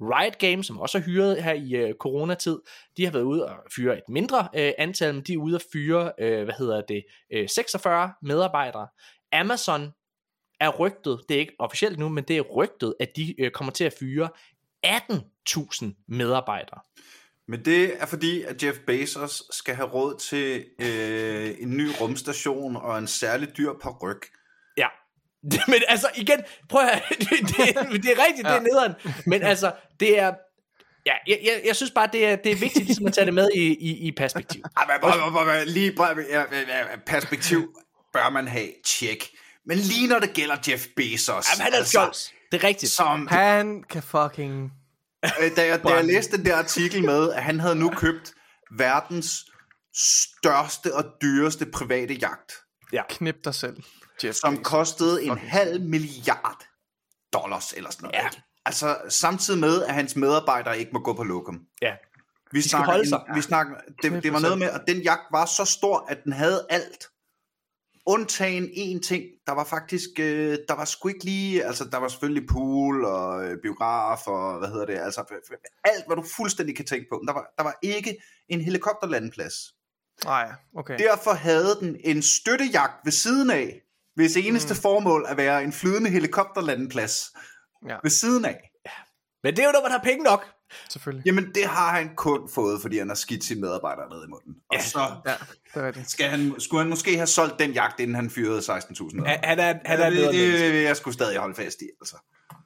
Riot Games, som også er hyret her i øh, coronatid, de har været ude og fyre et mindre øh, antal, men de er ude at fyre, øh, hvad hedder det, øh, 46 medarbejdere. Amazon er rygtet, det er ikke officielt nu, men det er rygtet, at de øh, kommer til at fyre 18.000 medarbejdere. Men det er fordi, at Jeff Bezos skal have råd til øh, en ny rumstation og en særlig dyr ryg. Ja. Men altså igen, prøv at det, det, det er rigtigt, det er nederen. Men altså, det er, ja, jeg, jeg, jeg synes bare, det er, det er vigtigt ligesom at tage det med i, i, i perspektiv. Ej, men, Lige ja, ja, ja, perspektiv bør man have, tjek. Men lige når det gælder Jeff Bezos, Jamen, han er altså, fjols. Det er rigtigt. som, Han kan fucking... øh, da, jeg, da jeg læste den der artikel med, at han havde nu købt verdens største og dyreste private jagt, Knip dig selv, Jeff. som Bezos. kostede en halv milliard dollars eller sådan noget. Ja. Altså samtidig med, at hans medarbejdere ikke må gå på lokum. Ja. Vi snakker, holde sig. en, vi snakker, det, det var noget med, at den jagt var så stor, at den havde alt. Undtagen en ting, der var faktisk, øh, der var sgu ikke lige, altså der var selvfølgelig pool og øh, biograf og hvad hedder det, altså alt, hvad du fuldstændig kan tænke på. Men Der var, der var ikke en helikopterlandeplads. Nej, okay. Derfor havde den en støttejagt ved siden af, hvis eneste mm. formål at være en flydende helikopterlandeplads Ja. ved siden af. Men det er jo, når man har penge nok. Selvfølgelig. Jamen, det har han kun fået, fordi han har skidt sine medarbejdere ned i munden. Og Ja. så Ja, det er det. skal han, skulle han måske have solgt den jagt, inden han fyrede 16.000 Han, han er, han er det, det, vil jeg skulle stadig holde fast i, altså.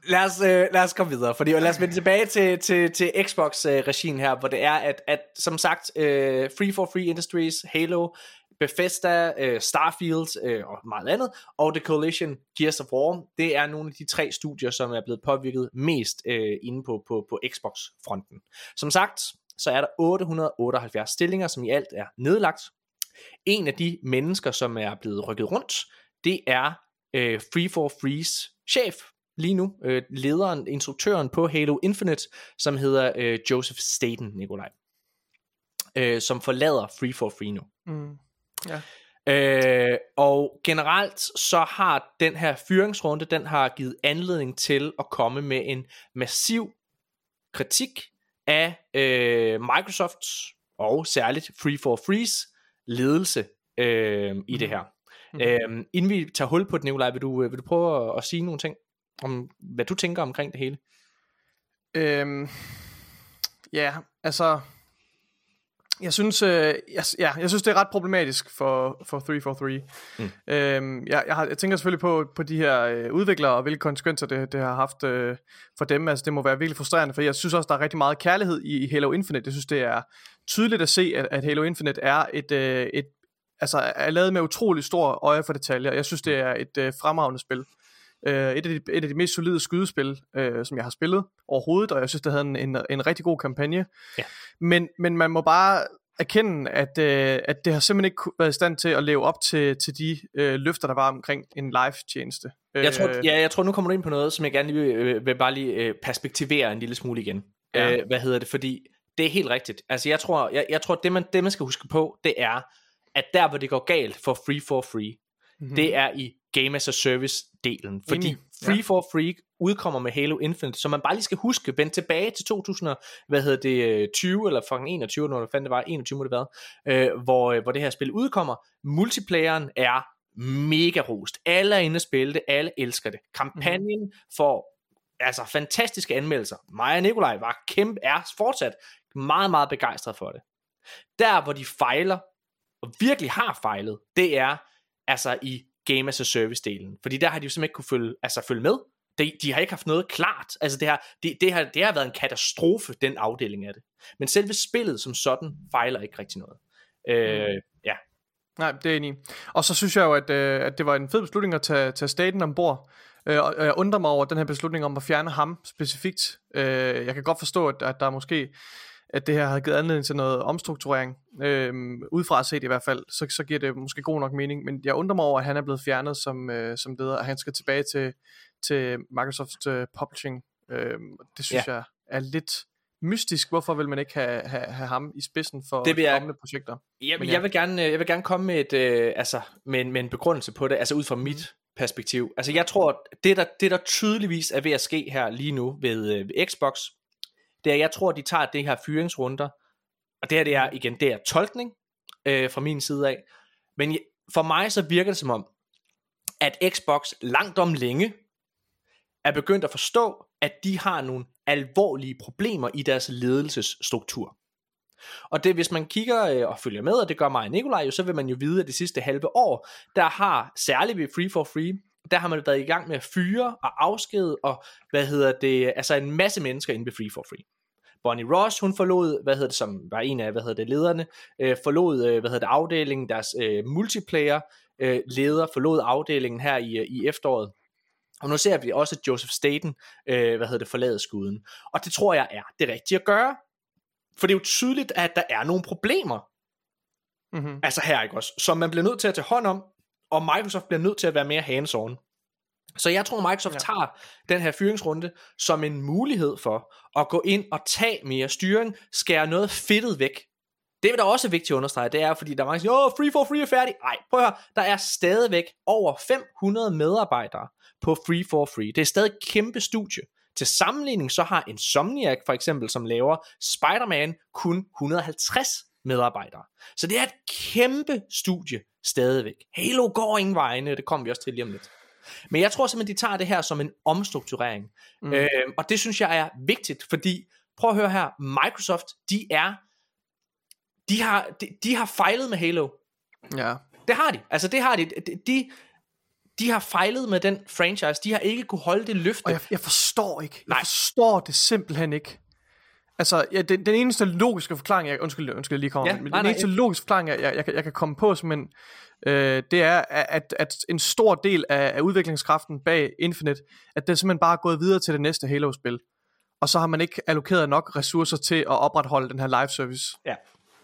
lad os, øh, lad os komme videre, fordi lad os vende tilbage til, til, til Xbox-regien her, hvor det er, at, at som sagt, øh, Free for Free Industries, Halo, Bethesda, øh, Starfield øh, og meget andet, og The Coalition, Gears of War, det er nogle af de tre studier, som er blevet påvirket mest øh, inde på, på, på Xbox-fronten. Som sagt, så er der 878 stillinger, som i alt er nedlagt. En af de mennesker, som er blevet rykket rundt, det er øh, Free for Frees chef lige nu, øh, lederen, instruktøren på Halo Infinite, som hedder øh, Joseph Staten, Nikolaj, øh, som forlader Free for Free nu. Mm. Ja. Øh, og generelt så har den her fyringsrunde, den har givet anledning til at komme med en massiv kritik af øh, Microsofts og særligt Free for Frees ledelse øh, i det her. Mm. Øh, inden vi tager hul på det, Nikolaj, vil du, vil du prøve at, at sige nogle ting om, hvad du tænker omkring det hele? Øhm, ja, altså jeg synes, øh, jeg, ja, jeg synes det er ret problematisk for, for 343. Mm. Øhm, jeg, jeg, har, jeg tænker selvfølgelig på, på de her øh, udviklere, og hvilke konsekvenser det, det har haft øh, for dem. Altså, det må være virkelig frustrerende, for jeg synes også, der er rigtig meget kærlighed i, i Halo Infinite. Jeg synes, det er tydeligt at se, at, at Halo Infinite er et, øh, et altså, er lavet med utrolig stor øje for detaljer. Jeg synes, det er et øh, fremragende spil. Uh, et, af de, et af de mest solide skydespil, uh, som jeg har spillet overhovedet, og jeg synes, det havde en, en, en rigtig god kampagne. Ja. Men, men man må bare erkende, at, uh, at det har simpelthen ikke været i stand til at leve op til, til de uh, løfter, der var omkring en live-tjeneste. Jeg tror, ja, jeg tror, nu kommer du ind på noget, som jeg gerne lige vil, vil bare lige perspektivere en lille smule igen. Ja. Uh, hvad hedder det? Fordi det er helt rigtigt. Altså, jeg tror, jeg, jeg tror det, man, det, man skal huske på, det er, at der, hvor det går galt for Free for Free, mm-hmm. det er i Game as a Service delen. Fordi Enig. Free ja. for Free udkommer med Halo Infinite, så man bare lige skal huske, vende tilbage til 2000, hvad hedder det, 20 eller fucking 21, når det fandt det var, 21 må det være, øh, hvor, øh, hvor det her spil udkommer. Multiplayeren er mega rost. Alle er inde og spille det, alle elsker det. Kampagnen mm. får altså fantastiske anmeldelser. Mig og Nikolaj var kæmpe, er fortsat meget, meget begejstret for det. Der, hvor de fejler, og virkelig har fejlet, det er altså i Game as a Service delen. Fordi der har de jo simpelthen ikke kunne følge, altså følge med. De, de har ikke haft noget klart. Altså det har, det, det, har, det har været en katastrofe, den afdeling af det. Men selve spillet som sådan fejler ikke rigtig noget. Øh, mm. ja. Nej, det er enig. Og så synes jeg jo, at, øh, at det var en fed beslutning at tage, tage staten ombord. Øh, og jeg undrer mig over den her beslutning om at fjerne ham specifikt. Øh, jeg kan godt forstå, at, at der måske at det her har givet anledning til noget omstrukturering, øh, udefra set i hvert fald, så, så giver det måske god nok mening, men jeg undrer mig over, at han er blevet fjernet som, øh, som leder, og han skal tilbage til, til Microsoft uh, Publishing. Øh, det synes ja. jeg er lidt mystisk. Hvorfor vil man ikke have, have, have ham i spidsen for det vil jeg, kommende projekter? Jeg, ja. jeg, vil gerne, jeg vil gerne komme med, et, øh, altså, med, en, med en begrundelse på det, altså ud fra mit perspektiv. Altså jeg tror, det der, det der tydeligvis er ved at ske her lige nu ved, øh, ved Xbox, det er, jeg tror, de tager det her fyringsrunder, og det her, det er igen, det er tolkning øh, fra min side af, men for mig så virker det som om, at Xbox langt om længe er begyndt at forstå, at de har nogle alvorlige problemer i deres ledelsesstruktur. Og det, hvis man kigger øh, og følger med, og det gør mig og Nikolaj jo, så vil man jo vide, at det sidste halve år, der har, særligt ved Free for Free, der har man været i gang med at fyre og afskede, og hvad hedder det, altså en masse mennesker inde ved Free for Free. Bonnie Ross, hun forlod, hvad hedder det, som var en af, hvad hedder det, lederne, øh, forlod, øh, hvad hedder det, afdelingen, deres øh, multiplayer øh, leder, forlod afdelingen her i, øh, i efteråret. Og nu ser vi også Joseph Staten, øh, hvad hedder det, forlade skuden. Og det tror jeg er det rigtige at gøre. For det er jo tydeligt, at der er nogle problemer. Mm-hmm. Altså her, ikke også? Som man bliver nødt til at tage hånd om, og Microsoft bliver nødt til at være mere hands-on. Så jeg tror, Microsoft ja. tager den her fyringsrunde som en mulighed for at gå ind og tage mere styring, skære noget fedtet væk. Det er da også vigtigt at understrege, det er, fordi der er mange, der siger, Free for Free er færdig. Nej, prøv at høre, der er stadigvæk over 500 medarbejdere på Free for Free. Det er stadig et kæmpe studie. Til sammenligning så har Insomniac for eksempel, som laver Spider-Man, kun 150 medarbejdere. Så det er et kæmpe studie stadigvæk. Halo går ingen vegne, det kommer vi også til lige om lidt. Men jeg tror simpelthen, de tager det her som en omstrukturering. Mm. Øh, og det synes jeg er vigtigt, fordi prøv at høre her, Microsoft, de er, de har, de, de har fejlet med Halo. Ja. Det har de. Altså det har de. De, de, de har fejlet med den franchise. De har ikke kunne holde det løfte. Og jeg, jeg forstår ikke. Jeg Nej. forstår det simpelthen ikke. Altså, ja, den, den eneste logiske forklaring, jeg, undskyld, undskyld, jeg lige kommer, ja, men nej, den eneste nej, logiske forklaring, jeg, jeg, jeg, jeg kan komme på, simpelthen, øh, det er, at, at en stor del af, af udviklingskraften bag Infinite, at det simpelthen bare er gået videre til det næste Halo-spil. Og så har man ikke allokeret nok ressourcer til at opretholde den her live service. Ja.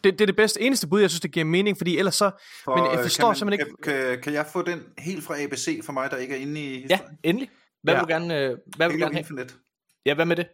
Det, det er det bedste eneste bud, jeg synes, det giver mening, fordi ellers så... For, men jeg forstår man, simpelthen ikke... Kan, kan, kan jeg få den helt fra ABC for mig, der ikke er inde i historien? Ja, endelig. Hvad ja. vil du gerne, øh, hvad vil du gerne have? Infinite. Ja, hvad med det?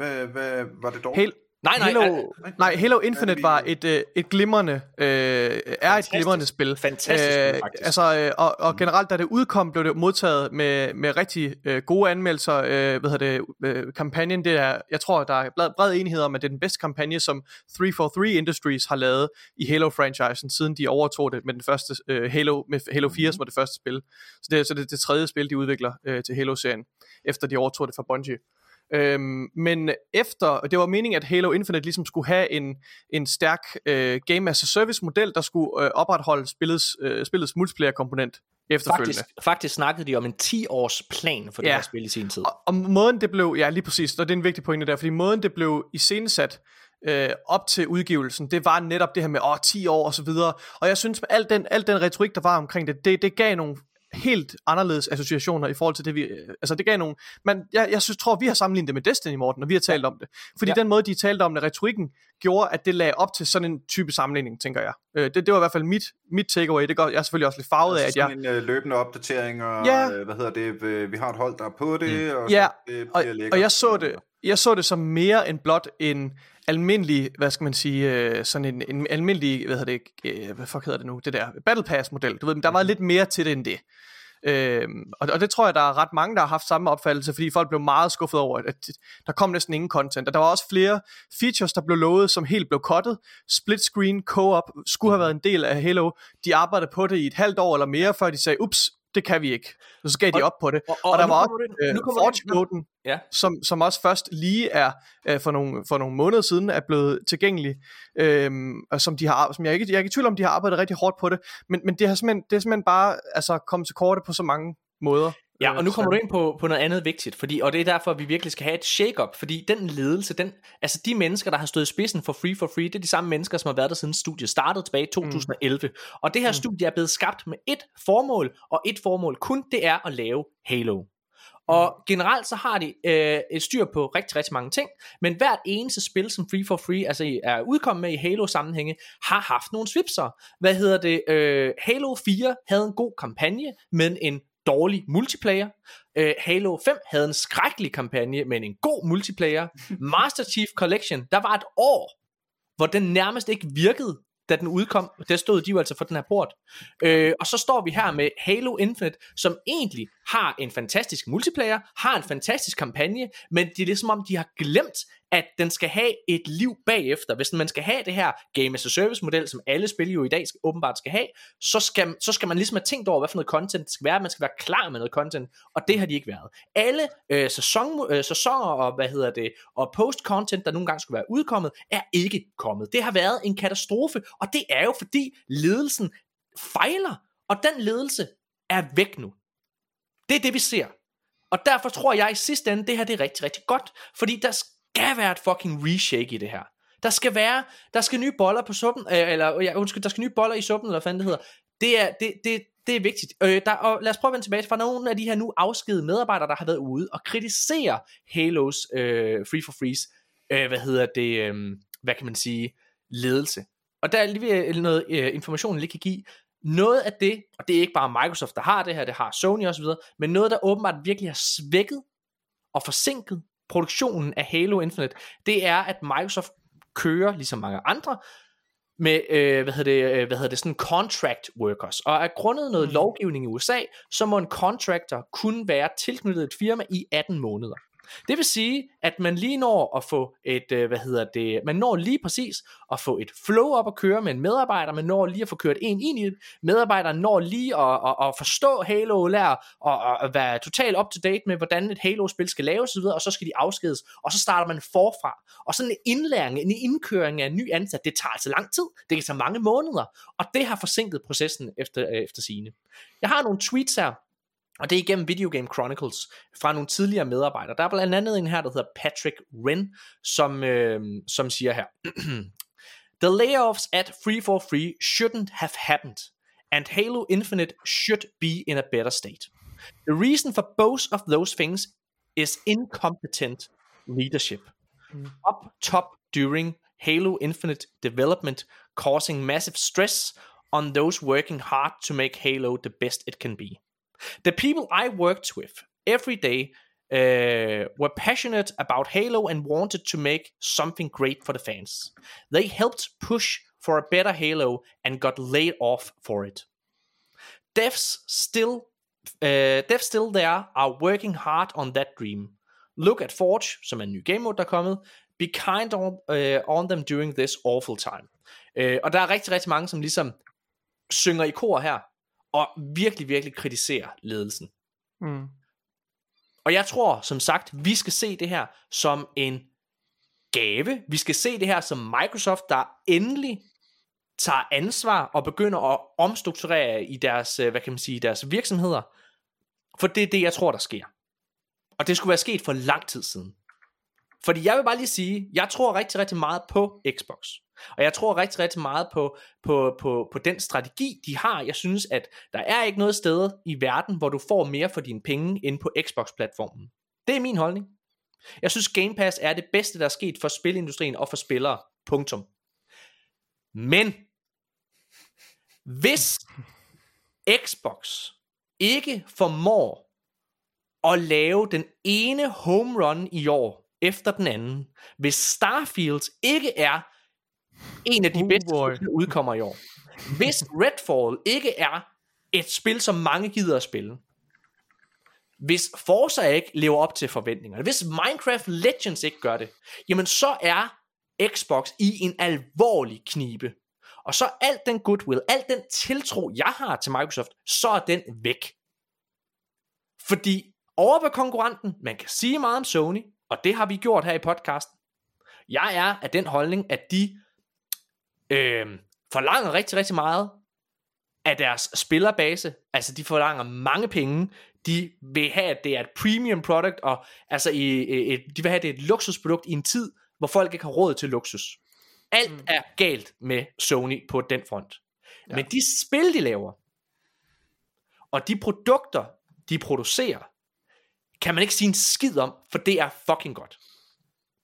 Hvad, hvad, var det dårligt? Nej, nej, Halo, nej, Halo Infinite var et, øh, et glimrende, øh, er et glimrende spil. Fantastisk spil, faktisk. Altså, øh, og, og generelt, da det udkom, blev det modtaget med, med rigtig øh, gode anmeldelser. Øh, hvad hedder det, øh, kampagnen, det er, jeg tror, der er bred, bred enighed om, at det er den bedste kampagne, som 343 Industries har lavet i Halo-franchisen, siden de overtog det med den første øh, Halo, med Halo 4, Mhm. som var det første spil. Så det er så det, er det tredje spil, de udvikler øh, til Halo-serien, efter de overtog det fra Bungie. Øhm, men efter, det var meningen, at Halo Infinite ligesom skulle have en, en stærk øh, Game as a Service model, der skulle øh, opretholde spillets, øh, spillets multiplayer komponent efterfølgende. Faktisk, faktisk snakkede de om en 10-års plan for det Ja. her spil i sin tid. Og, og måden det blev, ja lige præcis, og det er en vigtig pointe der, fordi måden det blev iscenesat øh, op til udgivelsen, det var netop det her med, åh, 10 år og så videre, og jeg synes, med al den, al den retorik, der var omkring det, det, det gav nogle helt anderledes associationer i forhold til det vi, øh, altså det gav nogle, men jeg, jeg synes, tror vi har sammenlignet det med Destiny, Morten, når vi har talt om det, fordi Ja. den måde, de talte om det, retorikken, gjorde, at det lagde op til sådan en type sammenligning, tænker jeg. Øh, det, det var i hvert fald mit, mit takeaway, det går, jeg er selvfølgelig også lidt farvet af, at jeg, Altså sådan en øh, løbende opdatering, og Ja. øh, hvad hedder det, øh, vi har et hold, der er på det, og Ja, så det og, bliver lækkert. og jeg så det jeg så det som mere end blot en almindelig, hvad skal man sige, øh, sådan en, en almindelig, hvad hedder det, øh, hvad fuck hedder det nu, det der Battle Pass model. Du ved, der var lidt mere til det end det. Øhm, og, og det tror jeg, der er ret mange, der har haft samme opfattelse, fordi folk blev meget skuffet over, at der kom næsten ingen content. Og der var også flere features, der blev lovet, som helt blev cuttet. Split screen, co-op, skulle have været en del af Halo. De arbejdede på det i et halvt år eller mere, før de sagde, ups, det kan vi ikke. Så gav de Og- op på det. og- Og, og og der nu var også øh, Forge-koden, Ja. som, som også først lige er øh, for, nogle, for nogle måneder siden er blevet tilgængelig, øhm, og som, de har, som jeg, ikke, jeg er ikke i tvivl om, de har arbejdet rigtig hårdt på det, men, men det, har simpelthen, det er simpelthen bare altså, kommet til korte på så mange måder. Ja, og nu kommer du ind på, på noget andet vigtigt, fordi, og det er derfor, at vi virkelig skal have et shake-up, fordi den ledelse, den, altså de mennesker, der har stået i spidsen for Free for Free, det er de samme mennesker, som har været der siden studiet startede tilbage i 2011. Mm. Og det her studie er blevet skabt med et formål, og et formål kun, det er at lave Halo. Og generelt så har de øh, et styr på rigtig, rigtig mange ting, men hvert eneste spil, som Free for Free altså er udkommet med i Halo-sammenhænge, har haft nogle svipser. Hvad hedder det? Øh, Halo 4 havde en god kampagne, men en dårlig multiplayer. Øh, Halo 5 havde en skrækkelig kampagne, men en god multiplayer. Master Chief Collection, der var et år, hvor den nærmest ikke virkede, da den udkom. Der stod de jo altså for den her port. Øh, og så står vi her med Halo Infinite, som egentlig har en fantastisk multiplayer, har en fantastisk kampagne, men det er ligesom om, de har glemt, at den skal have et liv bagefter. Hvis man skal have det her Game as a Service model, som alle spil jo i dag skal, åbenbart skal have, så skal, så skal man ligesom have tænkt over, hvad for noget content det skal være. Man skal være klar med noget content, og det har de ikke været. Alle øh, sæson, øh, sæsoner og, hvad hedder det, og post-content, der nogle gange skulle være udkommet, er ikke kommet. Det har været en katastrofe, og det er jo fordi ledelsen fejler, og den ledelse er væk nu. Det er det, vi ser. Og derfor tror jeg i sidste ende, det her det er rigtig, rigtig godt. Fordi der skal være et fucking reshake i det her. Der skal være, der skal nye boller på suppen, øh, eller øh, ja, undskyld, der skal nye boller i suppen, eller hvad fanden det hedder. Det er, det, det, det er vigtigt. Øh, der, og lad os prøve at vende tilbage fra nogle af de her nu afskedede medarbejdere, der har været ude og kritisere Halos øh, Free for Freeze, øh, hvad hedder det, øh, hvad kan man sige, ledelse. Og der er lige øh, noget øh, information, jeg lige kan give. Noget af det, og det er ikke bare Microsoft, der har det her, det har Sony osv., men noget, der åbenbart virkelig har svækket og forsinket produktionen af Halo Infinite, det er, at Microsoft kører, ligesom mange andre, med, øh, hvad, hedder det, øh, hvad hedder det, sådan contract workers. Og er grundet noget Mm. lovgivning i USA, så må en contractor kun være tilknyttet et firma i 18 måneder. Det vil sige, at man lige når at få et, øh, hvad hedder det, man når lige præcis at få et flow op at køre med en medarbejder, man når lige at få kørt en ind i det, medarbejderen når lige at, at, at forstå Halo, lære og at være totalt up to date med, hvordan et Halo-spil skal laves osv., og så skal de afskedes, og så starter man forfra. Og sådan en indlæring, en indkøring af en ny ansat, det tager altså lang tid, det kan tage mange måneder, og det har forsinket processen efter, øh, efter sine. Jeg har nogle tweets her, og det er igennem Video Game Chronicles fra nogle tidligere medarbejdere. Der er blandt andet en her, der hedder Patrick Wren, som, øh, som siger her. The layoffs at Free for Free shouldn't have happened, and Halo Infinite should be in a better state. The reason for both of those things is incompetent leadership. Up top during Halo Infinite development, causing massive stress on those working hard to make Halo the best it can be. The people I worked with every day uh, were passionate about Halo and wanted to make something great for the fans. They helped push for a better Halo and got laid off for it. Devs still, uh, devs still there are working hard on that dream. Look at Forge, som er en ny game mode, der er kommet. Be kind on, uh, on them during this awful time. Uh, og der er rigtig, rigtig mange, som ligesom synger i kor her, og virkelig, virkelig kritiserer ledelsen. Mm. Og jeg tror, som sagt, vi skal se det her som en gave. Vi skal se det her som Microsoft, der endelig tager ansvar og begynder at omstrukturere i deres, øh, hvad kan man sige, deres virksomheder. For det er det, jeg tror, der sker. Og det skulle være sket for lang tid siden. Fordi jeg vil bare lige sige, jeg tror rigtig, rigtig meget på Xbox. Og jeg tror rigtig, rigtig meget på, på, på, på den strategi, de har. Jeg synes, at der er ikke noget sted i verden, hvor du får mere for dine penge end på Xbox-platformen. Det er min holdning. Jeg synes, Game Pass er det bedste, der er sket for spilindustrien og for spillere. Punktum. Men hvis Xbox ikke formår at lave den ene home run i år efter den anden, hvis Starfield ikke er en af de Oh bedste boy. der udkommer i år, hvis Redfall ikke er et spil, som mange gider at spille, hvis Forza ikke lever op til forventningerne, hvis Minecraft Legends ikke gør det, jamen så er Xbox i en alvorlig knibe. Og så alt den goodwill, alt den tiltro, jeg har til Microsoft, så er den væk. Fordi over ved konkurrenten, man kan sige meget om Sony, og det har vi gjort her i podcasten. Jeg er af den holdning, at de øh, forlanger rigtig, rigtig meget af deres spillerbase. Altså, de forlanger mange penge. De vil have, at det er et premium product, og altså, i, et, de vil have, at det er et luksusprodukt i en tid, hvor folk ikke har råd til luksus. Alt mm. er galt med Sony på den front. Ja. Men de spil, de laver, og de produkter, de producerer, kan man ikke sige en skid om, for det er fucking godt.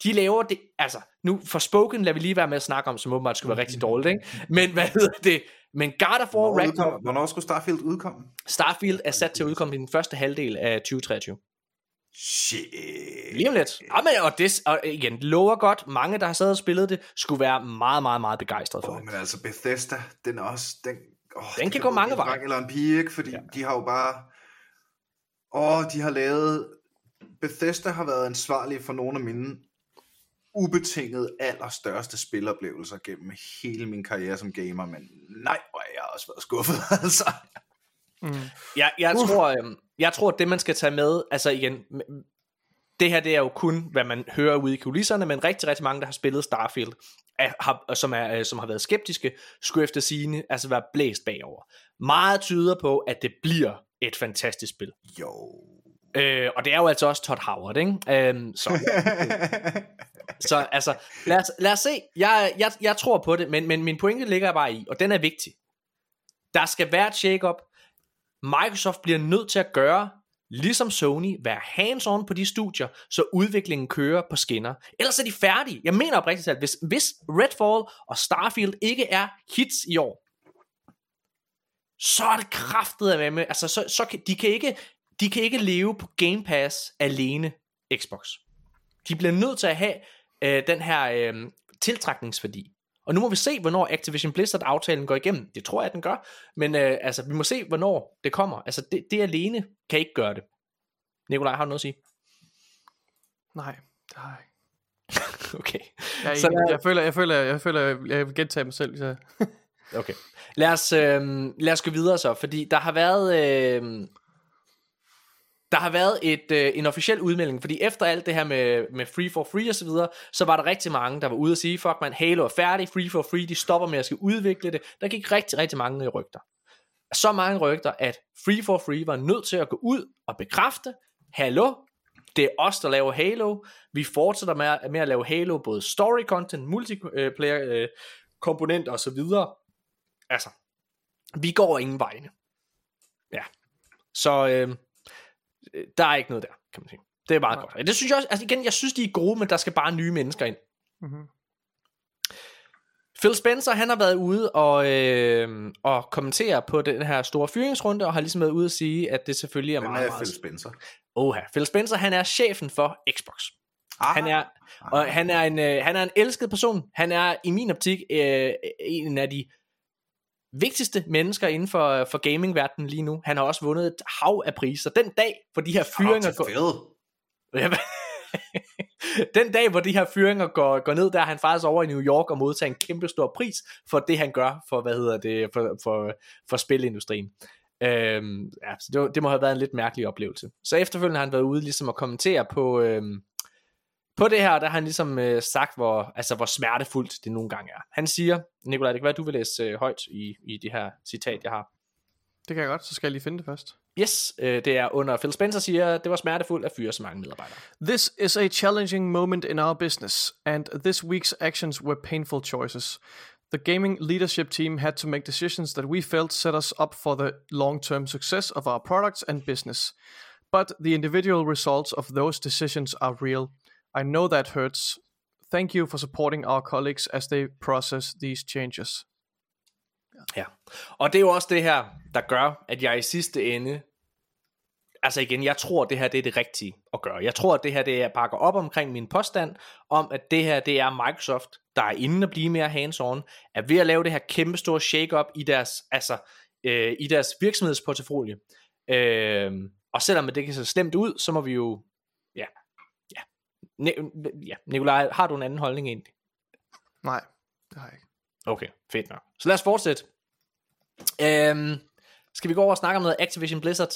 De laver det, altså, nu for Spoken lader vi lige være med at snakke om, som åbenbart skulle være rigtig dårligt, ikke? Men hvad hedder det? Men God of War Hvornår, Ragnarok, hvornår skulle Starfield udkomme? Starfield er sat til at udkomme i den første halvdel af 2023. Shit. Lige om lidt. Ja, men, og, det, og igen, det lover godt. Mange, der har siddet og spillet det, skulle være meget, meget, meget begejstrede for Oh, det. men altså Bethesda, den er også... Den, oh, Den kan gå mange veje. Eller en pige, ikke? Fordi ja. de har jo bare... Åh, oh, de har lavet... Bethesda har været ansvarlig for nogle af mine ubetinget allerstørste spiloplevelser gennem hele min karriere som gamer, men nej, hvor er jeg også været skuffet, altså. Jeg, jeg, tror, øhm, jeg tror, at det man skal tage med, altså igen, det her det er jo kun, hvad man hører ude i kulisserne, men rigtig, rigtig mange, der har spillet Starfield, er, har, som, er, øh, som har været skeptiske, skulle efter sigende altså være blæst bagover. Meget tyder på, at det bliver et fantastisk spil. Jo. Øh, og det er jo altså også Todd Howard, ikke? Øhm, så, så altså, lad os, lad os se. Jeg, jeg, jeg tror på det, men, men min pointe ligger bare i, og den er vigtig. Der skal være et shake-up. Microsoft bliver nødt til at gøre, ligesom Sony, være hands-on på de studier, så udviklingen kører på skinner. Ellers er de færdige. Jeg mener oprigtigt talt, hvis, hvis Redfall og Starfield ikke er hits i år, så er det kraftet med med. Altså, så, så kan, de, kan ikke, de kan ikke leve på Game Pass alene, Xbox. De bliver nødt til at have øh, den her øh, tiltrækningsværdi. Og nu må vi se, hvornår Activision Blizzard-aftalen går igennem. Det tror jeg, den gør. Men øh, altså, vi må se, hvornår det kommer. Altså, det, det alene kan ikke gøre det. Nikolaj, har du noget at sige? Nej, det har jeg ikke. Okay. Jeg, Så lad- jeg, føler, jeg føler, jeg føler, jeg vil gentage mig selv. Så. Okay. Lad os, øh, lad os gå videre så, fordi der har været... Øh, der har været et, øh, en officiel udmelding, fordi efter alt det her med, med Free for Free og så videre, så var der rigtig mange, der var ude og sige, fuck man, Halo er færdig, Free for Free, de stopper med at skal udvikle det. Der gik rigtig, rigtig mange øh, rygter. Så mange rygter, at Free for Free var nødt til at gå ud og bekræfte, hallo, det er os, der laver Halo. Vi fortsætter med, at- med at lave Halo, både story content, multiplayer øh, komponenter og så videre. Altså, vi går ingen vegne. Ja. Så øh, øh, der er ikke noget der, kan man sige. Det er meget Nej. godt. Det synes jeg også, altså igen, jeg synes, de er gode, men der skal bare nye mennesker ind. Mm-hmm. Phil Spencer, han har været ude og, øh, og kommentere på den her store fyringsrunde, og har ligesom været ude at sige, at det selvfølgelig er Hvem meget, er meget... Phil Spencer? Oha. Phil Spencer, han er chefen for Xbox. Ah, Han er, og han er en, øh, han er en elsket person. Han er i min optik øh, en af de vigtigste mennesker inden for, for gamingverdenen lige nu. Han har også vundet et hav af priser. Den dag, hvor de her fyringer går... Den dag, hvor de her fyringer går, går ned, der er han faktisk over i New York og modtager en kæmpe stor pris for det, han gør for, hvad hedder det, for, for, for spilindustrien. Øhm, ja, så det, det må have været en lidt mærkelig oplevelse. Så efterfølgende har han været ude ligesom at kommentere på, øhm, på det her, der har han ligesom øh, sagt, hvor, altså, hvor smertefuldt det nogle gange er. Han siger, Nikolaj, det kan være, du vil læse øh, højt i, i det her citat, jeg har. Det kan jeg godt, så skal jeg lige finde det først. Yes, øh, det er under Phil Spencer siger, det var smertefuldt at fyre så mange medarbejdere. This is a challenging moment in our business, and this week's actions were painful choices. The gaming leadership team had to make decisions that we felt set us up for the long term success of our products and business. But the individual results of those decisions are real. I know that hurts. Thank you for supporting our colleagues as they process these changes. Ja, og det er jo også det her, der gør, at jeg i sidste ende, altså igen, jeg tror, at det her det er det rigtige at gøre. Jeg tror, at det her det er pakker op omkring min påstand, om at det her det er Microsoft, der er inde at blive mere hands-on, er ved at lave det her kæmpe store shake-up i deres, altså, øh, i deres virksomhedsportefølje. Øh, og selvom det kan se slemt ud, så må vi jo, ne- ja, Nikolaj, har du en anden holdning egentlig? Nej, det har jeg ikke. Okay, fedt nok. Så lad os fortsætte. Øhm, skal vi gå over og snakke om noget Activision Blizzard?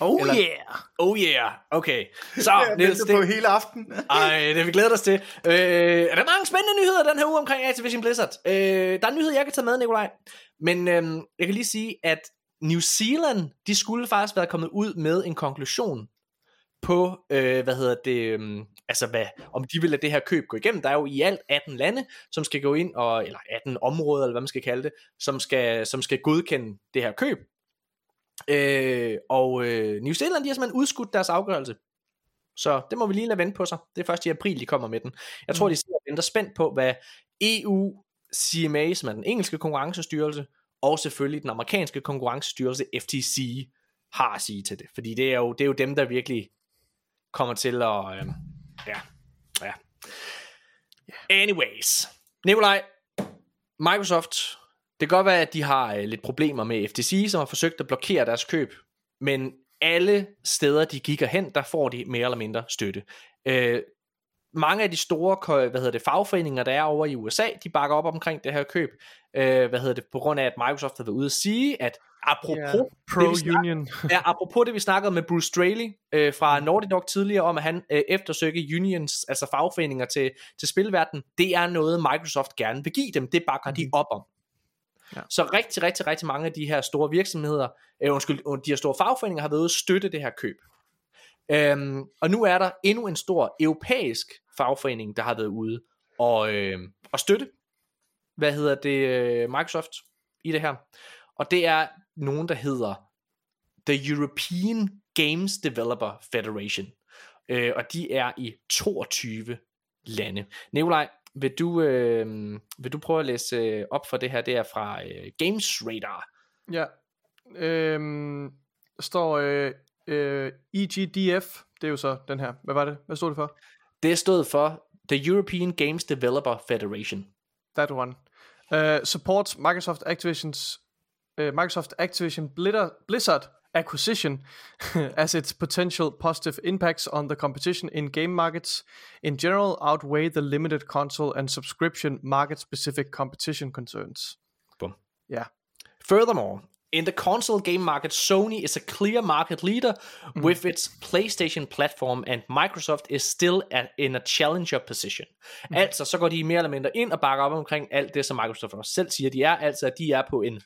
Oh Eller- yeah! Oh yeah, okay. Så, Niels, det, hele aften. ej, det har vi glædet os til. Øh, er der mange spændende nyheder den her uge omkring Activision Blizzard? Øh, der er en nyhed, jeg kan tage med, Nikolaj. Men øhm, jeg kan lige sige, at New Zealand, de skulle faktisk være kommet ud med en konklusion på, øh, hvad hedder det, øhm, altså hvad, om de vil lade det her køb gå igennem. Der er jo i alt 18 lande, som skal gå ind, og, eller 18 områder, eller hvad man skal kalde det, som skal, som skal godkende det her køb. Øh, og øh, New Zealand, de har simpelthen udskudt deres afgørelse. Så det må vi lige lade vente på sig. Det er først i april, de kommer med den. Jeg tror, de sidder og venter spændt på, hvad EU CMA, som er den engelske konkurrencestyrelse, og selvfølgelig den amerikanske konkurrencestyrelse FTC, har at sige til det. Fordi det er jo, det er jo dem, der virkelig kommer til at... Øh, ja, ja. Anyways. Nikolaj, Microsoft, det kan godt være, at de har øh, lidt problemer med FTC, som har forsøgt at blokere deres køb, men alle steder, de kigger hen, der får de mere eller mindre støtte. Øh, mange af de store hvad hedder det, fagforeninger, der er over i USA, de bakker op omkring det her køb, øh, hvad hedder det, på grund af, at Microsoft har været ude at sige, at apropos, Yeah, det, vi snakker- Pro-union. ja, apropos det, vi snakkede med Bruce Straley øh, fra Naughty Dog tidligere, om at han øh, eftersøger unions, altså fagforeninger til, til spilverden, det er noget, Microsoft gerne vil give dem. Det bakker de op om. Ja. Så rigtig, rigtig, rigtig mange af de her store virksomheder, øh, undskyld, de her store fagforeninger har været ude at støtte det her køb. Øhm, og nu er der endnu en stor europæisk fagforening, der har været ude og, øh, og støtte, hvad hedder det, øh, Microsoft i det her. Og det er nogen, der hedder The European Games Developer Federation. Øh, og de er i 22 lande. Nikolaj, vil du, øh, vil du prøve at læse øh, op for det her? Det er fra øh, Games Radar. Ja. Der står øh, øh, EGDF, det er jo så den her. Hvad var det? Hvad stod det for? Det stået for The European Games Developer Federation. That one. Uh, supports Microsoft Activision's uh, Microsoft Activision Blizzard, acquisition as its potential positive impacts on the competition in game markets in general outweigh the limited console and subscription market specific competition concerns. Bum. Ja. Furthermore, in the console game market, Sony is a clear market leader with its PlayStation platform, and Microsoft is still at, in a challenger position. Mm. Altså, så går de mere eller mindre ind og bakker op omkring alt det, som Microsoft også selv siger, de er. Altså, at de er på en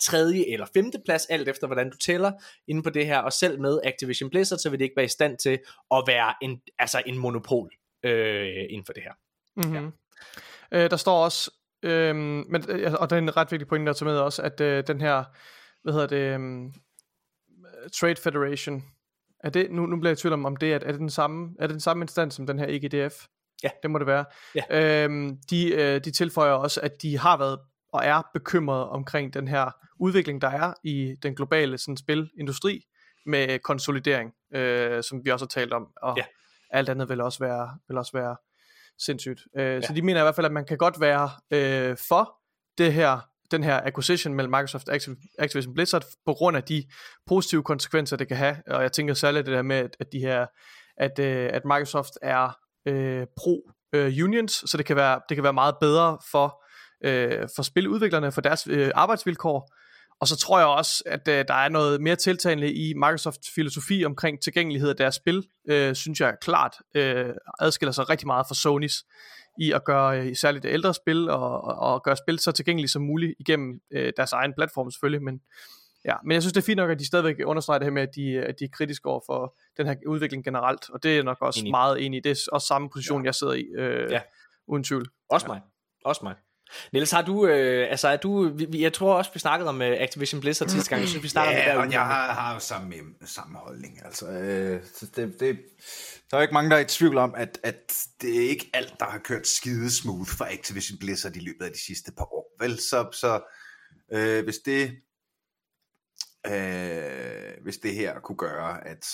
tredje eller femte plads, alt efter hvordan du tæller inde på det her, og selv med Activision Blizzard, så vil det ikke være i stand til at være en, altså en monopol øh, inden for det her. Mm-hmm. Ja. Øh, der står også, øhm, men, øh, og det er en ret vigtig point der tager med også, at øh, den her, hvad hedder det, øhm, Trade Federation, er det, nu, nu bliver jeg i tvivl om, om det er, er det den samme, er det den samme instans som den her EGDF? Ja. Det må det være. Ja. Øhm, de, øh, de tilføjer også, at de har været og er bekymrede omkring den her udvikling, der er i den globale sådan, spilindustri med konsolidering, øh, som vi også har talt om, og Ja. alt andet vil også være, vil også være sindssygt. Øh, ja. Så de mener i hvert fald, at man kan godt være øh, for det her, den her acquisition mellem Microsoft og Activ- Activision Blizzard, på grund af de positive konsekvenser, det kan have, og jeg tænker særligt det der med, at, at de her, at, øh, at Microsoft er øh, pro øh, unions, så det kan være, det kan være meget bedre for, øh, for spiludviklerne, for deres øh, arbejdsvilkår, og så tror jeg også, at øh, der er noget mere tiltalende i Microsofts filosofi omkring tilgængelighed af deres spil, øh, synes jeg klart øh, adskiller sig rigtig meget fra Sonys i at gøre øh, særligt ældre spil og, og, og gøre spil så tilgængeligt som muligt igennem øh, deres egen platform selvfølgelig, men Ja, men jeg synes, det er fint nok, at de stadigvæk understreger det her med, at de, at de er kritiske over for den her udvikling generelt, og det er nok også Enig. meget enig i. Det er også samme position, ja. jeg sidder i, øh, Ja. ja. uden tvivl. Også mig. Også mig. Niels, har du, øh, altså er du, vi- jeg tror også, vi snakkede om øh, Activision Blizzard sidste gang, jeg synes, vi snakkede om det Ja, der og jeg har, har jo samme, samme holdning. Altså, øh, så det, det, der er ikke mange, der er i tvivl om, at, at det er ikke alt, der har kørt skide smooth for Activision Blizzard i løbet af de sidste par år. Vel, så, så øh, hvis det øh, hvis det her kunne gøre, at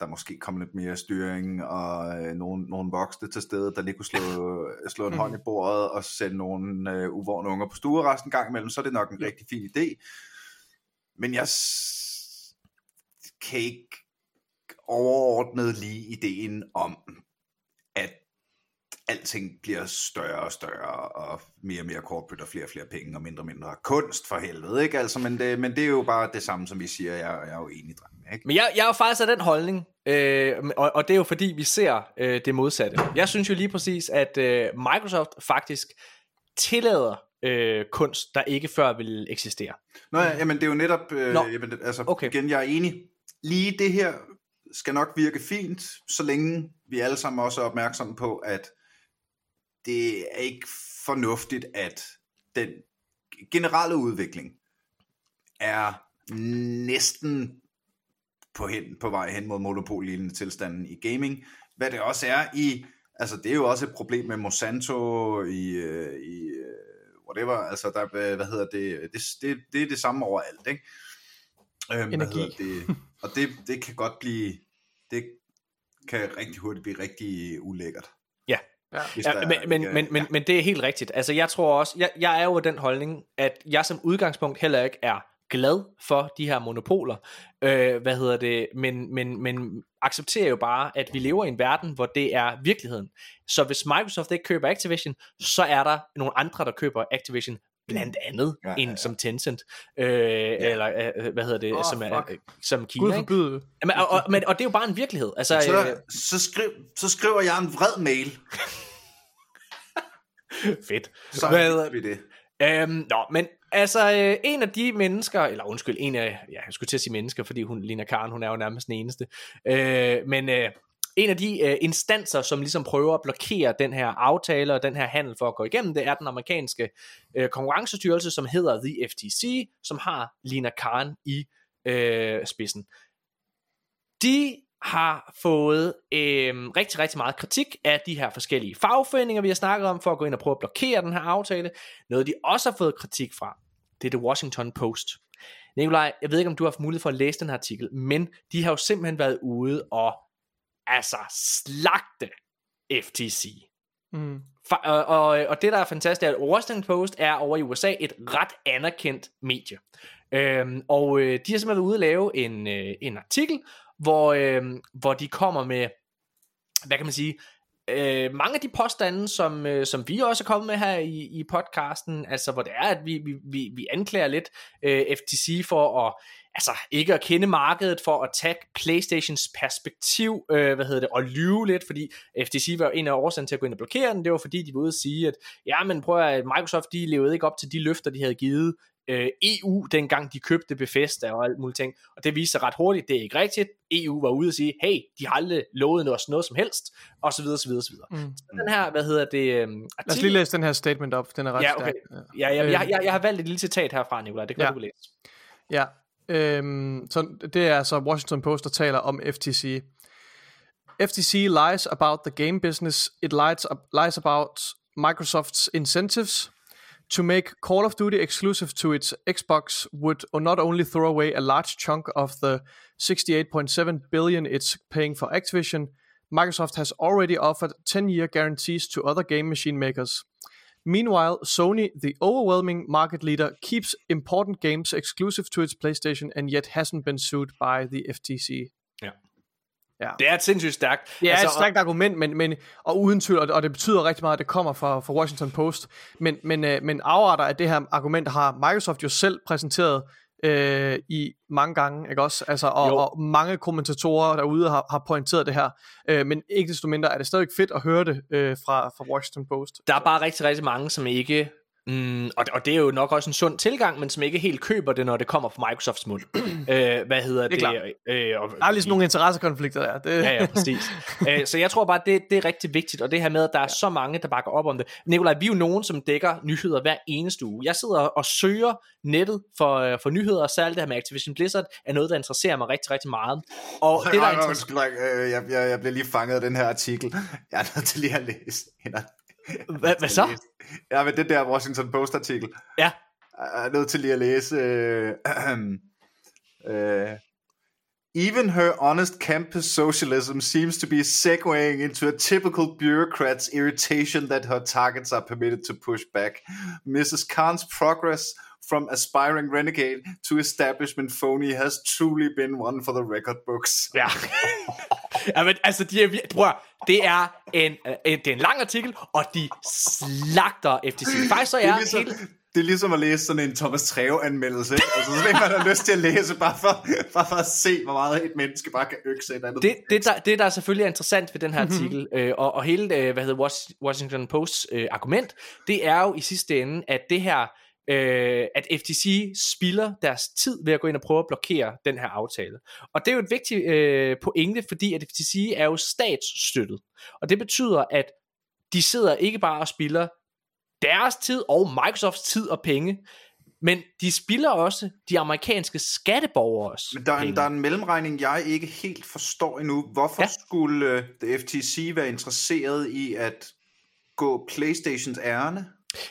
der måske kom lidt mere styring, og øh, nogle, nogle voksne til stede, der lige kunne slå, slå en hånd i bordet, og sende nogle øh, uvågne unger på stueresten en gang imellem, så er det nok en rigtig fin idé. Men jeg kan ikke overordnet lige ideen om, alting bliver større og større, og mere og mere corporate, og flere og flere penge, og mindre og mindre kunst for helvede, ikke? Altså, men, det, men det er jo bare det samme, som vi siger, jeg, jeg er jo enig, drenge, ikke? Men jeg, jeg er jo faktisk af den holdning, øh, og, og det er jo fordi, vi ser øh, det modsatte. Jeg synes jo lige præcis, at øh, Microsoft faktisk tillader øh, kunst, der ikke før ville eksistere. Nå ja, jamen det er jo netop, øh, Nå, jamen, altså okay. igen, jeg er enig. Lige det her skal nok virke fint, så længe vi alle sammen også er opmærksomme på, at det er ikke fornuftigt, at den generelle udvikling er næsten på, hen, på vej hen mod monopollignende tilstanden i gaming. Hvad det også er i, altså det er jo også et problem med Monsanto i, øh, i øh, whatever, altså der, er, hvad hedder det, det, det, det er det samme overalt, ikke? Øhm, Energi. Hvad det, og det, det kan godt blive, det kan rigtig hurtigt blive rigtig ulækkert. Ja. Ja. Ja, men, men, men, men, men det er helt rigtigt. Altså jeg tror også, jeg, jeg er jo den holdning, at jeg som udgangspunkt heller ikke er glad for de her monopoler. Øh, hvad hedder det? Men, men, men accepterer jo bare, at vi lever i en verden, hvor det er virkeligheden. Så hvis Microsoft ikke køber Activision, så er der nogle andre, der køber Activision blandt andet Ja, ja, ja, en som Tencent, øh, ja. eller øh, hvad hedder det, Åh, som, er, fuck. øh, som Kina. Gud ikke? forbyde. Men, og, og, men, og det er jo bare en virkelighed. Altså, så, øh, så, skriv, så skriver jeg en vred mail, fedt. så Hvad vi det. Øhm, nå, men altså, øh, en af de mennesker, eller undskyld, en af, ja, jeg skulle til at sige mennesker, fordi hun, Lina Karen, hun er jo nærmest den eneste, øh, men øh, en af de øh, instanser, som ligesom prøver at blokere den her aftale og den her handel for at gå igennem, det er den amerikanske øh, konkurrencestyrelse, som hedder The FTC, som har Lina Karen i øh, spidsen. De har fået øh, rigtig, rigtig meget kritik af de her forskellige fagforeninger, vi har snakket om, for at gå ind og prøve at blokere den her aftale. Noget, de også har fået kritik fra, det er The Washington Post. Nikolaj, jeg ved ikke, om du har haft mulighed for at læse den her artikel, men de har jo simpelthen været ude og altså slagte FTC. Mm. Fa- og, og, og det der er fantastisk er, at Washington Post er over i USA et ret anerkendt medie. Øhm, og øh, de har simpelthen været ude at lave en, øh, en artikel, hvor, øh, hvor de kommer med, hvad kan man sige, øh, mange af de påstande, som, øh, som vi også er kommet med her i, i podcasten, altså hvor det er, at vi, vi, vi, vi anklager lidt øh, FTC for at, altså ikke at kende markedet, for at tage Playstations perspektiv, øh, hvad hedder det, og lyve lidt, fordi FTC var en af årsagen til at gå ind og blokere den, det var fordi de var ude at sige, at ja, men prøv at Microsoft, de levede ikke op til de løfter, de havde givet øh, EU, dengang de købte Bethesda og alt muligt ting, og det viste sig ret hurtigt, det er ikke rigtigt, EU var ude og sige, hey, de har aldrig lovet os noget som helst, og så videre, så videre, så videre. Mm. Så den her, hvad hedder det, øh, Lad os artikel, lige læse den her statement op, den er ret Ja, okay. stærk. ja, ja, jeg, jeg, jeg har valgt et lille citat herfra, Nicolaj, det kan Ja. du læse. Ja, øhm, så det er altså Washington Post, der taler om FTC. FTC lies about the game business. It lies, lies about Microsoft's incentives to make Call of Duty exclusive to its Xbox would not only throw away a large chunk of the 68.7 billion it's paying for Activision, Microsoft has already offered 10-year guarantees to other game machine makers. Meanwhile, Sony, the overwhelming market leader, keeps important games exclusive to its PlayStation and yet hasn't been sued by the FTC. Ja. Ja. Det er et sindssygt stærkt. Det er altså, et stærkt argument, men, men, og uden tvivl, og, og det betyder rigtig meget, at det kommer fra, fra Washington Post. Men, men, øh, men afarter af det her argument har Microsoft jo selv præsenteret øh, i mange gange, ikke også? Altså, og, og mange kommentatorer derude har, har pointeret det her, øh, men ikke desto mindre er det stadig fedt at høre det øh, fra, fra Washington Post. Der er bare rigtig, rigtig mange, som ikke Mm, og, og det er jo nok også en sund tilgang, men som ikke helt køber det, når det kommer fra Microsofts mund. øh, hvad hedder det? det? Øh, og, der er ligesom nogle interessekonflikter der. Det. Ja, ja, præcis. øh, så jeg tror bare, det, det er rigtig vigtigt, og det her med, at der er ja. så mange, der bakker op om det. Nikolaj, vi er jo nogen, som dækker nyheder hver eneste uge. Jeg sidder og søger nettet for, øh, for nyheder, og særligt det her med Activision Blizzard, er noget, der interesserer mig rigtig, rigtig meget. Og det, der er interessant... jeg, jeg, jeg bliver lige fanget af den her artikel. Jeg er nødt til lige at læse hvad, hvad så? Ja, men det der Washington Post artikel. Ja. Jeg er nødt til lige at læse. Øh, øh, Even her honest campus socialism seems to be segueing into a typical bureaucrat's irritation that her targets are permitted to push back. Mrs. Khan's progress from aspiring renegade to establishment phony has truly been one for the record books. Ja. ja men altså, de er, prøv, det er en, en, det er en lang artikel, og de slagter FTC. Faktisk så er, det er ligesom, hele... Det er ligesom at læse sådan en Thomas Treve anmeldelse. altså så man har lyst til at læse, bare for, bare for at se, hvor meget et menneske bare kan økse et andet. Det, det, der, det der er selvfølgelig interessant ved den her artikel, øh, og, og hele, øh, hvad hedder Washington Posts øh, argument, det er jo i sidste ende, at det her, øh, at FTC spilder deres tid ved at gå ind og prøve at blokere den her aftale. Og det er jo et vigtigt øh, pointe, fordi at FTC er jo statsstøttet. Og det betyder, at de sidder ikke bare og spilder deres tid og Microsofts tid og penge, men de spiller også de amerikanske skatteborgere Men der er, en, der er en mellemregning, jeg ikke helt forstår endnu. Hvorfor ja. skulle uh, FTC være interesseret i at gå Playstations ærne?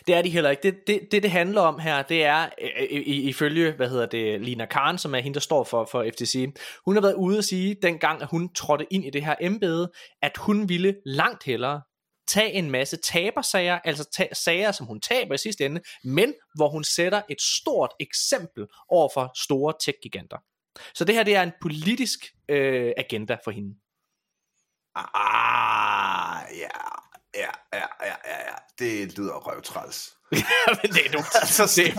Det er de heller ikke. Det, det, det, det handler om her, det er øh, øh, ifølge, hvad hedder det, Lina Karen, som er hende, der står for, for FTC. Hun har været ude at sige, dengang at hun trådte ind i det her embede, at hun ville langt hellere tage en masse tabersager, altså ta- sager, som hun taber i sidste ende, men hvor hun sætter et stort eksempel over for store tech-giganter. Så det her, det er en politisk øh, agenda for hende. Ah, ja, ja, ja, ja, ja, ja. Det lyder røvtræls. men det er dumt. altså, det,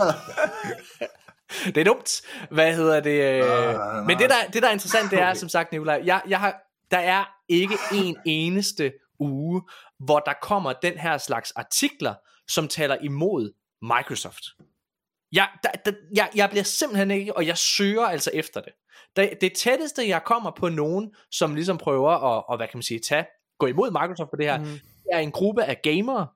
det er dumt. Hvad hedder det? Uh, men det der, det der er interessant, det er, som sagt, Nicolaj, jeg, jeg har, der er ikke en eneste uge, hvor der kommer den her slags artikler, som taler imod Microsoft. Jeg, der, der, jeg, jeg bliver simpelthen ikke, og jeg søger altså efter det. Det, det tætteste, jeg kommer på nogen, som ligesom prøver at, og, hvad kan man sige, tage, gå imod Microsoft på det her, mm er en gruppe af gamere,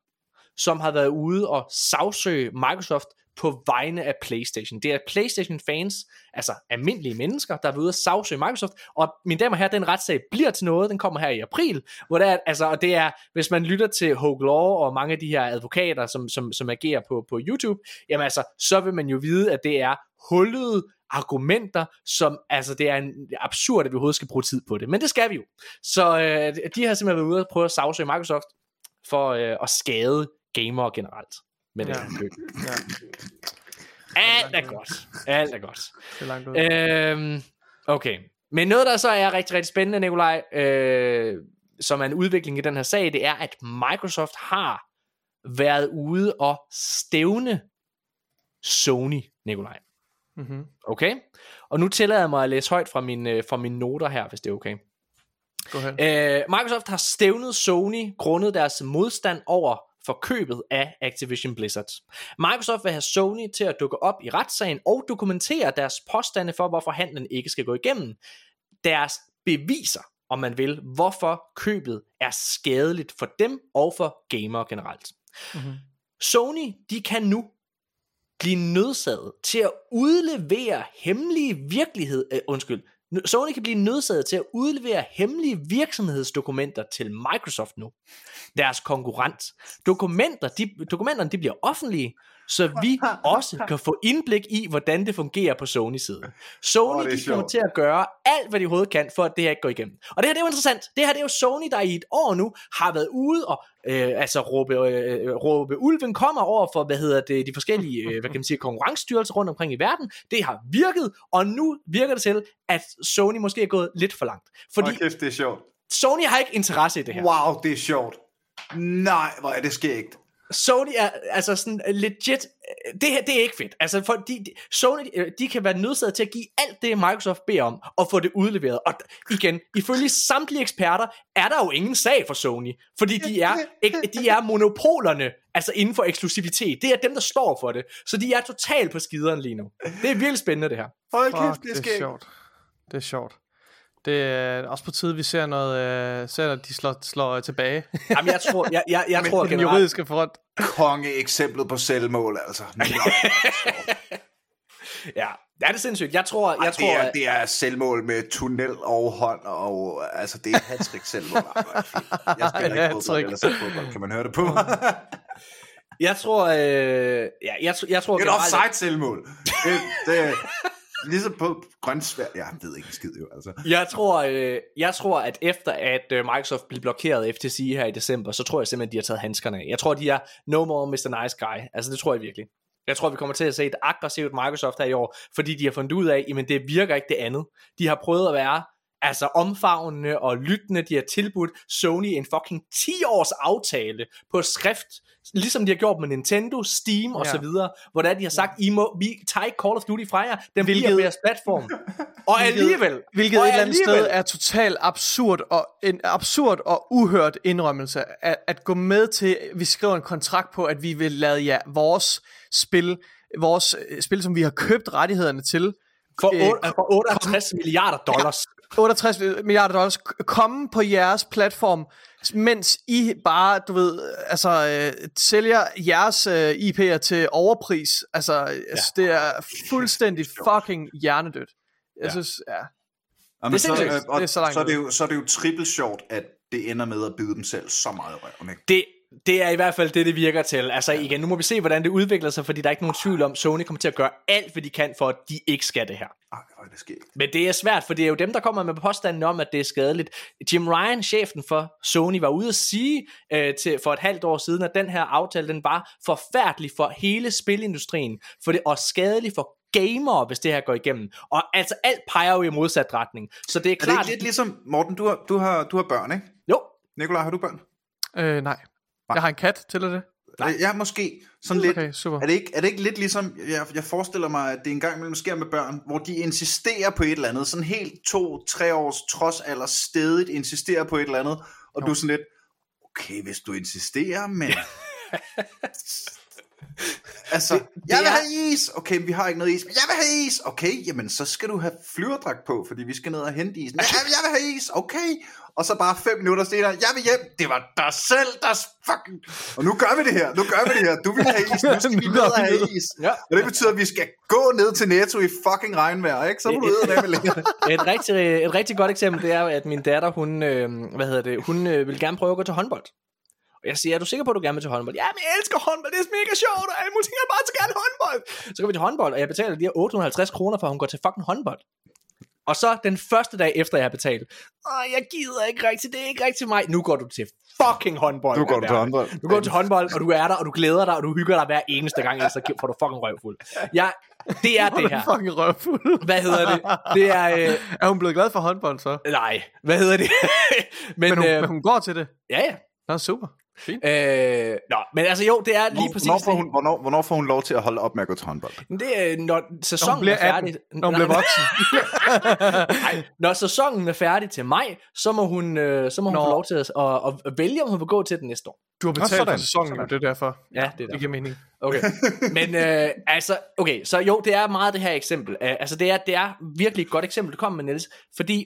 som har været ude og sagsøge Microsoft på vegne af PlayStation. Det er PlayStation fans, altså almindelige mennesker, der er ude og sagsøge Microsoft, og mine damer og herrer, den retssag bliver til noget, den kommer her i april, hvor det er, altså, og det er, hvis man lytter til Hogue Law og mange af de her advokater, som, som, som agerer på, på YouTube, jamen altså, så vil man jo vide, at det er hullede argumenter, som, altså det er en absurd, at vi overhovedet skal bruge tid på det, men det skal vi jo. Så øh, de har simpelthen været ude og prøve at sagsøge Microsoft, for øh, at skade gamere generelt med ja. den køb. Ja. Alt er godt. Alt er godt. Det er langt ud. Øhm, okay. Men noget, der så er rigtig, rigtig spændende, Nikolaj, øh, som er en udvikling i den her sag, det er, at Microsoft har været ude og stævne Sony, Nikolaj. Mm-hmm. Okay? Og nu tillader jeg mig at læse højt fra, min, øh, fra mine noter her, hvis det er okay. Øh, Microsoft har stævnet Sony grundet deres modstand over for købet af Activision Blizzard. Microsoft vil have Sony til at dukke op i retssagen og dokumentere deres påstande for, hvorfor handlen ikke skal gå igennem. Deres beviser, om man vil, hvorfor købet er skadeligt for dem og for gamere generelt. Mm-hmm. Sony, de kan nu blive nødsaget til at udlevere hemmelige virkelighed, uh, undskyld, Sony kan blive nødsaget til at udlevere hemmelige virksomhedsdokumenter til Microsoft nu. Deres konkurrent. Dokumenter, de, dokumenterne de bliver offentlige, så vi også kan få indblik i, hvordan det fungerer på Sony-siden. Sony er de kommer til at gøre alt, hvad de overhovedet kan, for at det her ikke går igennem. Og det her det er jo interessant. Det her det er jo Sony, der i et år nu har været ude og øh, altså råbe, øh, råbe ulven kommer over for, hvad hedder det, de forskellige øh, hvad kan man sige, konkurrencestyrelser rundt omkring i verden. Det har virket, og nu virker det til, at Sony måske er gået lidt for langt. Fordi kæft, det er sjovt. Sony har ikke interesse i det her. Wow, det er sjovt. Nej, hvor er det skægt. Sony er altså sådan legit, det her, det er ikke fedt. Altså, for de, de, Sony, øh, de kan være nødsaget til at give alt det, Microsoft beder om, og få det udleveret. Og igen, ifølge samtlige eksperter, er der jo ingen sag for Sony, fordi de er, ikke, de er monopolerne, altså inden for eksklusivitet. Det er dem, der står for det. Så de er totalt på skideren lige nu. Det er virkelig spændende, det her. Hold Fuck, kæft, det det er sjovt. Det er sjovt. Det er også på tide, vi ser noget, øh, ser, at de slår, slår tilbage Jamen, jeg tror, jeg, jeg, jeg tror på den generelt, juridiske front. Konge eksemplet på selvmål, altså. Nå, ja, det er det sindssygt. Jeg tror, jeg jeg tror, det, er, at- det er selvmål med tunnel og hånd, og altså, det er hat selvmål. Ej, det. Jeg spiller ikke fodbold, Hat-trick. kan man høre det på mig. jeg tror, øh, ja, jeg, jeg tror Et generelt, offside selvmål. Det, det, ligesom på grøntsvær. Jeg ved ikke skid jo, altså. Jeg tror, øh, jeg tror, at efter at øh, Microsoft blev blokeret af FTC her i december, så tror jeg simpelthen, de har taget handskerne af. Jeg tror, de er no more Mr. Nice Guy. Altså, det tror jeg virkelig. Jeg tror, vi kommer til at se et aggressivt Microsoft her i år, fordi de har fundet ud af, at det virker ikke det andet. De har prøvet at være altså omfavnende og lyttende. De har tilbudt Sony en fucking 10-års aftale på skrift, ligesom de har gjort med Nintendo, Steam og Ja. så videre, hvor der de har sagt, I må, vi tager ikke Call of Duty fra jer, den Hvilket- bliver jeres platform. Og alligevel, Hvilket og et eller andet sted er totalt absurd og en absurd og uhørt indrømmelse at, at gå med til vi skriver en kontrakt på at vi vil lade ja, vores spil vores øh, spil som vi har købt rettighederne til For, øh, otte- for 68 milliarder dollars. 68 milliarder dollars komme på jeres platform mens I bare du ved altså øh, sælger jeres øh, IP'er til overpris altså ja. det er fuldstændig fucking hjernedødt jeg Ja. synes ja Jamen, Det er så, øh, og, Det er så langt så, er det jo, så er det jo trippelt sjovt, at det ender med at bide dem selv så meget i røven, ikke? Det, det er i hvert fald det, det virker til. Altså igen, nu må vi se, hvordan det udvikler sig, fordi der er ikke nogen tvivl om, Sony kommer til at gøre alt, hvad de kan, for at de ikke skal det her. Ej, hvor er det sket. Men det er svært, for det er jo dem, der kommer med påstanden om, at det er skadeligt. Jim Ryan, chefen for Sony, var ude at sige øh, til, for et halvt år siden, at den her aftale, den var forfærdelig for hele spilindustrien, for det, og skadelig for gamere, hvis det her går igennem. Og altså alt peger jo i modsat retning. Så det er Er det klart... ikke lidt ligesom, Morten, du har, du har, du har børn, ikke? Jo, Nikolaj, har du børn? øh, nej jeg har en kat til det Nej. Ja, måske. Sådan lidt. okay super Er det, ikke, er det ikke lidt ligesom, jeg, jeg forestiller mig, at det engang imellem sker med børn, hvor de insisterer på et eller andet, sådan helt to-tre års trods alder stedigt insisterer på et eller andet, og jo. du er sådan lidt, okay, hvis du insisterer, men... altså, det, jeg vil er- have is! Okay, vi har ikke noget is, men jeg vil have is! Okay, jamen så skal du have flyverdragt på, fordi vi skal ned og hente isen. Ja, jeg vil have is! Okay! Og så bare fem minutter senere, jeg vil hjem! Det var dig selv, der fucking... Og nu gør vi det her, nu gør vi det her. Du vil have is, nu skal vi ned og have det. is. Ja. Og det betyder, at vi skal gå ned til Netto i fucking regnvejr, ikke? Så må du ud af med længere. et, rigtig, et rigtig godt eksempel, det er, at min datter, hun, øh, hvad hedder det, hun øh, vil gerne prøve at gå til håndbold. Og jeg siger, er du sikker på, at du gerne vil til håndbold? Ja, men jeg elsker håndbold, det er mega sjovt, og alle mulige ting, jeg bare så gerne håndbold. Så går vi til håndbold, og jeg betaler de her 850 kroner, for at hun går til fucking håndbold. Og så den første dag efter, jeg har betalt, Åh, jeg gider ikke rigtigt, det er ikke rigtigt mig. Nu går du til fucking håndbold. Nu går du til håndbold. Du går til håndbold, og du er der, og du glæder dig, og du hygger dig hver eneste gang, ellers så får du fucking røvfuld. Ja, det er det her. fucking røvfuld Hvad hedder det? Det er... Øh, er hun blevet glad for håndbold så nej, hvad hedder det? men, men hun, øh, men hun går til det ja, ja. Nå super fint Øh, nå, men altså jo, det er lige præcis Hvornår får, det. hun, hvornår, hvornår får hun lov til at holde op med at gå til håndbold? Det er, når sæsonen bliver er færdig. 18, når hun bliver Nej, voksen nej, når sæsonen er færdig til maj, så må hun, øh, så må hun Nå. få lov til at, at, at, vælge, om hun vil gå til den næste år. Du har betalt for sæsonen, Sådan. det er derfor. Ja, det er Det giver mening. Okay. Men øh, altså, okay, så jo, det er meget det her eksempel. Uh, altså, det er, det er virkelig et godt eksempel, du kommer med, Niels. Fordi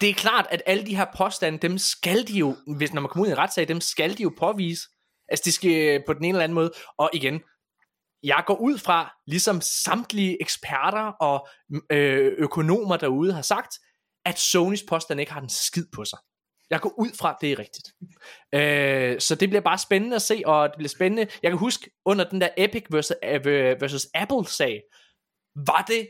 det er klart, at alle de her påstande, dem skal de jo, hvis når man kommer ud i en retssag, dem skal de jo påvise. Altså, de skal øh, på den ene eller anden måde. Og igen, jeg går ud fra, ligesom samtlige eksperter og mm, øh, økonomer derude har sagt, at Sonys påstand ikke har den skid på sig. Jeg går ud fra, at det er rigtigt. Øh, så det bliver bare spændende at se, og det bliver spændende. Jeg kan huske, under den der Epic versus, øh, versus Apple-sag, var det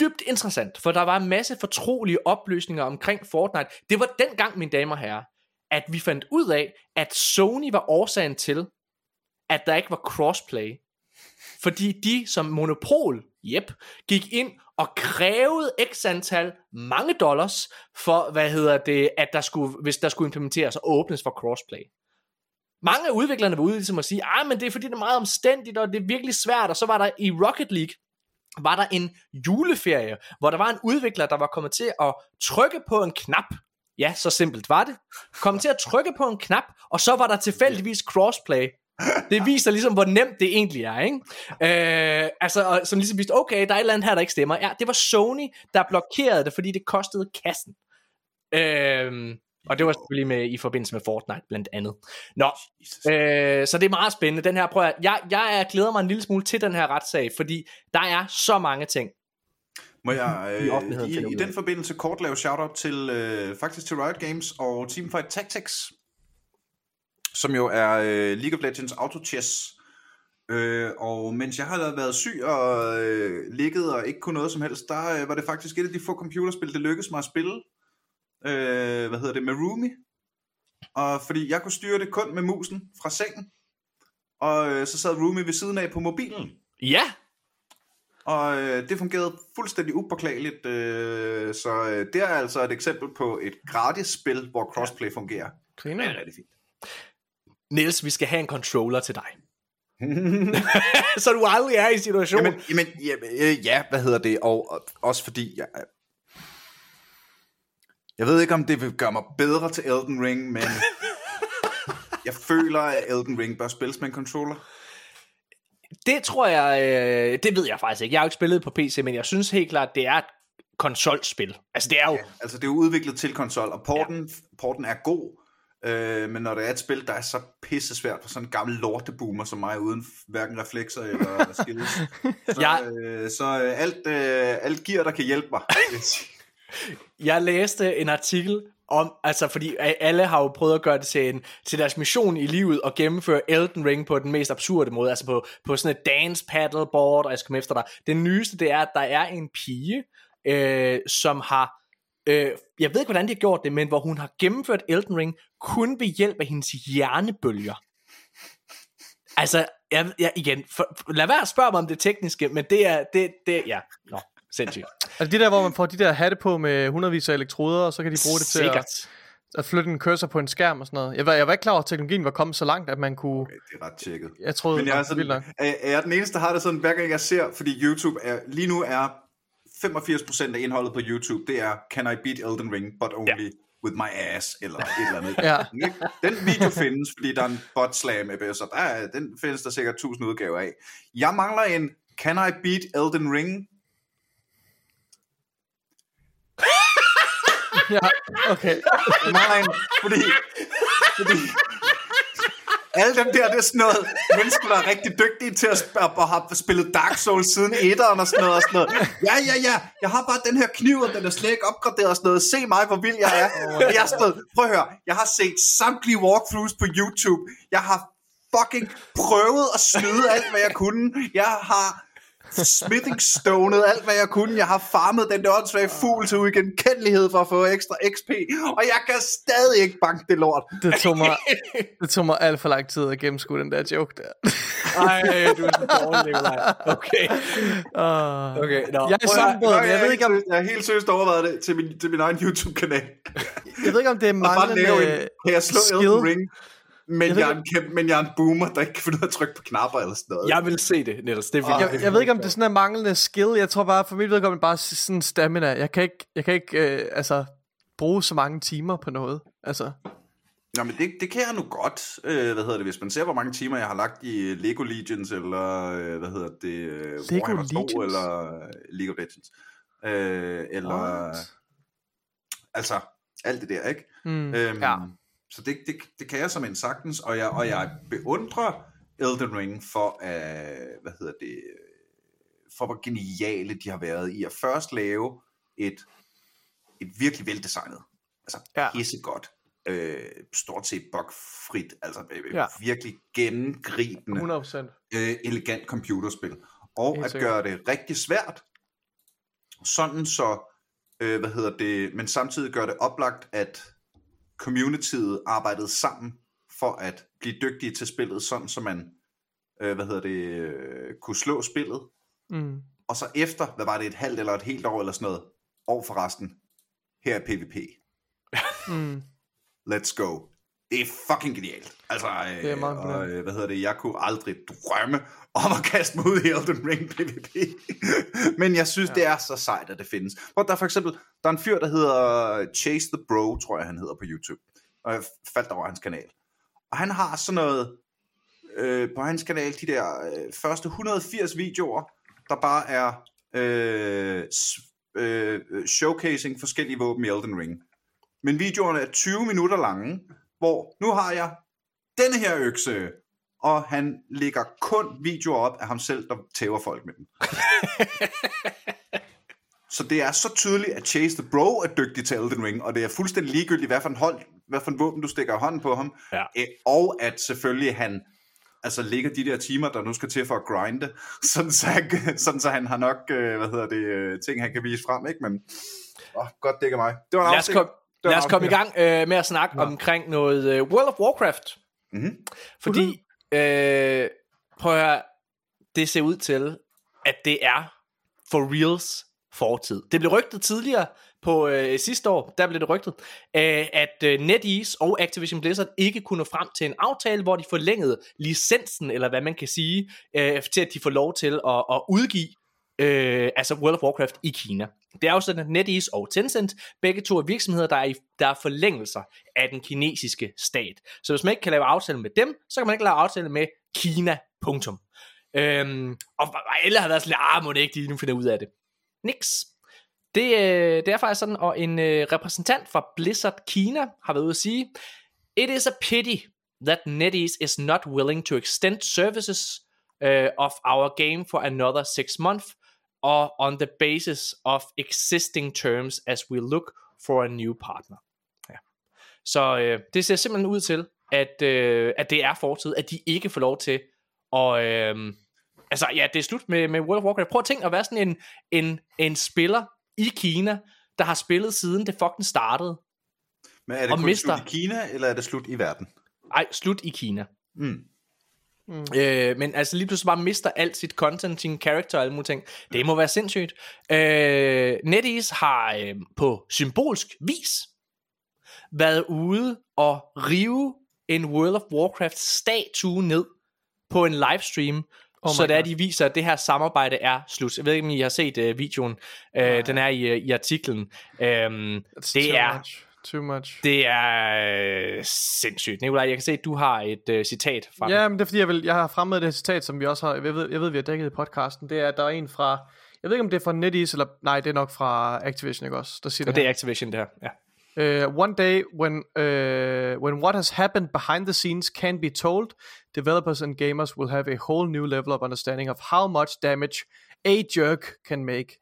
dybt interessant, for der var en masse fortrolige oplysninger omkring Fortnite. Det var dengang, mine damer og herrer, at vi fandt ud af, at Sony var årsagen til, at der ikke var crossplay. Fordi de som monopol, yep, gik ind og krævede x antal mange dollars for, hvad hedder det, at der skulle, hvis der skulle implementeres og åbnes for crossplay. Mange af udviklerne var ude ligesom at sige, ah, men det er fordi det er meget omstændigt, og det er virkelig svært, og så var der i Rocket League, var der en juleferie, hvor der var en udvikler, der var kommet til at trykke på en knap. Ja, så simpelt var det. Kom til at trykke på en knap, og så var der tilfældigvis crossplay. Det viser ligesom, hvor nemt det egentlig er, ikke? Øh, altså, og, som ligesom viste, okay, der er et eller andet her, der ikke stemmer. Ja, det var Sony, der blokerede det, fordi det kostede kassen. Øh, og det var selvfølgelig med, i forbindelse med Fortnite blandt andet. Nå, øh, så det er meget spændende. Den her, prøv at, jeg, jeg glæder mig en lille smule til den her retssag, fordi der er så mange ting. Må jeg øh, i, i, den forbindelse kort lave shout-out til, øh, faktisk til Riot Games og Teamfight Tactics, som jo er øh, League of Legends Auto Chess. Øh, og mens jeg har været syg og øh, ligget og ikke kunne noget som helst, der øh, var det faktisk et af de få computerspil, det lykkedes mig at spille. Øh, hvad hedder det? Med Rumi. Og fordi jeg kunne styre det kun med musen fra sengen. Og øh, så sad Rumi ved siden af på mobilen. Ja, og øh, det fungerede fuldstændig upåklageligt, øh, så øh, det er altså et eksempel på et gratis spil, hvor crossplay fungerer. Griner. Det er rigtig fint. Niels, vi skal have en controller til dig. så du aldrig er i situationen. Jamen, jamen ja, øh, ja, hvad hedder det? Og, og også fordi, jeg, jeg ved ikke, om det vil gøre mig bedre til Elden Ring, men jeg føler, at Elden Ring bør spilles med en controller. Det tror jeg, øh, det ved jeg faktisk ikke. Jeg har jo ikke spillet på PC, men jeg synes helt klart, det er et konsolspil. Altså det er jo... Ja, altså det er udviklet til konsol, og porten, ja. porten er god, øh, men når det er et spil, der er så pisse svært for sådan en gammel lorteboomer som mig, uden hverken reflekser eller skills, så, ja. øh, så øh, alt, øh, alt gear, der kan hjælpe mig jeg læste en artikel om, altså fordi alle har jo prøvet at gøre det til, en, til deres mission i livet og gennemføre Elden Ring på den mest absurde måde, altså på, på sådan et dance paddleboard, og jeg skal komme efter dig. Det nyeste, det er, at der er en pige, øh, som har, øh, jeg ved ikke, hvordan de har gjort det, men hvor hun har gennemført Elden Ring kun ved hjælp af hendes hjernebølger. Altså, jeg, jeg, igen, for, lad være at spørge mig om det tekniske, men det er, det, det ja, nå, sindssygt. Altså det der, hvor man får de der hatte på med hundredvis af elektroder, og så kan de bruge det til Sikkert. at, at flytte en cursor på en skærm og sådan noget. Jeg var, jeg var ikke klar over, at teknologien var kommet så langt, at man kunne... Okay, det er ret tjekket. Jeg troede, Men jeg er, sådan, er, er jeg den eneste, der har det sådan, hver gang jeg ser, fordi YouTube er, lige nu er 85% af indholdet på YouTube, det er, can I beat Elden Ring, but only ja. with my ass, eller et eller andet. ja. Den video findes, fordi der er en bot slam så der er, den findes der sikkert tusind udgaver af. Jeg mangler en, can I beat Elden Ring, ja, okay. Nej, fordi, fordi alle dem der, det er sådan noget, mennesker, der er rigtig dygtige til at sp- og har spillet Dark Souls siden etteren og sådan noget, og sådan noget. Ja, ja, ja, jeg har bare den her kniv, og den er slet ikke opgraderet og sådan noget. Se mig, hvor vild jeg er. Og jeg er sådan noget, prøv at høre, jeg har set samtlige walkthroughs på YouTube. Jeg har fucking prøvet at snyde alt, hvad jeg kunne. Jeg har smithing stonet alt, hvad jeg kunne. Jeg har farmet den der åndssvage fugl til uigenkendelighed for at få ekstra XP, og jeg kan stadig ikke banke det lort. Det tog mig, det tog mig alt for lang tid at gennemskue den der joke der. Ej, du er så dårlig, Okay. Uh, okay, no. Jeg er sådan jeg, jeg, ved ikke om... Jeg har helt seriøst overvejet det til min, til min egen YouTube-kanal. Jeg ved ikke, om det er manglende Kan jeg slå skill? Elden Ring? Men jeg, jeg, er en kæmpe, men jeg er en boomer, der ikke kan finde ud af at trykke på knapper eller sådan noget. Jeg vil se det, Niels. Det er jeg, jeg, jeg ved ikke, om det er sådan en manglende skill. Jeg tror bare, for mit vedkommende bare sådan stamina. Jeg kan ikke, jeg kan ikke øh, altså, bruge så mange timer på noget. Altså. Nå, men det, det kan jeg nu godt. Øh, hvad hedder det, hvis man ser, hvor mange timer jeg har lagt i Lego Legends, eller øh, hvad hedder det, øh, Lego Legends? 2, eller League of Legends. Øh, eller, What? altså, alt det der, ikke? Mm, øhm, ja. Så det, det, det kan jeg som en sagtens, og jeg, og jeg beundrer Elden Ring for, at, hvad hedder det, for hvor geniale de har været i at først lave et, et virkelig veldesignet, altså Ja. pissegodt, øh, stort set bugfrit, altså øh, Ja. ja. virkelig gennemgribende 100%. øh, elegant computerspil. Og Helt at sikkert. gøre det rigtig svært, sådan så, øh, hvad hedder det, men samtidig gør det oplagt, at communityet arbejdede sammen for at blive dygtige til spillet, sådan så man, øh, hvad hedder det, øh, kunne slå spillet. Mm. Og så efter, hvad var det, et halvt eller et helt år eller sådan noget, år for resten, her er PvP. Mm. Let's go. Det er fucking genialt. Altså, øh, Det er meget og, øh, hvad hedder det, jeg kunne aldrig drømme om at kaste mig ud i Elden Ring PvP. Men jeg synes, ja. det er så sejt, at det findes. Hvor der er for eksempel, der er en fyr, der hedder Chase the Bro, tror jeg, han hedder på YouTube. Og jeg faldt over hans kanal. Og han har sådan noget, øh, på hans kanal, de der øh, første 180 videoer, der bare er øh, øh, showcasing forskellige våben i Elden Ring. Men videoerne er 20 minutter lange, hvor nu har jeg denne her økse, og han lægger kun videoer op af ham selv, der tæver folk med den. så det er så tydeligt, at Chase the Bro er dygtig til Elden Ring, og det er fuldstændig ligegyldigt, hvad for en, hold, hvad for en våben du stikker i hånden på ham. Ja. Og at selvfølgelig han altså ligger de der timer, der nu skal til for at grinde, sådan så han, sådan så han har nok, øh, hvad hedder det, øh, ting, han kan vise frem, ikke? Men, åh, godt dækker mig. Det var en Lad os, kom, lad os komme i gang øh, med at snakke ja. omkring noget øh, World of Warcraft. Mhm. Fordi, øh, prøv at høre, det ser ud til, at det er for reals fortid. Det blev rygtet tidligere på øh, sidste år, der blev det rygtet, øh, at øh, NetEase og Activision Blizzard ikke kunne nå frem til en aftale, hvor de forlængede licensen, eller hvad man kan sige, øh, til at de får lov til at, at udgive øh, altså World of Warcraft i Kina. Det er jo sådan, at NetEase og Tencent, begge to er virksomheder, der er, i, der er forlængelser af den kinesiske stat. Så hvis man ikke kan lave aftale med dem, så kan man ikke lave aftale med Kina, punktum. Øhm, og alle har været sådan, ah, må det ikke, de nu finder ud af det. Niks. Det, øh, det er faktisk sådan, og en øh, repræsentant fra Blizzard Kina har været ude at sige, It is a pity that NetEase is not willing to extend services uh, of our game for another six months or on the basis of existing terms as we look for a new partner. Ja. Så øh, det ser simpelthen ud til, at, øh, at det er fortid, at de ikke får lov til at... Øh, altså, ja, det er slut med, med World of Warcraft. Prøv at tænke at være sådan en, en, en spiller i Kina, der har spillet siden det fucking startede. Men er det og kun mister- slut i Kina, eller er det slut i verden? Ej, slut i Kina. Mm. Mm. Øh, men altså lige pludselig bare mister alt sit content, sin character og alle mulige ting. Det må være sindssygt. Øh, NetEase har øh, på symbolsk vis været ude og rive en World of Warcraft statue ned på en livestream, Oh så der de viser, at det her samarbejde er slut. Jeg ved ikke, om I har set uh, videoen. Uh, den er i, uh, i artiklen. Um, det er Much. Too much. det er øh, sindssygt. Nikolaj, jeg kan se, at du har et uh, citat fra. Ja, men det er fordi, jeg, vil, jeg har fremmed det her citat, som vi også har, jeg ved, jeg ved, vi har dækket i podcasten. Det er, at der er en fra, jeg ved ikke, om det er fra NetEase, eller nej, det er nok fra Activision, ikke også? Der siger Og det, det er Activision, det her. Ja. Uh, one day, when uh, when what has happened behind the scenes can be told, developers and gamers will have a whole new level of understanding of how much damage a jerk can make.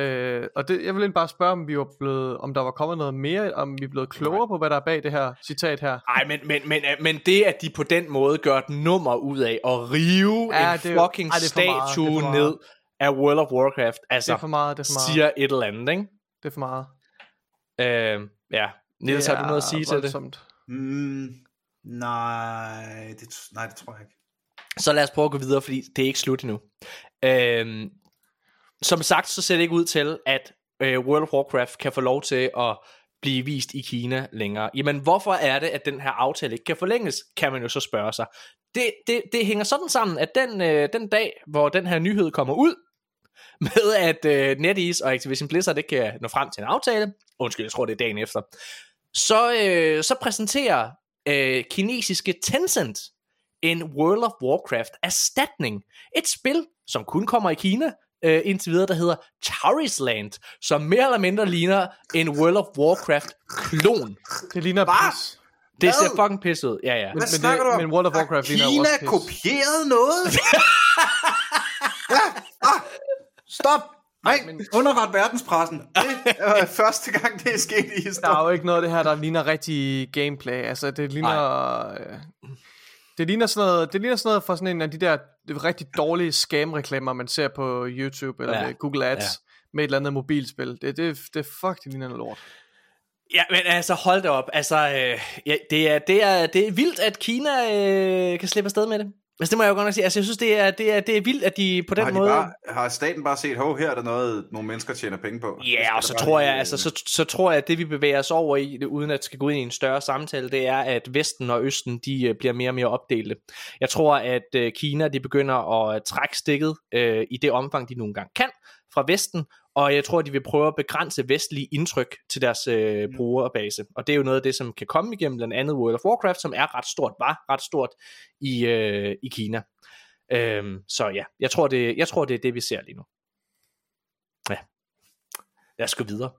Uh, og det, jeg vil egentlig bare spørge, om vi var blevet, om der var kommet noget mere, om vi er blevet klogere på, hvad der er bag det her citat her. Ej, men, men, men, men det, at de på den måde gør et nummer ud af at rive Ja, en det fucking ej, det statue er meget. ned af World of Warcraft, altså Det er for meget, det er for meget. siger et eller andet, ikke? Det er for meget. Øh, ja, Niels, har du noget at sige til det? voldsomt. Mm, nej, det, nej, det tror jeg ikke. Så lad os prøve at gå videre, fordi det er ikke slut endnu. Øh, som sagt, så ser det ikke ud til, at øh, World of Warcraft kan få lov til at blive vist i Kina længere. Jamen, hvorfor er det, at den her aftale ikke kan forlænges, kan man jo så spørge sig. Det, det, det hænger sådan sammen, at den, øh, den dag, hvor den her nyhed kommer ud, med at øh, NetEase og Activision Blizzard ikke kan nå frem til en aftale, undskyld, jeg tror det er dagen efter, så, øh, så præsenterer øh, kinesiske Tencent en World of Warcraft erstatning. Et spil, som kun kommer i Kina øh, indtil videre, der hedder Charis Land, som mere eller mindre ligner en World of Warcraft klon. Det ligner Hva? pis. Det ser Hvad? fucking pisse ud. Ja, ja. Hvad men snakker det- du om? men World of Warcraft ligner Kina også pis. kopieret noget? ja, ah, stop! Nej, men- underret verdenspressen. Det er første gang, det er sket i Der er historien. jo ikke noget af det her, der ligner rigtig gameplay. Altså, det ligner... Øh, det ligner sådan noget, det ligner sådan noget for sådan en af de der rigtig dårlige scam-reklamer, man ser på YouTube eller Ja. Google Ads ja. med et eller andet mobilspil. Det, det, det fuck, det ligner noget lort. Ja, men altså hold da op. Altså, øh, ja, det, er, det, er, det er vildt, at Kina øh, kan slippe afsted med det. Altså, det må jeg jo godt nok sige. Altså, jeg synes, det er, det er, det er vildt, at de på den Har, de måde... bare, har staten bare set, hov, her er der noget, nogle mennesker tjener penge på? Ja, skal og så tror jeg, altså, så, så tror jeg, at det vi bevæger os over i, det, uden at skal gå ind i en større samtale, det er, at Vesten og Østen, de øh, bliver mere og mere opdelte. Jeg tror, at øh, Kina, de begynder at trække stikket øh, i det omfang, de nogle gange kan fra Vesten, og jeg tror, de vil prøve at begrænse vestlige indtryk til deres øh, brugerbase. Og det er jo noget af det, som kan komme igennem blandt andet World of Warcraft, som er ret stort, var ret stort i, øh, i Kina. Øhm, så ja, jeg tror, det, jeg tror, det er det, vi ser lige nu. Ja. Lad os gå videre.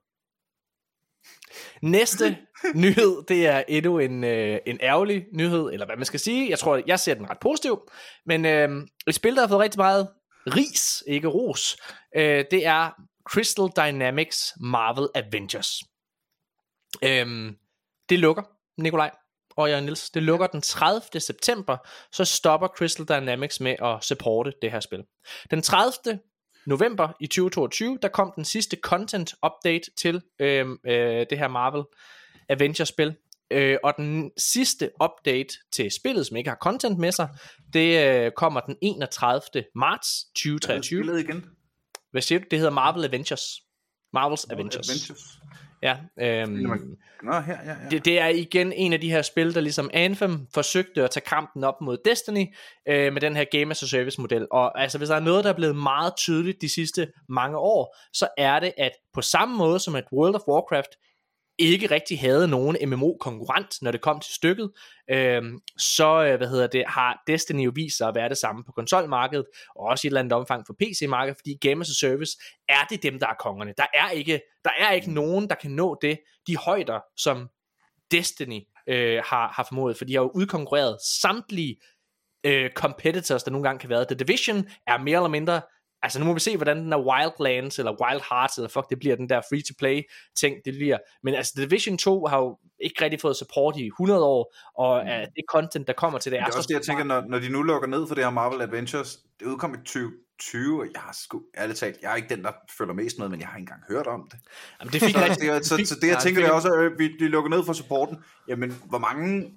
Næste nyhed, det er endnu en, øh, en ærgerlig nyhed, eller hvad man skal sige. Jeg tror, jeg ser den ret positiv. Men øh, et spil, der har fået rigtig meget ris, ikke ros, øh, det er Crystal Dynamics Marvel Avengers. Øh, det lukker, Nikolaj og Jørgen Niels. Det lukker den 30. september, så stopper Crystal Dynamics med at supporte det her spil. Den 30 november i 2022, der kom den sidste content update til øh, øh, det her Marvel Avengers spil. Øh, og den sidste update til spillet, som ikke har content med sig, det øh, kommer den 31. marts 2023. Spillet igen. Hvad siger du? Det hedder Marvel Avengers. Marvels Avengers. Avengers. Ja, øhm, Nå, her, ja, ja. det, det er igen en af de her spil, der ligesom Anthem forsøgte at tage kampen op mod Destiny øh, med den her Game as a Service model. Og altså, hvis der er noget, der er blevet meget tydeligt de sidste mange år, så er det, at på samme måde som at World of Warcraft ikke rigtig havde nogen MMO-konkurrent, når det kom til stykket, øhm, øh, så hvad hedder det, har Destiny jo vist sig at være det samme på konsolmarkedet, og også i et eller andet omfang for PC-markedet, fordi Game as a Service er det dem, der er kongerne. Der er ikke, der er ikke nogen, der kan nå det, de højder, som Destiny øh, har, har formået, for de har jo udkonkurreret samtlige øh, competitors, der nogle gange kan være. The Division er mere eller mindre Altså nu må vi se, hvordan den der Wildlands, eller Wild Hearts, eller fuck, det bliver den der free-to-play ting, det bliver. Men altså Division 2 har jo ikke rigtig fået support i 100 år, og uh, det content, der kommer til det, Det er så også det, jeg tænker, når, når de nu lukker ned for det her Marvel Adventures, det udkom i 2020, og jeg har sgu, ærligt talt, jeg er ikke den, der følger mest med, men jeg har ikke engang hørt om det. Jamen, det fik Så, rigtig, det, så, fik- så det, jeg ja, tænker, det det fik- er også, at vi, de lukker ned for supporten. Jamen, hvor mange...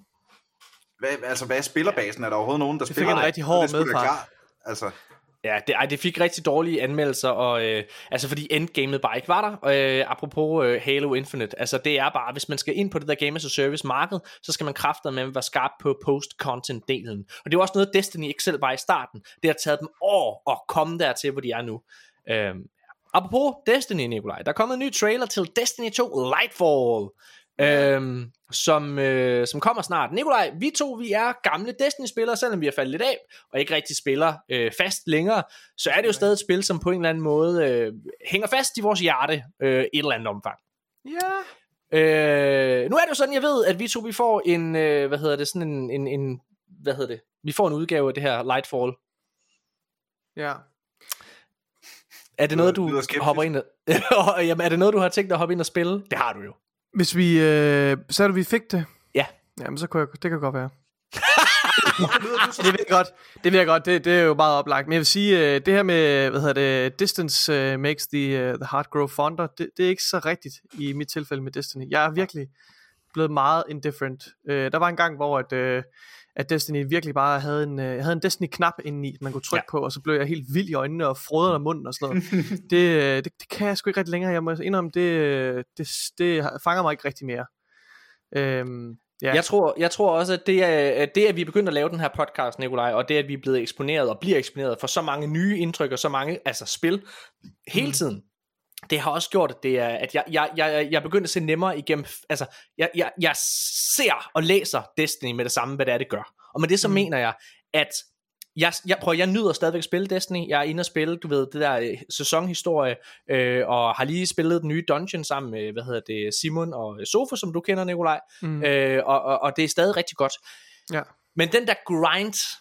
Hvad, altså, hvad er spillerbasen? Er der overhovedet nogen, der fik spiller? en det? rigtig hård Det er sgu da medfart. Altså, Ja, det, ej, det fik rigtig dårlige anmeldelser, og, øh, altså fordi endgamet bare ikke var der. Øh, apropos øh, Halo Infinite, altså det er bare, hvis man skal ind på det der Game as a Service marked, så skal man kræfter med at være skarp på post-content-delen. Og det var også noget, Destiny ikke selv var i starten. Det har taget dem år at komme dertil, hvor de er nu. Øh, apropos Destiny, Nikolaj, der er kommet en ny trailer til Destiny 2 Lightfall. Øhm, som, øh, som kommer snart. Nikolaj, vi to vi er gamle Destiny-spillere, selvom vi har faldet lidt af, og ikke rigtig spiller øh, fast længere, så er det jo stadig et spil, som på en eller anden måde øh, hænger fast i vores hjerte øh, i et eller andet omfang. Ja. Øh, nu er det jo sådan, jeg ved, at vi to vi får en, øh, hvad hedder det, sådan en, en, en, hvad hedder det, vi får en udgave af det her Lightfall. Ja. Er det noget, du hopper ind og, Jamen, er det noget, du har tænkt dig at hoppe ind og spille? Det har du jo. Hvis vi... Øh, så du, vi fik det? Ja. Jamen, så kunne jeg, det kan godt være. det ved jeg godt. Det ved jeg godt. Det, det er jo meget oplagt. Men jeg vil sige, øh, det her med, hvad hedder det, distance øh, makes the, uh, the heart grow fonder, det, det er ikke så rigtigt i mit tilfælde med Destiny. Jeg er virkelig blevet meget indifferent. Øh, der var en gang, hvor at, øh, at Destiny virkelig bare havde en, øh, havde en Destiny-knap indeni, man kunne trykke ja. på, og så blev jeg helt vild i øjnene og frøder af munden og sådan noget. det, øh, det, det kan jeg sgu ikke rigtig længere. Jeg må indrømme, det, øh, det, det fanger mig ikke rigtig mere. Øhm, ja. Jeg tror, jeg tror også, at det, at det, at vi er begyndt at lave den her podcast, Nikolaj, og det, at vi er blevet eksponeret og bliver eksponeret for så mange nye indtryk og så mange altså spil hele tiden, det har også gjort, at, det er, at jeg, jeg, jeg, jeg er begyndt at se nemmere igennem, altså, jeg, jeg, jeg ser og læser Destiny med det samme, hvad det er, det gør. Og med det så mm. mener jeg, at jeg, jeg prøver, jeg nyder stadigvæk at spille Destiny. Jeg er inde og spille, du ved, det der øh, sæsonhistorie, øh, og har lige spillet den nye dungeon sammen med, hvad hedder det, Simon og Sofa, som du kender, Nikolaj. Mm. Øh, og, og, og det er stadig rigtig godt. Ja. Men den der grind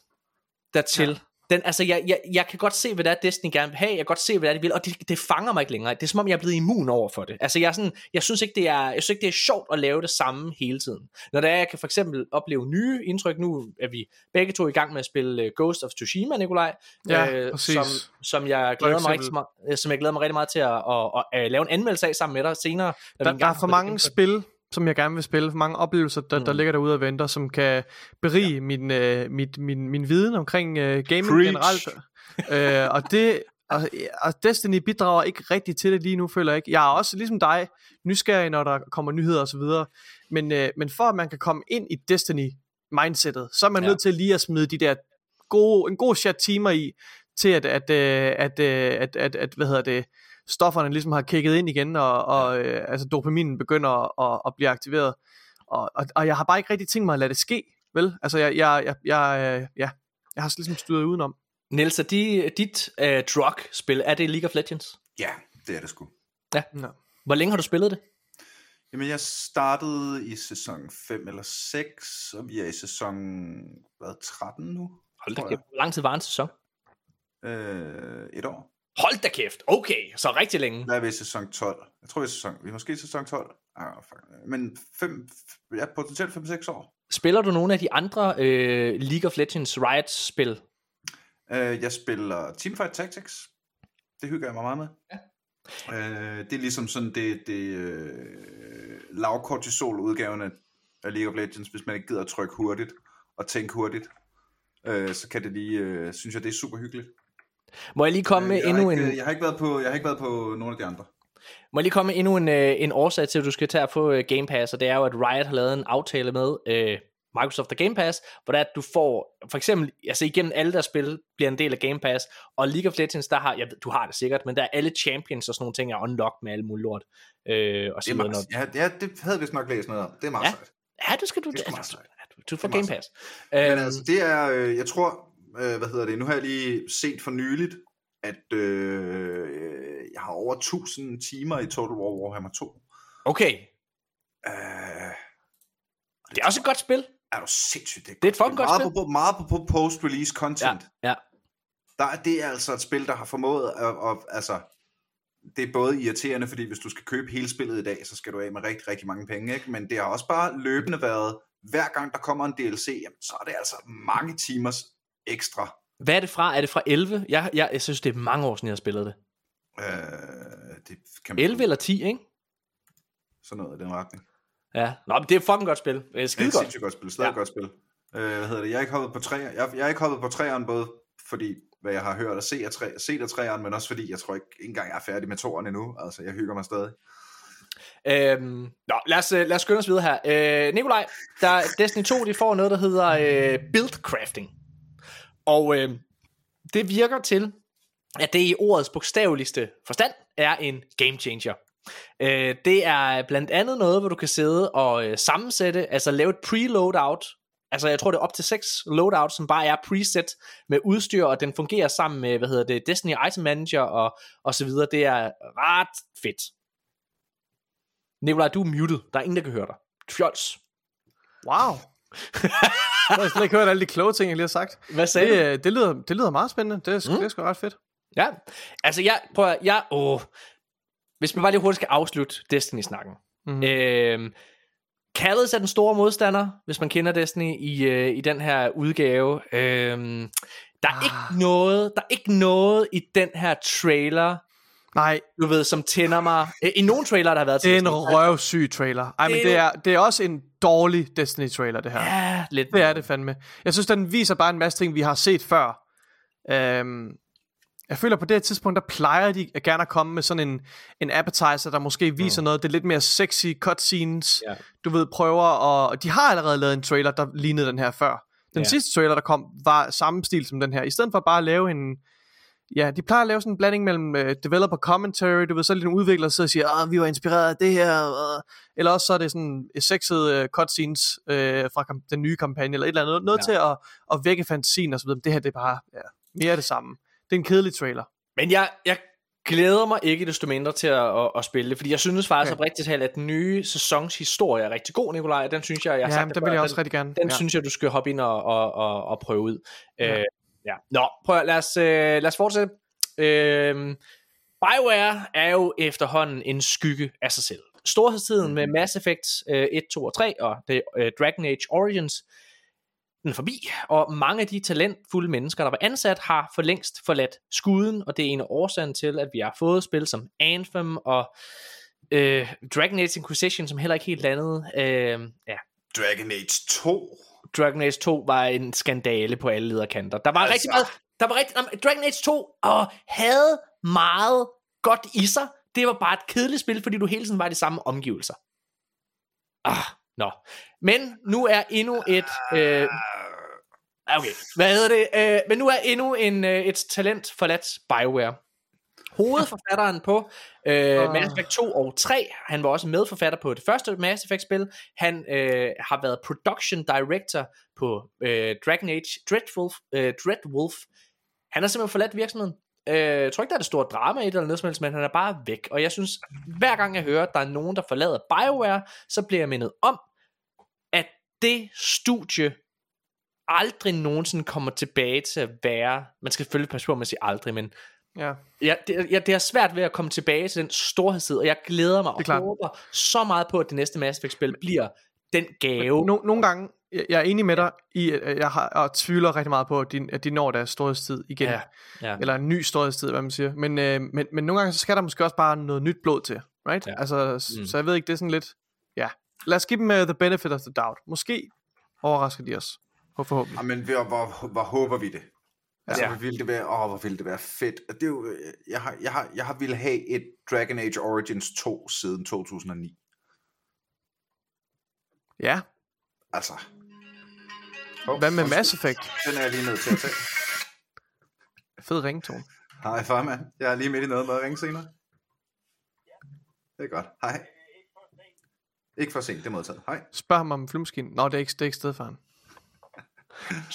dertil, ja. Den, altså, jeg, jeg, jeg kan godt se, hvad det er, Destiny gerne vil have. Jeg kan godt se, hvad det er, de vil, og det, det fanger mig ikke længere. Det er som om, jeg er blevet immun over for det. Altså, jeg, er sådan, jeg, synes ikke, det er, jeg synes ikke, det er sjovt at lave det samme hele tiden. Når det er, jeg kan for eksempel opleve nye indtryk, nu er vi begge to i gang med at spille øh, Ghost of Tsushima, Nikolaj, Ja, øh, præcis. som, som, jeg glæder mig rigtig, meget- øh, som jeg glæder mig rigtig meget til at, at, at, at lave en anmeldelse af sammen med dig senere. Der, der er for mange spil, som jeg gerne vil spille, for mange oplevelser, der, mm. der ligger derude og venter, som kan berige ja. min, øh, mit, min, min viden omkring øh, gaming Preach. generelt. øh, og det og, og Destiny bidrager ikke rigtig til det lige nu, føler jeg ikke. Jeg er også ligesom dig nysgerrig, når der kommer nyheder og så videre. Men, øh, men for at man kan komme ind i Destiny-mindsetet, så er man Ja. nødt til lige at smide de der gode, en god chat timer i, til at, at, øh, at, øh, at, at, at, hvad hedder det, stofferne ligesom har kigget ind igen, og, og øh, altså dopaminen begynder at, at, at blive aktiveret. Og, og, og jeg har bare ikke rigtig tænkt mig at lade det ske, vel? Altså jeg, jeg, jeg, jeg, øh, ja, jeg har ligesom styret udenom. Niels, er de, dit uh, drug-spil, er det League of Legends? Ja, det er det sgu. Nå. Hvor længe har du spillet det? Jamen, jeg startede i sæson 5 eller 6, og vi er i sæson hvad, 13 nu. Hold da kæft. Hvor lang tid var en sæson? Øh, et år. Hold da kæft. Okay, så rigtig længe. Der er vi i sæson 12. Jeg tror, vi er, sæson, vi er måske i sæson 12. Ah, fuck. Men fem, ja, potentielt 5-6 år. Spiller du nogle af de andre øh, League of Legends Riot-spil? Øh, jeg spiller Teamfight Tactics. Det hygger jeg mig meget med. Ja. Øh, det er ligesom sådan det, det øh, lavkortisol udgaven af af League of Legends, hvis man ikke gider at trykke hurtigt og tænke hurtigt. Øh, så kan det lige, øh, synes jeg, det er super hyggeligt. Må jeg lige komme med endnu ikke, en... øh, jeg, har ikke været på, jeg har ikke været på nogle af de andre. Må jeg lige komme med endnu en, øh, en årsag til, at du skal tage få øh, Game Pass, og det er jo, at Riot har lavet en aftale med øh, Microsoft og Game Pass, hvor det er, at du får, for eksempel, altså igennem alle der spil, bliver en del af Game Pass, og League of Legends, der har, jeg ved, du har det sikkert, men der er alle champions og sådan nogle ting er unlocked med alle mulige lort. Øh, og Det så er videre, meget, ja, ja, det havde vi nok læst noget om. Det er meget Ja. sejt. ja, du skal du, Det er meget sejt. du, du får Det er Game Pass. Men Øhm, altså, det er, øh, jeg tror, øh, hvad hedder det, nu har jeg lige set for nyligt, at øh, jeg har over 1000 timer i Total War Warhammer 2. okay, Øh, det er også et godt spil. er du sindssygt, det er, Det er et fucking godt meget spil. På, meget på, på post-release content. Ja, ja. Der er, det er altså et spil, der har formået at, at, altså, det er både irriterende, fordi hvis du skal købe hele spillet i dag, så skal du af med rigtig, rigtig mange penge, ikke? men det har også bare løbende været, hver gang der kommer en DLC, jamen, så er det altså mange timers ekstra. Hvad er det fra? Er det fra 11? Jeg, jeg, jeg synes, det er mange år siden, jeg har spillet det. Øh, det kan man 11 eller 10, ikke? sådan noget i den retning. Ja. Nå, men det er fucking godt spil. Det er skide godt. godt spil, stadig Ja. ja. godt spil. Øh, hvad hedder det? Jeg er ikke hoppet på træer. Jeg, jeg er ikke hoppet på træerne, både fordi, hvad jeg har hørt og set af, træ, set af træerne, men også fordi, jeg tror ikke, ikke engang jeg er færdig med toren endnu. Altså, jeg hygger mig stadig. Øhm, nå, lad os, øh, lad os skynde os videre her. Øh, Nikolaj, der, Destiny 2, de får noget, der hedder øh, build crafting. Og øh, det virker til, at det i ordets bogstaveligste forstand er en game changer. Øh, det er blandt andet noget, hvor du kan sidde og øh, sammensætte, altså lave et preloadout. Altså jeg tror det er op til 6 loadout, som bare er preset med udstyr, og den fungerer sammen med, hvad hedder det, Destiny Item Manager og, og så videre. Det er ret fedt. Nikolaj, du er muted. Der er ingen, der kan høre dig. Fjols. Wow. jeg har slet ikke hørt alle de kloge ting, jeg lige har sagt. Hvad sagde Det, du? øh, det, lyder, det lyder meget spændende. Det er, mm. det er sgu ret fedt. Ja, altså jeg, prøv at, jeg, åh, hvis man bare lige hurtigt skal afslutte Destiny-snakken. Mhm. Øhm, Kallus er den store modstander, hvis man kender Destiny i, øh, i den her udgave. Øhm, der er Ah. ikke noget, der er ikke noget i den her trailer, Nej, du ved, som tænder mig. I nogle trailer, der har været til det er en røvsyg trailer. Ej, men Det er det er, også en dårlig Destiny-trailer, det her. Ja, lidt. Det er det fandme. Jeg synes, den viser bare en masse ting, vi har set før. Øhm, jeg føler på det her tidspunkt, der plejer de at gerne at komme med sådan en, en appetizer, der måske viser mm. noget, det er lidt mere sexy cutscenes. Ja. Du ved, prøver, og, de har allerede lavet en trailer, der lignede den her før. Den ja. sidste trailer, der kom, var samme stil som den her. I stedet for bare at lave en, Ja, de plejer at lave sådan en blanding mellem uh, developer commentary, du ved, så er det nogle udviklere, der sidder og siger, ah, vi var inspireret af det her, uh, eller også så er det sådan sexede uh, cutscenes uh, fra den nye kampagne, eller et eller andet, noget ja. til at, at vække fantasien og så videre. Det her, det er bare ja, mere af det samme. Det er en kedelig trailer. Men jeg, jeg glæder mig ikke desto mindre til at, at, at spille det, fordi jeg synes faktisk okay. oprigtigt talt, at den nye sæsons historie er rigtig god, Nikolaj. Den synes jeg, jeg har ja, sagt den det vil jeg også den, rigtig gerne. Den ja. synes jeg, du skal hoppe ind og, og, og, og prøve ud. Ja. Øh, ja. Nå, prøv at, lad os, øh, lad os fortsætte. Øh, BioWare er jo efterhånden en skygge af sig selv. Storhedstiden med Mass Effect øh, 1, 2 og 3 og det, øh, Dragon Age Origins, den er forbi, og mange af de talentfulde mennesker, der var ansat, har for længst forladt skuden, og det er en af årsagen til, at vi har fået spil som Anthem og øh, Dragon Age Inquisition, som heller ikke helt landede. Øh, ja, Dragon Age 2. Dragon Age 2 var en skandale på alle lederkanter. Der var Altså. rigtig meget, der var rigtig, Dragon Age 2 og havde meget godt i sig. Det var bare et kedeligt spil, fordi du hele tiden var i de samme omgivelser. Ah, nå. Men nu er endnu et... Øh, okay, hvad hedder det? Øh, men nu er endnu en, øh, et talent forladt BioWare. Hovedforfatteren på øh. Mass Effect 2 og 3, han var også medforfatter på det første Mass Effect spil. Han øh, har været production director på øh, Dragon Age Dreadwolf, øh, Dreadwolf. Han har simpelthen forladt virksomheden. Øh, jeg tror ikke, der er det store drama i det eller noget som helst, men han er bare væk. Og jeg synes, hver gang jeg hører, at der er nogen, der forlader BioWare, så bliver jeg mindet om, at det studie aldrig nogensinde kommer tilbage til at være, man skal selvfølgelig passe på med at sige aldrig, men Ja. Ja, det, ja, det er svært ved at komme tilbage til den storhedstid, og jeg glæder mig og klart. håber så meget på, at det næste Mass Effect-spil bliver den gave. No, nogle gange, jeg, jeg er enig med dig i, at jeg har, og tvivler rigtig meget på, at de, at de når deres storhedstid igen. Ja, ja. Eller en ny storhedstid, hvad man siger. Men, øh, men, men nogle gange, så skal der måske også bare noget nyt blod til. Right? Ja. Altså, Mm. Så jeg ved ikke, det er sådan lidt... Ja. Lad os give dem uh, the benefit of the doubt. Måske overrasker de os. Forhåbentlig. Jamen, hvor, hvor, hvor håber vi det? Altså, Ja. hvor ville det være, åh, hvor ville det være fedt. Og det er jo, øh, jeg har, jeg har, jeg har ville have et Dragon Age Origins 2 siden 2009. Ja. Altså. Oh, Hvad med Mass Effect? Den er jeg lige nødt til at tage. Fed ringtone. Hej farmand, jeg er lige midt i noget med at ringe senere. Det er godt. Hej. Ikke for sent, det er modtaget. Hej. Spørg ham om flymaskinen. Nå, det er ikke, det er ikke stedfaren.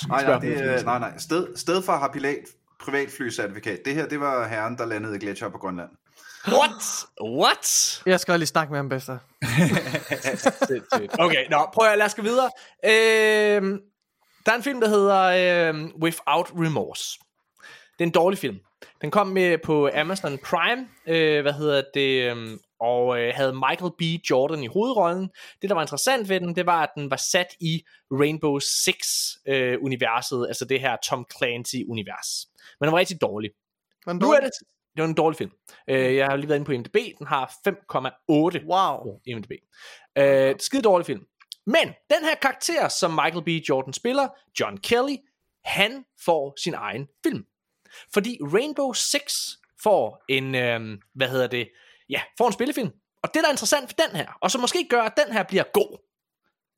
Nej, nej, det, nej, nej. Sted, stedfar har pilat, privatflycertifikat. Det her, det var herren, der landede i Gletscher på Grønland. What? What? Jeg skal lige snakke med ham bedste. okay, nå, prøv at lad os gå videre. Øh, der er en film, der hedder øh, Without Remorse. Det er en dårlig film. Den kom med på Amazon Prime, øh, hvad hedder det, øh, og øh, havde Michael B. Jordan i hovedrollen. Det, der var interessant ved den, det var, at den var sat i Rainbow Six-universet, altså det her Tom Clancy-univers. Men den var rigtig dårlig. Men Nu er det, det var en dårlig film. Øh, jeg har lige været inde på IMDb, den har 5,8 Wow. IMDb. Øh, skide dårlig film. Men den her karakter, som Michael B. Jordan spiller, John Kelly, han får sin egen film. Fordi Rainbow Six får en, øh, hvad hedder det, ja, får en spillefilm. Og det, der er interessant for den her, og som måske gør, at den her bliver god,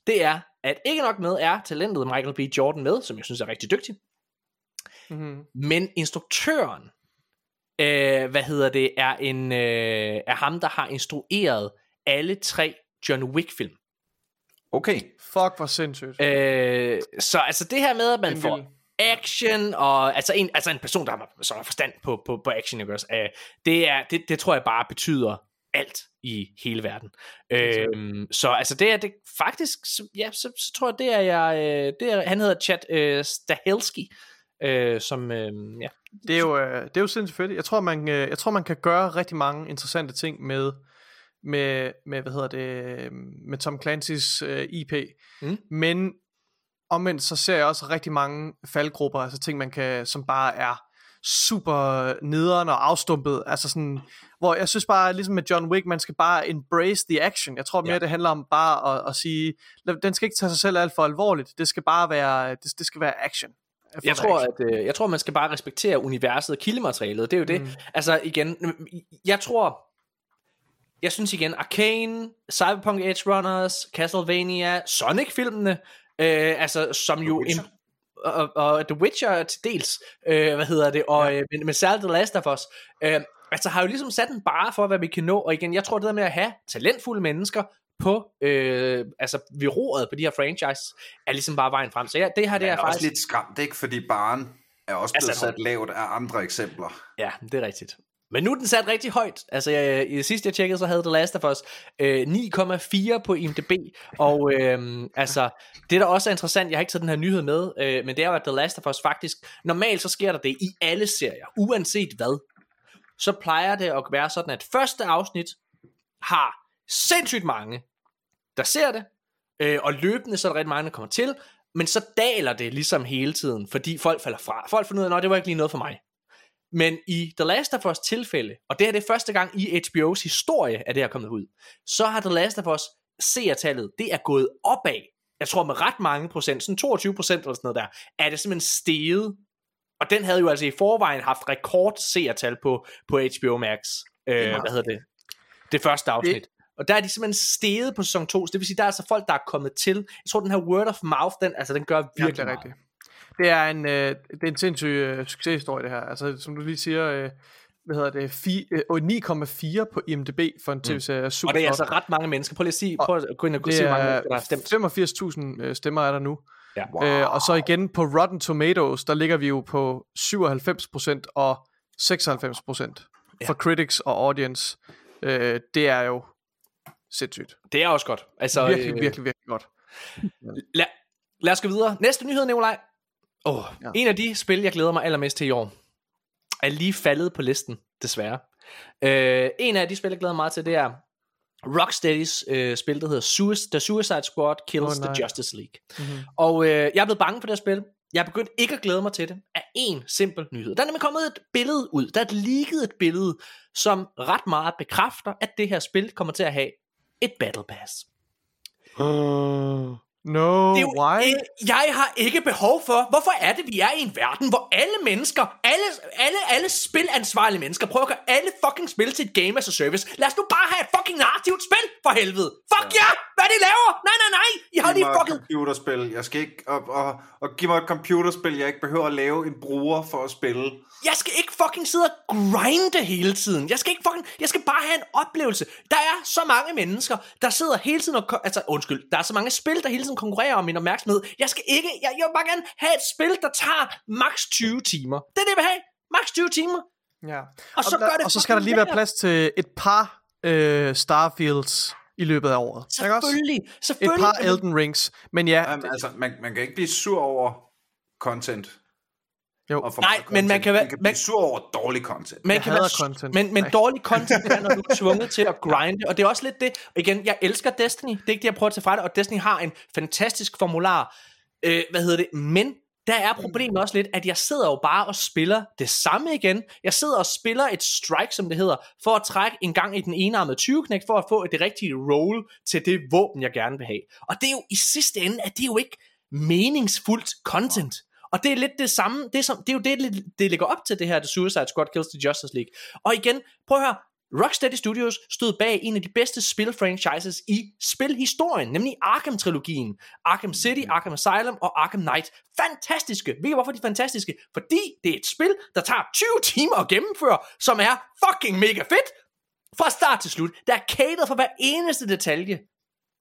det er, at ikke nok med er talentet Michael B. Jordan med, som jeg synes er rigtig dygtig, Mm-hmm. men instruktøren, øh, hvad hedder det, er, en, øh, er ham, der har instrueret alle tre John Wick-film. Okay. Fuck, hvor sindssygt. Øh, så altså det her med, at man får action, og altså en, altså en person, der har, som har forstand på, på, på action, ikke også? Øh, det, er, det, det tror jeg bare betyder alt i hele verden. Øh, så altså det er det faktisk, ja, så, så tror jeg, det er jeg, øh, det er, han hedder Chad øh, Stahelski, øh, som, øh, ja, Det er jo, øh, det er jo sindssygt fedt. Jeg tror, man, øh, jeg tror, man kan gøre rigtig mange interessante ting med, med, med hvad hedder det, med Tom Clancy's øh, IP. Mm. Men omvendt så ser jeg også rigtig mange faldgrupper, altså ting, man kan, som bare er super nederen og afstumpet, altså sådan, hvor jeg synes bare, ligesom med John Wick, man skal bare embrace the action. Jeg tror mere, Ja. det handler om bare at, at sige, den skal ikke tage sig selv alt for alvorligt. Det skal bare være, det, det skal være action. Jeg tror, action. at, øh, jeg tror, man skal bare respektere universet og kildematerialet. Det er jo det. Mm. Altså igen, jeg tror, jeg synes igen, Arcane, Cyberpunk Edge Runners, Castlevania, Sonic-filmene, øh, altså som jo... Im- og, og The Witcher til dels, øh, hvad hedder det, og ja. øh, men, men særligt The Last of Us, øh, altså har jo ligesom sat en bare for, hvad vi kan nå, og igen, jeg tror det der med at have talentfulde mennesker, på øh, altså ved roret på de her franchise er ligesom bare vejen frem. Så ja, det her det er, er faktisk også lidt skræmt, ikke? Fordi baren er også blevet Altså, sat lavt af andre eksempler. Ja, det er rigtigt. Men nu er den sat rigtig højt. Altså, jeg, i sidst sidste jeg tjekkede, så havde The Last of Us øh, 9,4 på IMDb. Og øh, altså, det der også er interessant, jeg har ikke taget den her nyhed med, øh, men det er jo, at The Last of Us faktisk, normalt så sker der det i alle serier, uanset hvad. Så plejer det at være sådan, at første afsnit har sindssygt mange, der ser det, øh, og løbende så er der rigtig mange, der kommer til, men så daler det ligesom hele tiden, fordi folk falder fra. Folk finder ud af, at det var ikke lige noget for mig. Men i The Last of Us tilfælde, og det her det er første gang i HBO's historie, at det her er kommet ud, så har The Last of Us seertallet, det er gået opad. Jeg tror med ret mange procent, sådan 22 procent eller sådan noget der, er det simpelthen steget. Og den havde jo altså i forvejen haft rekord seertal på, på HBO Max. Øh, hvad hedder det? Det første afsnit. Og der er de simpelthen steget på sæson 2, så det vil sige, der er altså folk, der er kommet til. Jeg tror, den her word of mouth, den, altså, den gør Ja, virkelig det er meget. rigtigt. Det er en, øh, det er en sindssyg øh, succeshistorie, det her. Altså, som du lige siger, øh, hvad hedder det, fi, øh, og 9,4 på IMDb for en tv-serie er super Og det er flot. altså ret mange mennesker. Prøv lige at sige, prøv at gå ind og se, hvor mange er mennesker, der har stemt. 85.000 øh, stemmer er der nu. Ja. Wow. Øh, og så igen på Rotten Tomatoes, der ligger vi jo på 97% og 96% Ja. for critics og audience. Øh, det er jo sindssygt. Det er også godt. Altså, Virkelig, øh, virkelig, virkelig godt. Lad, lad os gå videre. Næste nyhed, Nikolaj. Oh, ja. En af de spil, jeg glæder mig allermest til i år, er lige faldet på listen, desværre. Øh, en af de spil, jeg glæder mig meget til, det er Rocksteadys øh, spil, der hedder Suicide, The Suicide Squad Kills oh, nej. the Justice League. Mm-hmm. Og øh, jeg er blevet bange for det her spil. Jeg er begyndt ikke at glæde mig til det af en simpel nyhed. Der er nemlig kommet et billede ud. Der er et leaget et billede, som ret meget bekræfter, at det her spil kommer til at have et Battle Pass. No, Det er jo, why? ikke- jeg har ikke behov for. Hvorfor er det, vi er i en verden, hvor alle mennesker, alle, alle, alle spilansvarlige mennesker, prøver at gøre alle fucking spil til et game as a service. Lad os nu bare have et fucking narrativt spil, for helvede. Fuck ja! Yeah! Hvad de laver? Nej, nej, nej! I har lige fucking... computerspil. Jeg skal ikke... Og, og, og giv mig et computerspil, jeg ikke behøver at lave en bruger for at spille. Jeg skal ikke fucking sidde og grinde hele tiden. Jeg skal ikke fucking... Jeg skal bare have en oplevelse. Der er så mange mennesker, der sidder hele tiden og... Altså, undskyld. Der er så mange spil, der hele tiden konkurrerer om min opmærksomhed. Jeg skal ikke... Jeg, jeg vil bare gerne have et spil, der tager maks 20 timer. Det er det, jeg vil have. Maks 20 timer. Ja. Og så der, gør det og så skal der lige være plads til et par øh, Starfields i løbet af året. Ikke også? Selvfølgelig. Et Selvfølgelig. par Elden Rings. Men ja, Jamen, altså, man, man kan ikke blive sur over content. Jo. Og for Nej, men man kan være- man kan blive sur over dårlig content. Man Jeg kan hader være, content. Men, men Nej. dårlig content er, når du er tvunget til at grinde. Og det er også lidt det. Og igen, jeg elsker Destiny. Det er ikke det, jeg prøver at tage fra det. Og Destiny har en fantastisk formular. Øh, hvad hedder det? Men der er problemet også lidt, at jeg sidder jo bare og spiller det samme igen. Jeg sidder og spiller et strike, som det hedder, for at trække en gang i den enarmede 20 knæk for at få det rigtige roll til det våben, jeg gerne vil have. Og det er jo i sidste ende, at det er jo ikke meningsfuldt content. Og det er lidt det samme, det er, som, det er jo det, det- ligger op til det her, The Suicide Squad Kills the Justice League. Og igen, prøv at høre, Rocksteady Studios stod bag en af de bedste spilfranchises i spilhistorien, nemlig Arkham-trilogien. Arkham City, Arkham Asylum og Arkham Knight. Fantastiske. Ved I hvorfor de er fantastiske? Fordi det er et spil, der tager 20 timer at gennemføre, som er fucking mega fedt. Fra start til slut. Der er catered for hver eneste detalje.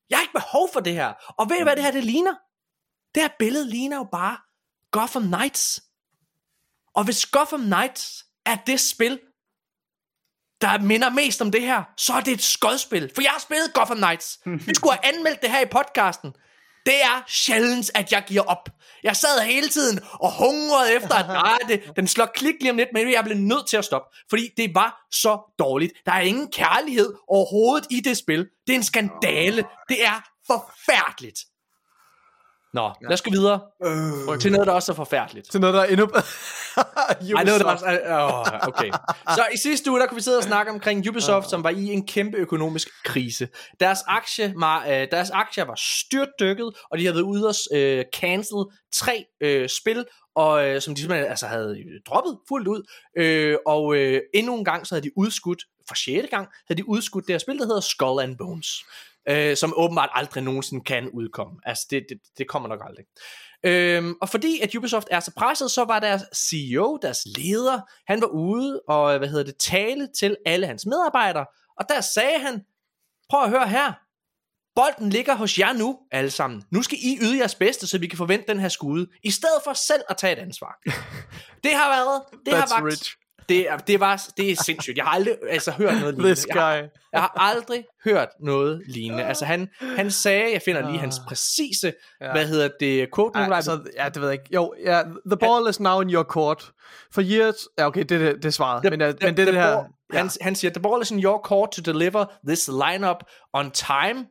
Jeg har ikke behov for det her. Og ved I hvad det her det ligner? Det her billede ligner jo bare Gotham Knights. Og hvis Gotham Knights er det spil, der minder mest om det her, så er det et skodspil. For jeg har spillet Gotham Knights. Vi skulle have anmeldt det her i podcasten. Det er sjældent, at jeg giver op. Jeg sad hele tiden og hungrede efter, at nej, det, den slår klik lige om lidt, men jeg blev nødt til at stoppe. Fordi det var så dårligt. Der er ingen kærlighed overhovedet i det spil. Det er en skandale. Det er forfærdeligt. Nå, lad os gå videre Øh. til noget, der også er forfærdeligt. til noget, der er endnu... Ej, noget, der også er, oh, okay. Så i sidste uge, der kunne vi sidde og snakke omkring Ubisoft, som var i en kæmpe økonomisk krise. Deres, aktie, var, øh, deres aktier var styrtdykket, og de havde været ude og øh, cancel tre øh, spil, og øh, som de simpelthen altså, havde droppet fuldt ud. Øh, og øh, endnu en gang, så havde de udskudt, for sjette gang, havde de udskudt det her spil, der hedder Skull and Bones. Øh, som åbenbart aldrig nogensinde kan udkomme. Altså, det, det, det kommer nok aldrig. Øhm, og fordi at Ubisoft er så presset, så var deres CEO, deres leder, han var ude og hvad hedder det, tale til alle hans medarbejdere, og der sagde han, prøv at høre her, bolden ligger hos jer nu, alle sammen. Nu skal I yde jeres bedste, så vi kan forvente den her skude, i stedet for selv at tage et ansvar. det har været, det That's har vagt, rich. Det er, det, var, det er sindssygt. Jeg har aldrig altså, hørt noget lignende. This Jeg har, guy. jeg har aldrig hørt noget lignende. Altså han, han sagde, jeg finder lige hans præcise, Ja. hvad hedder det, quote nu, Ej, så, ja, det ved jeg ikke. Jo, ja, the ball is now in your court. For years... Ja, okay, det, det, det er svaret. men, uh, men det er det her... ball, han, han siger, the ball is in your court to deliver this lineup on time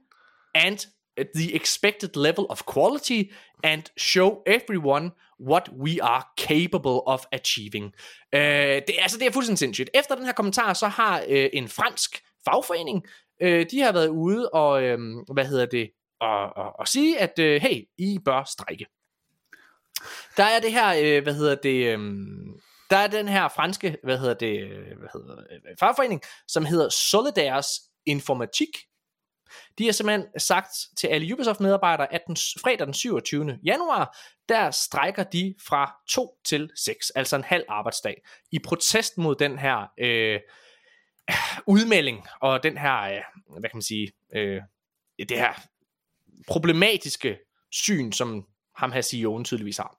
and at the expected level of quality and show everyone what we are capable of achieving. Øh, det, er- altså, det er fuldstændig sindssygt. Efter den her kommentar, så har øh, en fransk fagforening, øh, de har været ude og, øh, hvad hedder det, og, og, og sige, at øh, hey, I bør strække. Der er det her, øh, hvad hedder det, øh, der er den her franske, hvad hedder det, øh, hvad hedder, øh, fagforening, som hedder Solidaires Informatik. De har simpelthen sagt til alle Ubisoft medarbejdere, at den fredag den 27. januar, der strækker de fra 2 til 6, altså en halv arbejdsdag, i protest mod den her øh, udmelding, og den her, øh, hvad kan man sige, øh, det her problematiske syn, som ham her CEO'en tydeligvis har.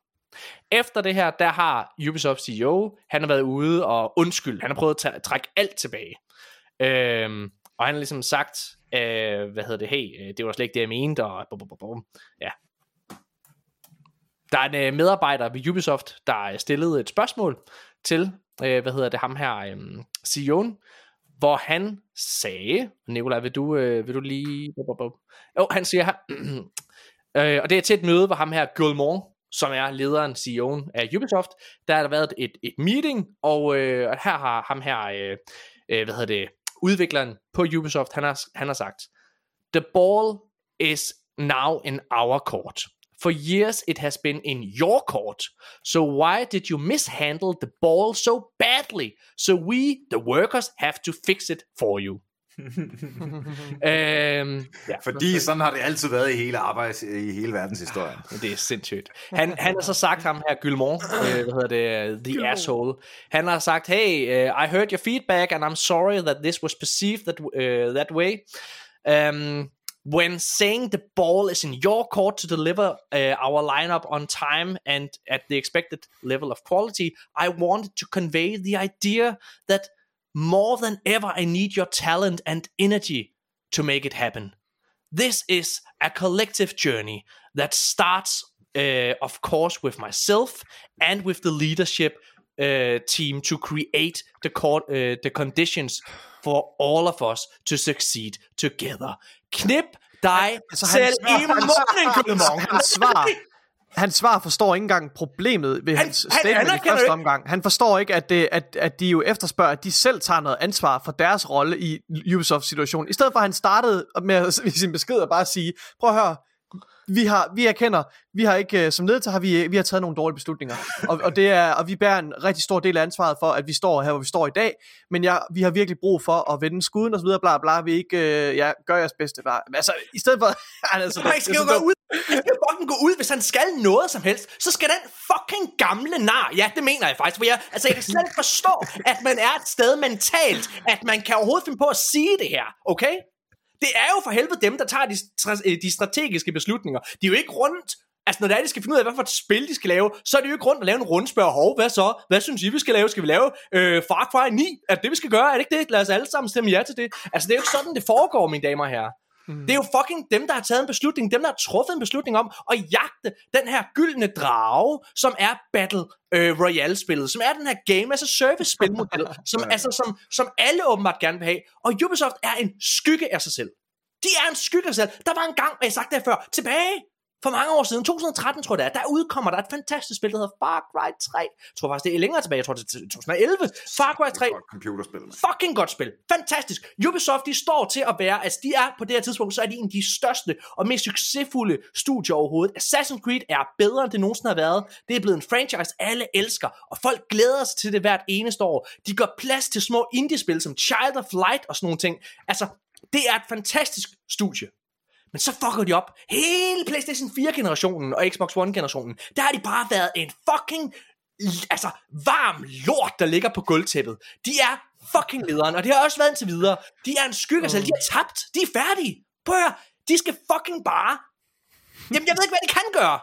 Efter det her, der har Ubisoft CEO, han har været ude og undskyld, han har prøvet at tage- trække alt tilbage. Øhm, og han har ligesom sagt, øh, hvad hedder det, hey, øh, det var slet ikke det, jeg mente, og bum, bum, bum, ja. Der er en øh, medarbejder ved Ubisoft, der øh, stillede et spørgsmål til, øh, hvad hedder det, ham her, øh, Sion, hvor han sagde, Nikolaj, vil du, øh, vil du lige... bum, bum, bum. Jo, han siger her, øh, og det er til et møde, hvor ham her, Gilmore, som er lederen, CEO'en af Ubisoft, der har der været et, et meeting, og, øh, her har ham her, øh, øh, hvad hedder det, udvikleren på Ubisoft, han har, han har sagt, The ball is now in our court. For years it has been in your court. So why did you mishandle the ball so badly? So we, the workers, have to fix it for you øhm, ja. Fordi sådan har det altid været i hele arbejds, i hele verdenshistorien. Det er sindssygt. Han, han har så sagt ham her, Gilmore, øh, hvad hedder det, uh, The Asshole. Han har sagt, hey, uh, I heard your feedback, and I'm sorry that this was perceived that, uh, that way. Um, when saying the ball is in your court to deliver uh, our lineup on time and at the expected level of quality, I wanted to convey the idea that more than ever I need your talent and energy to make it happen. This is a collective journey that starts, uh, of course, with myself and with the leadership uh, team to create the, co- uh, the conditions for all of us to succeed together. Knip dig Altså, selv i Gillemont. Hans svar, hans svar forstår ikke engang problemet ved Han- hans han statement i anerkender første omgang. Han forstår ikke, at, det, at, at de jo efterspørger, at de selv tager noget ansvar for deres rolle i Ubisofts situation. I stedet for, at han startede med at, i sin besked at bare sige, prøv at høre, vi har, vi erkender, vi har ikke, øh, som ledelse har vi, vi har taget nogle dårlige beslutninger, og, og, det er, og vi bærer en rigtig stor del af ansvaret for, at vi står her, hvor vi står i dag, men ja, vi har virkelig brug for at vende skuden og så videre, bla bla, vi ikke, øh, ja, gør jeres bedste, bla. Men altså, i stedet for, altså, Han skal jo gå ud kampen gå ud, hvis han skal noget som helst. Så skal den fucking gamle nar. Ja, det mener jeg faktisk. For jeg, altså, jeg kan slet ikke forstå, at man er et sted mentalt, at man kan overhovedet finde på at sige det her. Okay? Det er jo for helvede dem, der tager de, øh, de strategiske beslutninger. De er jo ikke rundt Altså, når det er, de skal finde ud af, hvad for et spil de skal lave, så er det jo ikke rundt at lave en rundspørg. Hov, hvad så? Hvad synes I, vi skal lave? Skal vi lave øh, Far Cry 9? Er det det, vi skal gøre? Er det ikke det? Lad os alle sammen stemme ja til det. Altså, det er jo ikke sådan, det foregår, mine damer og herrer. Mm. Det er jo fucking dem, der har taget en beslutning, dem, der har truffet en beslutning om at jagte den her gyldne drage, som er Battle øh, Royale-spillet, som er den her game as a service spilmodel, som, altså, som, som alle åbenbart gerne vil have. Og Ubisoft er en skygge af sig selv. De er en skygge af sig selv. Der var en gang, og jeg sagt det før, tilbage for mange år siden, 2013 tror jeg det er, der udkommer der et fantastisk spil, der hedder Far Cry 3. Jeg tror faktisk, det er længere tilbage, jeg tror det er 2011. Far Cry 3, Godt computerspil, mand. fucking godt spil. Fantastisk. Ubisoft, de står til at være, altså de er på det her tidspunkt, så er de en af de største og mest succesfulde studier overhovedet. Assassin's Creed er bedre, end det nogensinde har været. Det er blevet en franchise, alle elsker, og folk glæder sig til det hvert eneste år. De gør plads til små indie-spil som Child of Light og sådan nogle ting. Altså, det er et fantastisk studie. Men så fucker de op. Hele PlayStation 4-generationen og Xbox One-generationen, der har de bare været en fucking altså varm lort, der ligger på gulvtæppet. De er fucking lederen, og det har også været indtil videre. De er en skygge, altså, de er tabt. De er færdige. Prøv at høre, de skal fucking bare... Jamen, jeg ved ikke, hvad de kan gøre.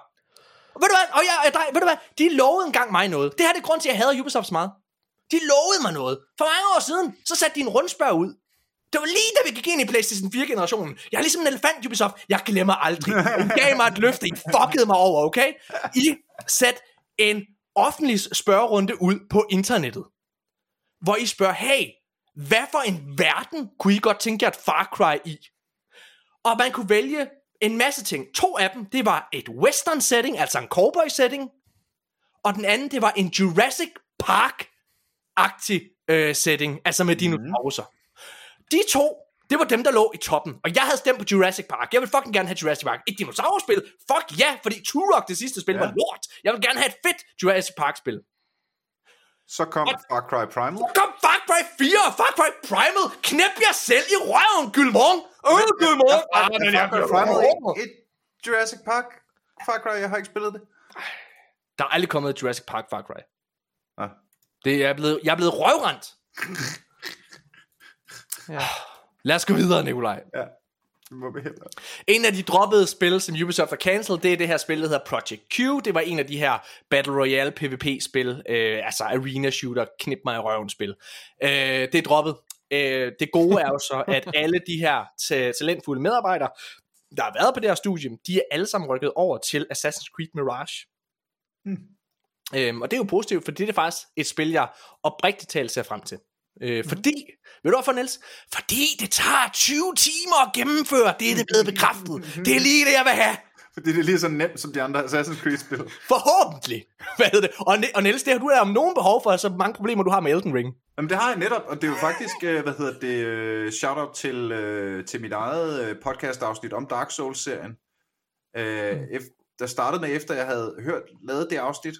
Og ved du hvad, og jeg, jeg, ved du hvad, de lovede engang mig noget. Det her er det grund til, at jeg hader Ubisoft så meget. De lovede mig noget. For mange år siden, så satte de en rundspørg ud. Det var lige da vi gik ind i PlayStation 4-generationen. Jeg er ligesom en elefant, Ubisoft. Jeg glemmer aldrig. I gav mig et løfte. I fuckede mig over, okay? I satte en offentlig spørgerunde ud på internettet. Hvor I spørger, hey, hvad for en verden kunne I godt tænke jer et Far Cry i? Og man kunne vælge en masse ting. To af dem, det var et western setting, altså en cowboy setting. Og den anden, det var en Jurassic Park-agtig øh, setting, altså med dinosaurer. De to, det var dem, der lå i toppen. Og jeg havde stemt på Jurassic Park. Jeg vil fucking gerne have Jurassic Park. Et dinosaurspil? Fuck ja, fordi Turok, det sidste spil, ja. var lort. Jeg vil gerne have et fedt Jurassic Park-spil. Så kom Og- Far Cry Primal. Så kom Far Cry 4 og Far Cry Primal. Knæp jer selv i røven, Gylmong. Øh, Gylmong. Far Cry Primal et Jurassic Park. Far Cry, jeg har ikke spillet det. Der er aldrig kommet et Jurassic Park Far Cry. Ah. Det er blevet, jeg er blevet røvrendt. Ja. Lad os gå videre, Nikolaj. Ja, det må vi hellere. En af de droppede spil, som Ubisoft har cancelled, det er det her spil, der hedder Project Q. Det var en af de her Battle Royale PvP-spil, øh, altså arena shooter, knip mig i røven spil. Øh, det er droppet. Øh, det gode er jo så, at alle de her ta- talentfulde medarbejdere, der har været på det her studium, de er alle sammen rykket over til Assassin's Creed Mirage. Hmm. Øhm, og det er jo positivt, for det er faktisk et spil, jeg oprigtigt talt ser frem til. Øh, fordi, ved du hvorfor, Niels? Fordi det tager 20 timer at gennemføre, det er det blevet bekræftet. Det er lige det, jeg vil have. Fordi det er lige så nemt som de andre Assassin's Creed-spil. Forhåbentlig. Hvad hedder det? Og, og Niels, det har du er om nogen behov for, så mange problemer, du har med Elden Ring. Jamen det har jeg netop, og det er jo faktisk, øh, hvad hedder det, øh, shout-out til, øh, til mit eget podcast-afsnit om Dark Souls-serien. Ef- der startede med, efter jeg havde hørt, lavet det afsnit,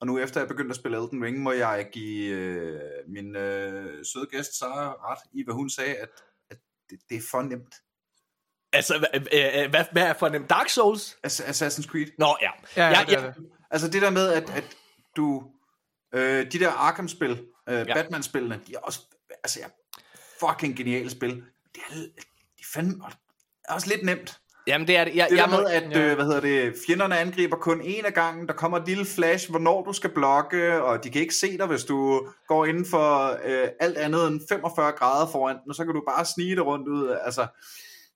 og nu efter jeg begyndte at spille Elden Ring, må jeg give øh, min øh, søde gæst Sara ret i, hvad hun sagde, at, at det, det er for nemt. Altså, hvad, hvad, hvad, hvad er for en Dark Souls? Ass- Assassin's Creed. Nå, ja. Ja, ja, ja, det ja. det. Altså det der med, at, at du... Øh, de der Arkham-spil, øh, Ja. Batman-spillene, de er også... Altså, ja, fucking geniale spil. Det er, de er fandme er også lidt nemt. Jamen, det er det. Jeg, Det jeg, der med, må, at ja. øh, hvad hedder det, fjenderne angriber kun én af gangen, der kommer et lille flash, hvornår du skal blokke, og de kan ikke se dig, hvis du går inden for øh, alt andet end 45 grader foran den, og så kan du bare snige det rundt ud. Altså,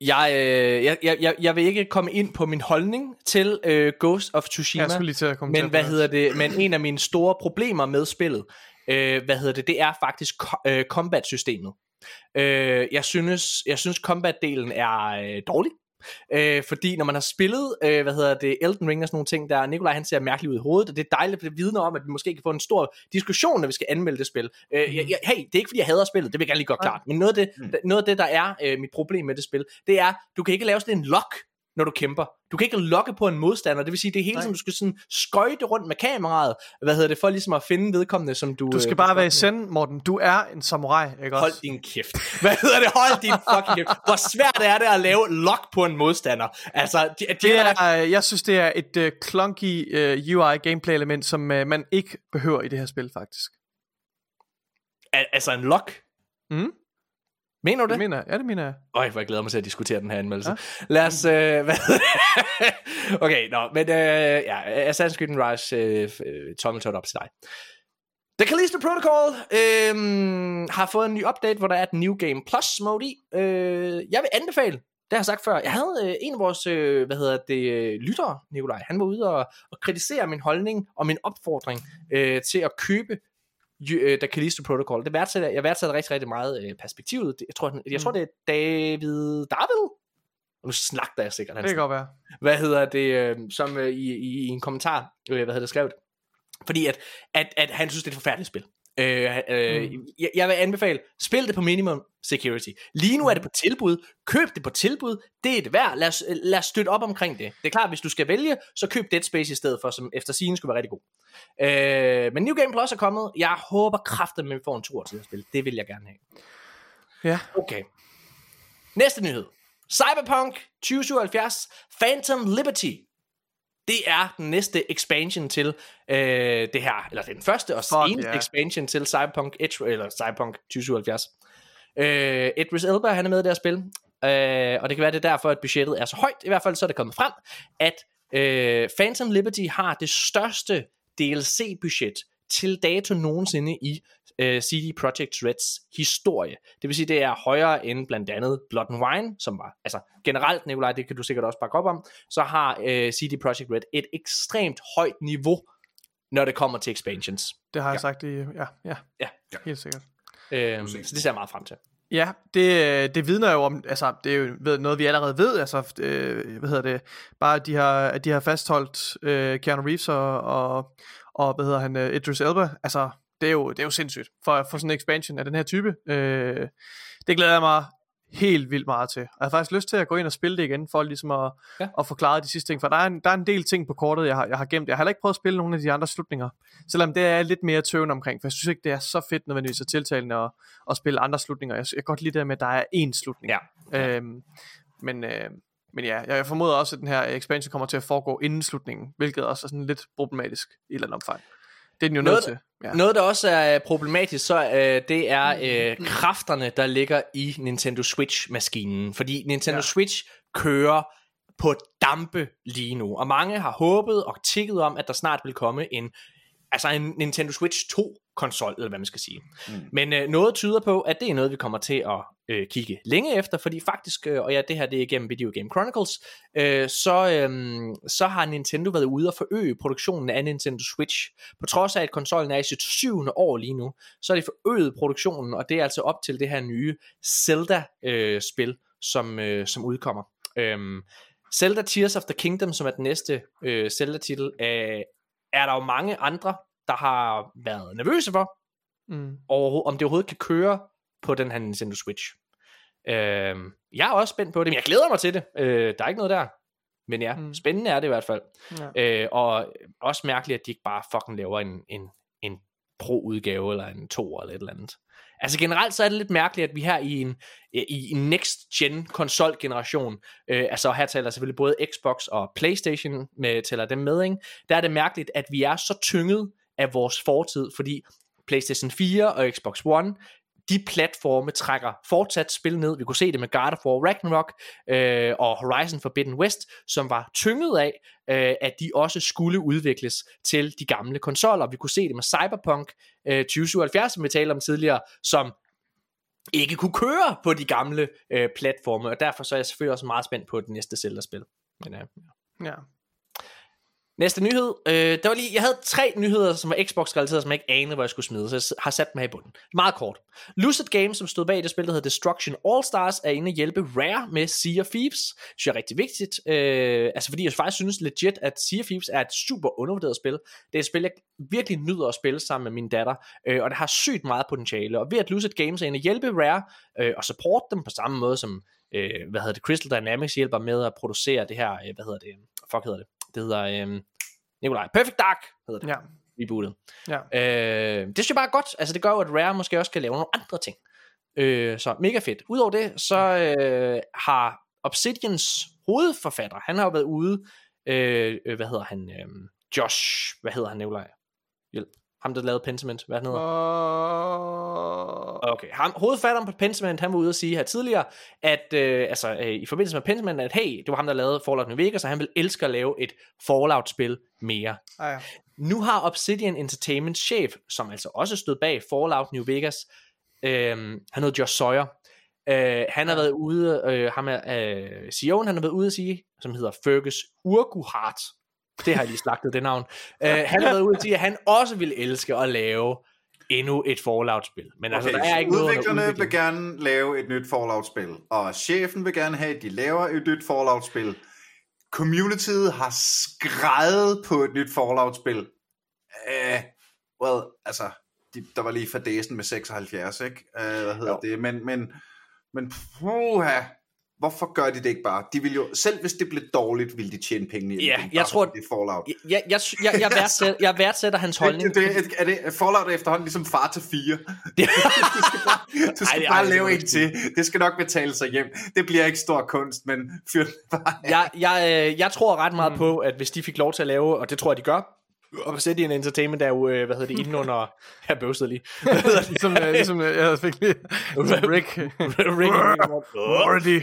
jeg, øh, jeg, jeg, jeg, vil ikke komme ind på min holdning til øh, Ghost of Tsushima. Jeg til at komme Men hvad hedder det? Men en af mine store problemer med spillet, øh, hvad hedder det? Det er faktisk ko- øh, combat-systemet. Øh, jeg synes, jeg synes combat-delen er øh, dårlig. Øh, fordi når man har spillet, øh, hvad hedder det, Elden Ring og sådan nogle ting, der Nikolaj han ser mærkeligt ud i hovedet, og det er dejligt, at det vidner om, at vi måske kan få en stor diskussion, når vi skal anmelde det spil. Øh, jeg, jeg, hey, det er ikke fordi, jeg hader spillet, det vil jeg gerne lige gøre klart, men noget af det, noget af det der er øh, mit problem med det spil, det er, du kan ikke lave sådan en lock, når du kæmper. Du kan ikke lokke på en modstander, det vil sige, det er hele tiden, du skal sådan skøjte rundt med kameraet, hvad hedder det, for ligesom at finde vedkommende, som du... Du skal øh, bare være i send, Morten. Du er en samurai, ikke Hold også? din kæft. Hvad hedder det? Hold din fucking kæft. Hvor svært er det at lave lock på en modstander? Altså, de, de Det er, er, øh, jeg synes, det er et uh, clunky uh, UI gameplay element, som uh, man ikke behøver i det her spil, faktisk. al- altså en lock. Mm? Mener du Det det? mener jeg. Ja, det mener jeg. Øj, hvor jeg glæder mig til at diskutere den her anmeldelse. Ja. Lad os... Øh, hvad okay, nå, men øh, ja, Assassin's Creed Mirage, øh, øh, tommeltot op til dig. The Callisto Protocol øh, har fået en ny update, hvor der er et New Game Plus mode i. Øh, jeg vil anbefale, det har jeg sagt før, jeg havde øh, en af vores, øh, hvad hedder det, øh, lyttere, Nikolaj, han var ude og, og kritisere min holdning og min opfordring øh, til at købe øh, The Callisto Protocol. Det værdsætter, jeg værdsætter rigtig, rigtig meget øh, perspektivet. Det- Jeg tror, jeg, jeg tror, det er David Darvel. Og nu slagter jeg sikkert. Det hans kan godt være. hvad hedder det, øh, som øh, i, i, i en kommentar, øh, hvad hedder det, skrevet, fordi at, at, at han synes, det er et forfærdeligt spil. Øh, øh, Mm. jeg, jeg vil anbefale, spil det på minimum security. Lige nu er det på tilbud. Køb det på tilbud. Det er det værd. Lad os, lad os støtte op omkring det. Det er klart, hvis du skal vælge, så køb Dead Space i stedet for, som efter sigende skulle være rigtig god. Øh, men New Game Plus er kommet. Jeg håber kraftigt, at vi får en tur til at spille. Det vil jeg gerne have. Ja. Okay. Næste nyhed. Cyberpunk 2077 Phantom Liberty. Det er den næste expansion til øh, det her, eller er den første og Fuck, eneste ja. expansion til Cyberpunk, Edge, eller Cyberpunk 2077. Øh, Idris Elba, han er med i det her spil, øh, og det kan være, det er derfor, at budgettet er så højt. I hvert fald så er det kommet frem, at øh, Phantom Liberty har det største DLC-budget til dato nogensinde i øh, CD Projekt Reds historie. Det vil sige, det er højere end blandt andet Blood and Wine, som var, altså generelt, Nikolaj, det kan du sikkert også bakke op om, så har øh, CD Projekt Red et ekstremt højt niveau, når det kommer til expansions. Det har jeg sagt i... Ja, ja. Ja. Helt sikkert. Øhm, så det ser jeg meget frem til. Ja, det, det vidner jo om, altså det er jo noget, vi allerede ved, altså, øh, hvad hedder det, bare at de har, at de har fastholdt øh, Keanu Reeves og, og, og, hvad hedder han, øh, Idris Elba, altså, det er jo, det er jo sindssygt for, for sådan en expansion af den her type. Øh, det glæder jeg mig helt vildt meget til. Og jeg har faktisk lyst til at gå ind og spille det igen, for ligesom at, Ja. at forklare de sidste ting, for der er, en, der er en del ting på kortet, jeg har, jeg har gemt. Jeg har heller ikke prøvet at spille nogle af de andre slutninger, selvom det er lidt mere tøven omkring, for jeg synes ikke, det er så fedt nødvendigvis at tiltalende at, at spille andre slutninger. Jeg, jeg kan godt lide det der med, at der er én slutning. Ja. Øhm, men, øh, men ja, jeg formoder også, at den her expansion kommer til at foregå inden slutningen, hvilket også er sådan lidt problematisk i et eller andet omfang. Det er den jo Noget- nødt til. Ja. Noget, der også er problematisk, så øh, det er øh, kræfterne, der ligger i Nintendo Switch-maskinen. Fordi Nintendo ja. Switch kører på dampe lige nu. Og mange har håbet og tikket om, at der snart vil komme en, altså en Nintendo Switch 2-konsol, eller hvad man skal sige. Mm. Men øh, noget tyder på, at det er noget, vi kommer til at øh, kigge længe efter, fordi faktisk, øh, og ja, det her det er igennem Video Game Chronicles, øh, så, øh, så har Nintendo været ude og forøge produktionen af Nintendo Switch. På trods af, at konsollen er i sit syvende år lige nu, så er de forøget produktionen, og det er altså op til det her nye Zelda-spil, som, øh, som udkommer. Øhm, Zelda Tears of the Kingdom, som er den næste øh, Zelda-titel, øh, er der jo mange andre, der har været nervøse for, Mm. over, om det overhovedet kan køre på den her Nintendo Switch. Øhm, jeg er også spændt på det, men jeg glæder mig til det. Øh, der er ikke noget der. Men ja, mm. Spændende er det i hvert fald. Ja. Øh, og også mærkeligt, at de ikke bare fucking laver en, en, en pro-udgave, eller en to eller et eller andet. Altså generelt så er det lidt mærkeligt, at vi her i en, i en next-gen konsol-generation, øh, altså her taler selvfølgelig både Xbox og Playstation, med, tæller dem med, ikke? der er det mærkeligt, at vi er så tynget af vores fortid, fordi PlayStation 4 og Xbox One, de platforme trækker fortsat spil ned. Vi kunne se det med God of War Ragnarok øh, og Horizon Forbidden West, som var tynget af, øh, at de også skulle udvikles til de gamle konsoller. Vi kunne se det med Cyberpunk øh, 2077, som vi talte om tidligere, som ikke kunne køre på de gamle øh, platforme, og derfor så er jeg selvfølgelig også meget spændt på det næste Zelda-spil. Men, øh, ja. Næste nyhed. Øh, der var lige, jeg havde tre nyheder, som var Xbox-relateret, som jeg ikke anede, hvor jeg skulle smide, så jeg har sat dem her i bunden. Meget kort. Lucid Games, som stod bag det spil, der hedder Destruction All-Stars, er inde at hjælpe Rare med Sea of Thieves. Det synes jeg er rigtig vigtigt. Øh, altså fordi jeg faktisk synes legit, at Sea of Thieves er et super undervurderet spil. Det er et spil, jeg virkelig nyder at spille sammen med min datter, øh, og det har sygt meget potentiale. Og ved at Lucid Games er inde at hjælpe Rare øh, og support dem på samme måde som øh, hvad hedder det, Crystal Dynamics hjælper med at producere det her, øh, hvad hedder det, fuck hedder det, det hedder, øh, Nikolaj, Perfect Dark hedder det, Ja. rebootet. Ja. Øh, det synes jeg bare er godt, altså det gør jo, at Rare måske også kan lave nogle andre ting. Øh, så mega fedt. Udover det, så øh, har Obsidians hovedforfatter, han har jo været ude, øh, øh, hvad hedder han, øh, Josh, hvad hedder han, Nikolaj? Ham, der lavede Pentiment, hvad han hedder? Og... Okay, ham, hovedfatteren på Pentiment, han var ude at sige her tidligere, at øh, altså, øh, i forbindelse med Pentiment, at hey, det var ham, der lavede Fallout New Vegas, og han vil elske at lave et Fallout-spil mere. Ah, ja. Nu har Obsidian Entertainment chef, som altså også stod bag Fallout New Vegas, øh, han hedder Josh Sawyer, øh, han har været ude, øh, ham er øh, CEO'en, han har været ude at sige, som hedder Fergus Urquhart, det har jeg lige slagtet det navn, øh, han har været ude at sige, at han også vil elske at lave endnu et Fallout-spil. Men altså, Okay, der er ikke noget udviklerne vil udvikling. gerne lave et nyt Fallout-spil, og chefen vil gerne have, at de laver et nyt Fallout-spil. Communityet har skrevet på et nyt Fallout-spil. Uh, well, altså, de, der var lige fadesen med 76, ikke? Uh, hvad hedder Jo. det? Men, men, men puha, Hvorfor gør de det ikke bare? De vil jo, selv hvis det blev dårligt, ville de tjene penge i Ja, det, jeg bare tror- det er Fallout. Jeg, jeg, jeg, jeg, værdsætter, jeg værdsætter hans holdning. Det, det, er det, Fallout er efterhånden ligesom far til fire. Det- Du skal Ej, bare ej, det lave en du til. Det skal nok betale sig hjem. Det bliver ikke stor kunst, men fyr bare jeg, jeg, øh, jeg tror ret meget på, at hvis de fik lov til at lave, og det tror jeg, de gør, og sætte i en entertainment, der er jo, øh, hvad hedder det, inden under, jeg bøvsede lige? Ligesom, øh, ligesom øh, jeg fik lige ligesom Rick. Rick Morty.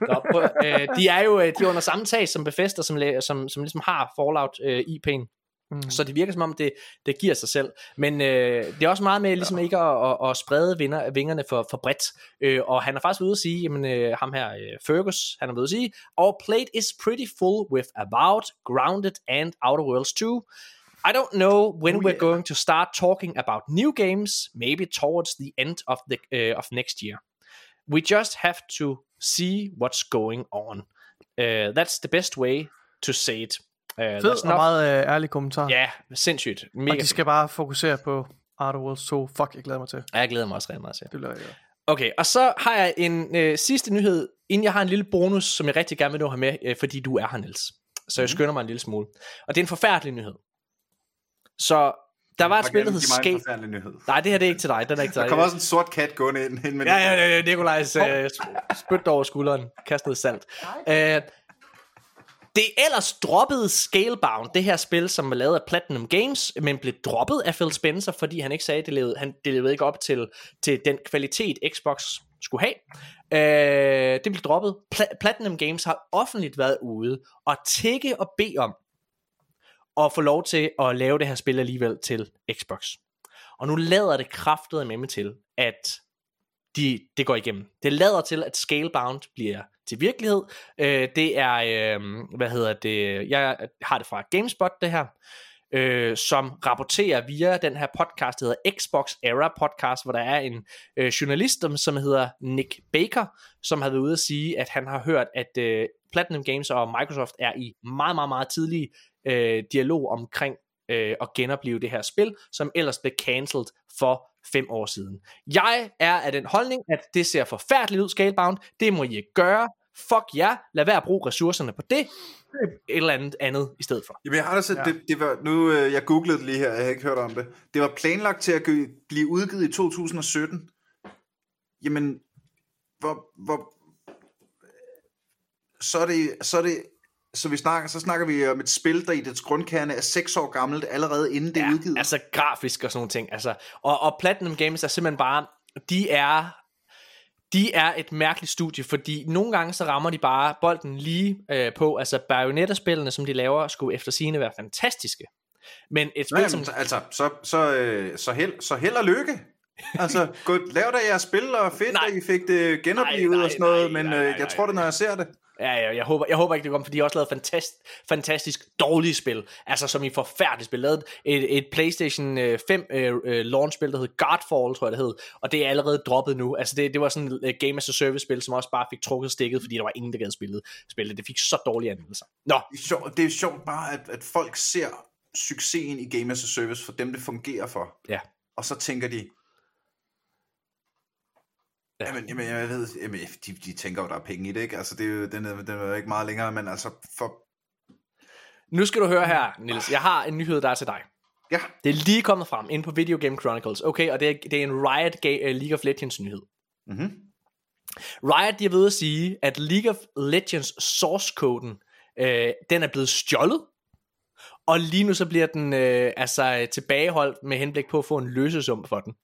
Nå, prøv, øh, de er jo øh, de er under samme tag som Bethesda, som, som, som ligesom har Fallout øh, IP'en. Mm. Så det virker som om, det, det giver sig selv. Men øh, det er også meget med ligesom ikke at, at, at sprede vinger, vingerne for, for bredt. Øh, og han er faktisk ude at sige, jamen øh, ham her, øh, Fergus, han er ude at sige, Our plate is pretty full with Avowed, Grounded and Outer Worlds 2. I don't know when Oh, we're yeah. going to start talking about new games, maybe towards the end of, the, uh, of next year. We just have to see what's going on. Uh, that's the best way to say it. Uh, Fed og not- meget øh, ærlig kommentar. Ja, sindssygt. Mega og de skal bare fokusere på Art of Worlds 2. Fuck, jeg glæder mig til. Ja, jeg glæder mig også rigtig meget til. Det bliver rigtig godt. Okay, og så har jeg en øh, sidste nyhed, inden jeg har en lille bonus, som jeg rigtig gerne vil nå have med, øh, fordi du er her, Niels. Så jeg skynder mig en lille smule. Og det er en forfærdelig nyhed. Så der var et spil, der hed give mig en Skate. forfærdelig nyhed. Nej, det her det er ikke til dig. Den er ikke til Der dig. kommer også en sort kat gående ind. ind med Ja, ja, ja, ja, Nikolajs øh, spyt over skulderen, kast noget salt. Øh, det ellers droppede Scalebound, det her spil, som var lavet af Platinum Games, men blev droppet af Phil Spencer, fordi han ikke sagde, at det levede, han, det levede ikke op til, til den kvalitet, Xbox skulle have. Øh, det blev droppet. Pla- Platinum Games har offentligt været ude og tække og bede om at få lov til at lave det her spil alligevel til Xbox. Og nu lader det kraftet med til, at de, det går igennem. Det lader til, at Scalebound bliver til virkelighed. Øh, det er, øh, hvad hedder det, jeg har det fra GameSpot det her, øh, som rapporterer via den her podcast, der hedder Xbox Era Podcast, hvor der er en øh, journalist, som- hedder Nick Baker, som har været ude at sige, at han har hørt, at øh, Platinum Games og Microsoft er i meget, meget, meget tidlig øh, dialog omkring øh, at genopleve det her spil, som ellers blev cancelled for fem år siden. Jeg er af den holdning, at det ser forfærdeligt ud, Scalebound. Det må I ikke gøre. Fuck jer. Lad være at bruge ressourcerne på det. Et eller andet andet i stedet for. Jamen, jeg har da set, Ja. det, det var, nu, øh, jeg googlede det lige her, jeg har ikke hørt om det. Det var planlagt til at blive udgivet i 2017. Jamen, hvor, hvor, så er det, så er det, så vi snakker, så snakker vi om et spil, der i dets grundkerne er 6 år gammelt, allerede inden det er udgivet. altså grafisk og sådan nogle ting. Altså, og, og Platinum Games er simpelthen bare, de er, de er et mærkeligt studie, fordi nogle gange så rammer de bare bolden lige øh, på, altså Bayonetta-spillene, som de laver, skulle efter sigende være fantastiske. Men et spil, Nå, som... jamen, altså, så, så, øh, så, held, så held og lykke. Altså, gå, lav da jeres spil, og fedt, Nej. at I fik det genoplevet Nej, nej, og sådan noget, nej, men nej, øh, nej, jeg tror det, når jeg ser det. Ja, ja, jeg håber, jeg håber ikke, det kommer, for de har også lavet fantast, fantastisk dårlige spil. Altså, som i forfærdeligt spil. Lavet et, et PlayStation øh, 5 øh, øh, launch-spil, der hed Godfall, tror jeg det hed. Og det er allerede droppet nu. Altså, det, det var sådan et uh, Game as a Service-spil, som også bare fik trukket stikket, fordi der var ingen, der gad spillet spillet. Det fik så dårlige anmeldelser. Nå, Det er sjovt, det er sjovt bare, at, at folk ser succesen i Game as a Service for dem, det fungerer for. ja. Og så tænker de, Ja. Jamen, jamen, jeg ved, jamen, de, de tænker jo, der er penge i det, ikke? Altså, det er jo, den, er, den er jo ikke meget længere, men altså, for... Nu skal du høre her, Nils. Jeg har en nyhed, der er til dig. Ja, Det er lige kommet frem inde på Video Game Chronicles. Okay, og det er, det er en Riot Ga- uh, League of Legends nyhed. mm-hmm. Riot, de er ved at sige, at League of Legends source-koden, øh, den er blevet stjålet, og lige nu så bliver den øh, altså tilbageholdt med henblik på at få en løsesum for den.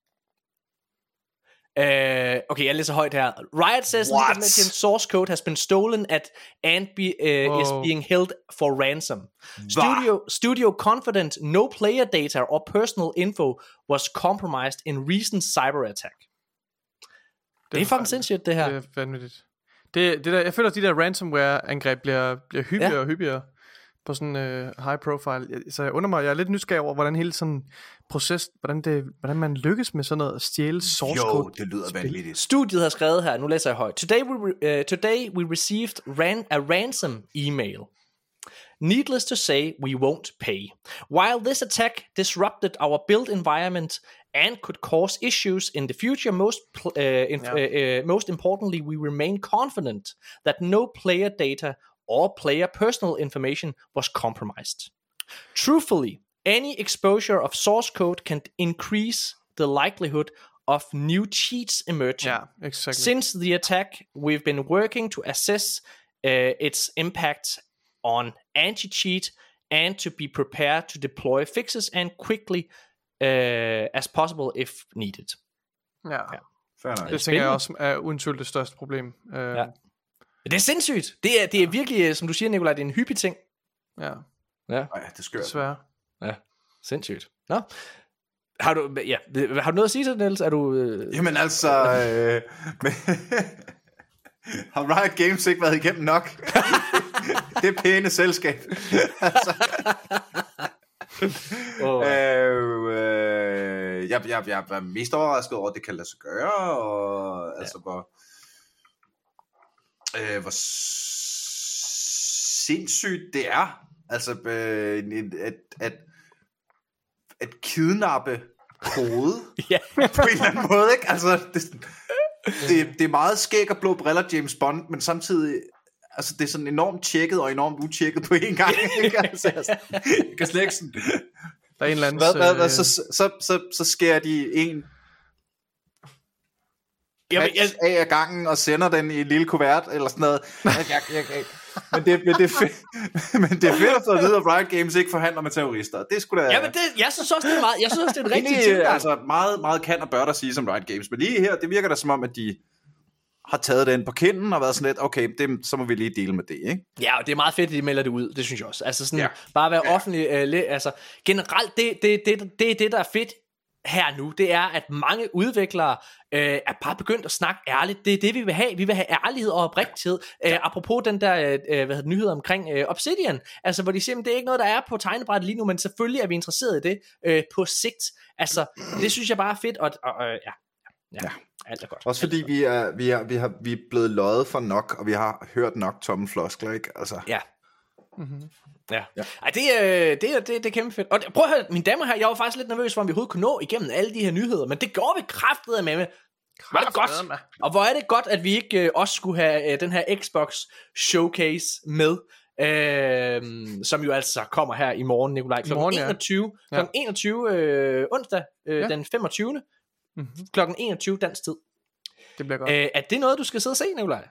Øh, okay, jeg læser højt her. Riot says League of What? Legends source code has been stolen at and be, uh, is being held for ransom. Studio, studio confident no player data or personal info was compromised in recent cyber attack. Det er fucking sindssygt, det her. Det er vanvittigt. Det, det der, jeg føler, at de der ransomware-angreb bliver, bliver hyppigere ja. og hyppigere på sådan uh, high profile. Så jeg undrer mig, jeg er lidt nysgerrig over, hvordan hele sådan proces, hvordan, det, hvordan man lykkes med sådan noget at stjæle source jo, code. det lyder vanvittigt. Studiet har skrevet her, nu læser jeg højt. Today we, re- uh, today we received ran- a ransom email. Needless to say, we won't pay. While this attack disrupted our build environment and could cause issues in the future, most pl- uh, in, uh, uh, most importantly, we remain confident that no player data or player personal information was compromised. Truthfully, any exposure of source code can increase the likelihood of new cheats emerging. Ja, exactly. Since the attack, we've been working to assess uh, its impact on anti cheat and to be prepared to deploy fixes and quickly uh, as possible if needed. ja. Fair nok. Det tænker jeg også er uden tvivl det største problem. Uh, Ja. Det er sindssygt. Det er, det er virkelig, øh, som du siger, Nikolaj, det er en hyppig ting. ja, Ja, Ej, det er skørt. desværre. ja. Sindssygt. Nå. Har du, ja, har du noget at sige til det, Niels? Er du... Øh... Jamen altså, øh, men, har Riot Games ikke været igennem nok? det er pæne selskab. Oh, øh, øh, jeg, jeg, jeg var mest overrasket over, at det kan lade sig gøre, og ja. altså hvor, øh, hvor sindssygt det er, altså øh, en- at, at, at kidnappe kode ja. på en eller anden måde, ikke? Altså, det, det, det er meget skæg og blå briller James Bond, men samtidig, altså det er sådan enormt tjekket og enormt utjekket på en gang, ikke? Altså, jeg, jeg kan slet ikke sådan, Der er en eller anden... hvad, hvad, hvad, øh, så, så, så, så skærer de en Jeg, jeg, af af gangen og sender den i en lille kuvert eller sådan noget. Jeg, jeg, jeg, jeg, men, det, men, det er fedt, men det er fedt at få at vide, at Riot Games ikke forhandler med terrorister. Det skulle da... ja, men det, jeg synes også, det er meget, jeg synes også, det er en rigtig tilgang. altså meget, meget kan og bør der sige som Riot Games, men lige her, det virker da som om, at de har taget den på kinden og været sådan lidt, okay, det, så må vi lige dele med det, ikke? Ja, og det er meget fedt, at de melder det ud, det synes jeg også. Altså sådan, ja. Bare være ja. offentlig, øh, altså generelt, det, det, det, det er det, der er fedt her nu, det er, at mange udviklere øh, er bare begyndt at snakke ærligt. Det er det, vi vil have. Vi vil have ærlighed og oprigtighed. Øh, apropos den der øh, hvad hedder nyhed omkring øh, Obsidian, altså hvor de siger, at det er ikke noget, der er på tegnebrættet lige nu, men selvfølgelig er vi interesseret i det øh, på sigt. Altså, det synes jeg bare er fedt, og, og øh, ja, ja, ja, alt er godt. Også fordi vi er, vi er, vi har, vi er blevet løjet for nok, og vi har hørt nok tomme floskler, ikke? Altså, Ja. Mhm. Ja. ja. Ej, det, er, det, det, det er kæmpe fedt. Og prøv at høre, mine damer her, jeg var faktisk lidt nervøs for, om vi overhovedet kunne nå igennem alle de her nyheder, men det gjorde vi kraftet med. med. Hvor er det godt. Og hvor er det godt, at vi ikke øh, også skulle have øh, den her Xbox Showcase med. Øh, som jo altså kommer her i morgen, Nikolaj. Morgen, ja. 21, Ja. klokken 21 øh, onsdag, øh, Ja. den 25. Mhm. Klokken 21 dansk tid. Det bliver godt. Øh, er det noget, du skal sidde og se, Nikolaj?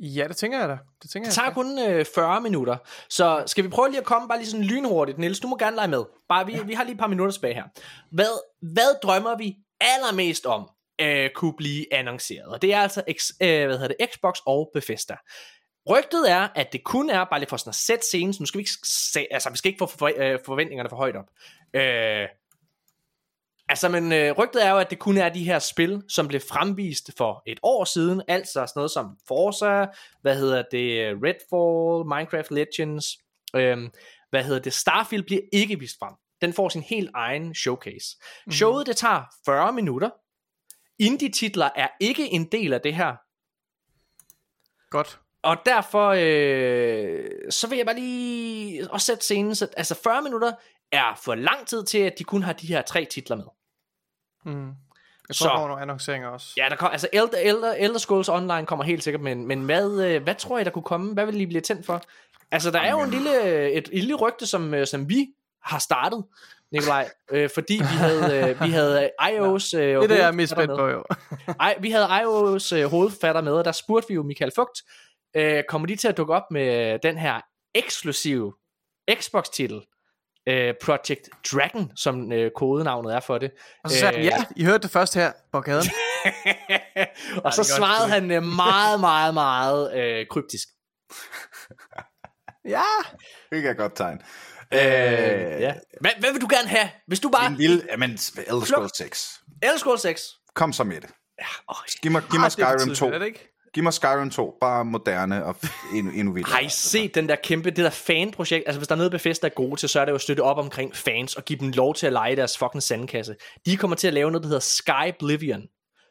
Ja, det tænker jeg da. Det tænker Det jeg. tager kun øh, 40 minutter. Så skal vi prøve lige at komme bare lige sådan lynhurtigt. Niels, du må gerne lege med. Bare vi, vi har lige et par minutter tilbage her. Hvad, hvad drømmer vi allermest om øh, kunne blive annonceret? Og det er altså X, øh, hvad hedder det, Xbox og Bethesda. Rygtet er, at det kun er, bare lige for sådan at sætte scenen, så nu skal vi ikke, se, altså vi skal ikke få for, øh, forventningerne for højt op. Øh, Altså, men øh, rygtet er jo, at det kun er de her spil, som blev fremvist for et år siden, altså sådan noget som Forza, hvad hedder det, Redfall, Minecraft Legends, øh, hvad hedder det, Starfield bliver ikke vist frem. Den får sin helt egen showcase. Mm-hmm. Showet, det tager 40 minutter. Indie-titler er ikke en del af det her, Godt. og derfor, øh, så vil jeg bare lige også sætte scenen, så, altså 40 minutter er for lang tid til, at de kun har de her tre titler med. Mm. Jeg tror, Så- der kommer nogle annonceringer også. Ja, der kom, altså Elder, Elder, Elder Scrolls Online kommer helt sikkert, men, men hvad, øh, hvad tror I, der kunne komme? Hvad vil I blive tændt for? Altså, der er jo en lille, et, et lille rygte, som, øh, som vi har startet, Nikolaj, øh, fordi vi havde, øh, vi havde iOS øh, det er det, jeg er mest spændt på, jo. Ej, vi havde iOS øh, hovedforfatter med, og der spurgte vi jo Michael Fugt, øh, kommer de til at dukke op med den her eksklusive Xbox-titel, øh, Project Dragon, som øh, kodenavnet er for det. Og så sagde han, Øh, ja, I hørte det først her på gaden. og så det svarede han øh, meget, meget, meget øh, kryptisk. ja. det er et godt tegn. Øh, Øh, ja. hvad, hvad vil du gerne have? Hvis du bare... En lille, jamen, Elder Scrolls 6. Elder Scrolls 6. Kom så med det. Oh, Giv mig, giv mig det Skyrim tidligt, 2. Er det ikke? Giv mig Skyrim 2. Bare moderne og endnu, endnu vildere. har I set den der kæmpe, det der fanprojekt? Altså hvis der er noget Bethesda er gode til, så er det jo at støtte op omkring fans og give dem lov til at lege deres fucking sandkasse. De kommer til at lave noget, der hedder Sky Oblivion,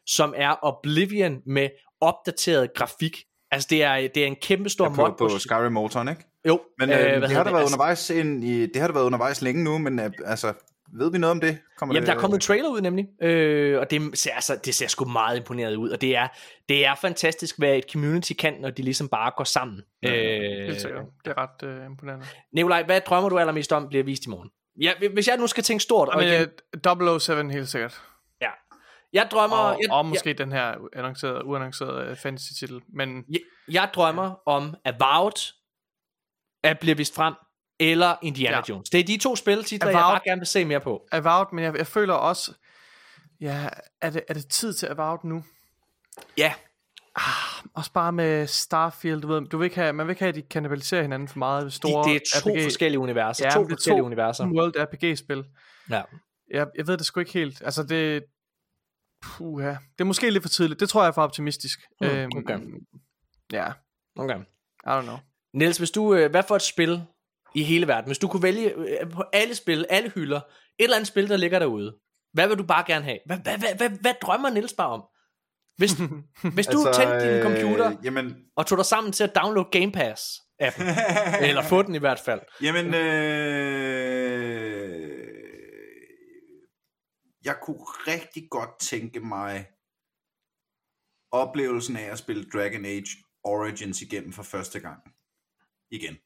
som er Oblivion med opdateret grafik. Altså det er, det er en kæmpe stor mod på, på Skyrim motoren, ikke? Jo, Men øh, øh, det, har der været Altså, undervejs ind i, det har der været undervejs længe nu, men øh, altså, ved vi noget om det? Kommer Jamen, det, der er kommet en trailer ud nemlig, øh, og det ser, altså, det ser sgu meget imponeret ud, og det er, det er fantastisk, hvad et community kan, når de ligesom bare går sammen. Øh, Helt sikkert. Det er ret øh, imponerende. Nikolaj, hvad drømmer du allermest om bliver vist i morgen? Ja, hvis jeg nu skal tænke stort, og, Men igen, øh, 007 helt sikkert. ja. jeg drømmer, Og, jeg, og måske den her annoncerede, uannoncerede øh, fantasy-titel. Men jeg, jeg drømmer om Avowed, at bliver vist frem, eller Indiana Ja. Jones. Det er de to spiltitler, jeg Avowed- bare gerne vil se mere på. Avowed, men jeg, jeg føler også... Ja, er det, er det tid til Avowed nu? Ja, Også bare med Starfield, du ved, du vil ikke have, man vil ikke have, at de kannibaliserer hinanden for meget. de, Store det er to RPG. forskellige universer. Ja, to forskellige to universer. World RPG-spil. Ja. Jeg, jeg ved det sgu ikke helt. Altså, det... Puha. Det er måske lidt for tidligt. Det tror jeg er for optimistisk. Mm, Øhm, okay. Ja, Okay. I don't know. Niels, hvis du, øh, hvad for et spil i hele verden, hvis du kunne vælge øh, på alle spil, alle hylder, et eller andet spil, der ligger derude, hvad vil du bare gerne have? Hvad, hvad, hvad, hvad, hvad drømmer Niels bare om? Hvis, hvis du altså, tændte din computer Øh, jamen, og tog dig sammen til at downloade Game Pass appen, eller få den i hvert fald. jamen øh, jeg kunne rigtig godt tænke mig oplevelsen af at spille Dragon Age Origins igennem for første gang. Igen.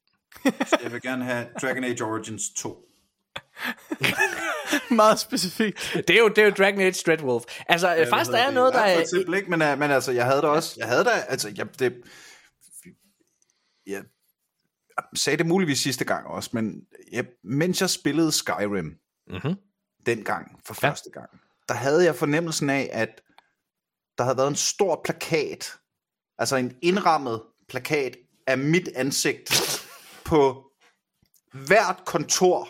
Så jeg vil gerne have Dragon Age Origins 2. Meget specifikt. Det er jo, det er jo Dragon Age Dreadwolf. Altså, ja, faktisk der er noget, der er... eksempel, ikke? Men, uh, men altså, jeg havde det også. Jeg havde det, altså, jeg, det, jeg sagde det muligvis sidste gang også, men jeg, mens jeg spillede Skyrim Mm-hmm. dengang for Ja. første gang, der havde jeg fornemmelsen af, at der havde været en stor plakat, altså en indrammet plakat af mit ansigt på hvert kontor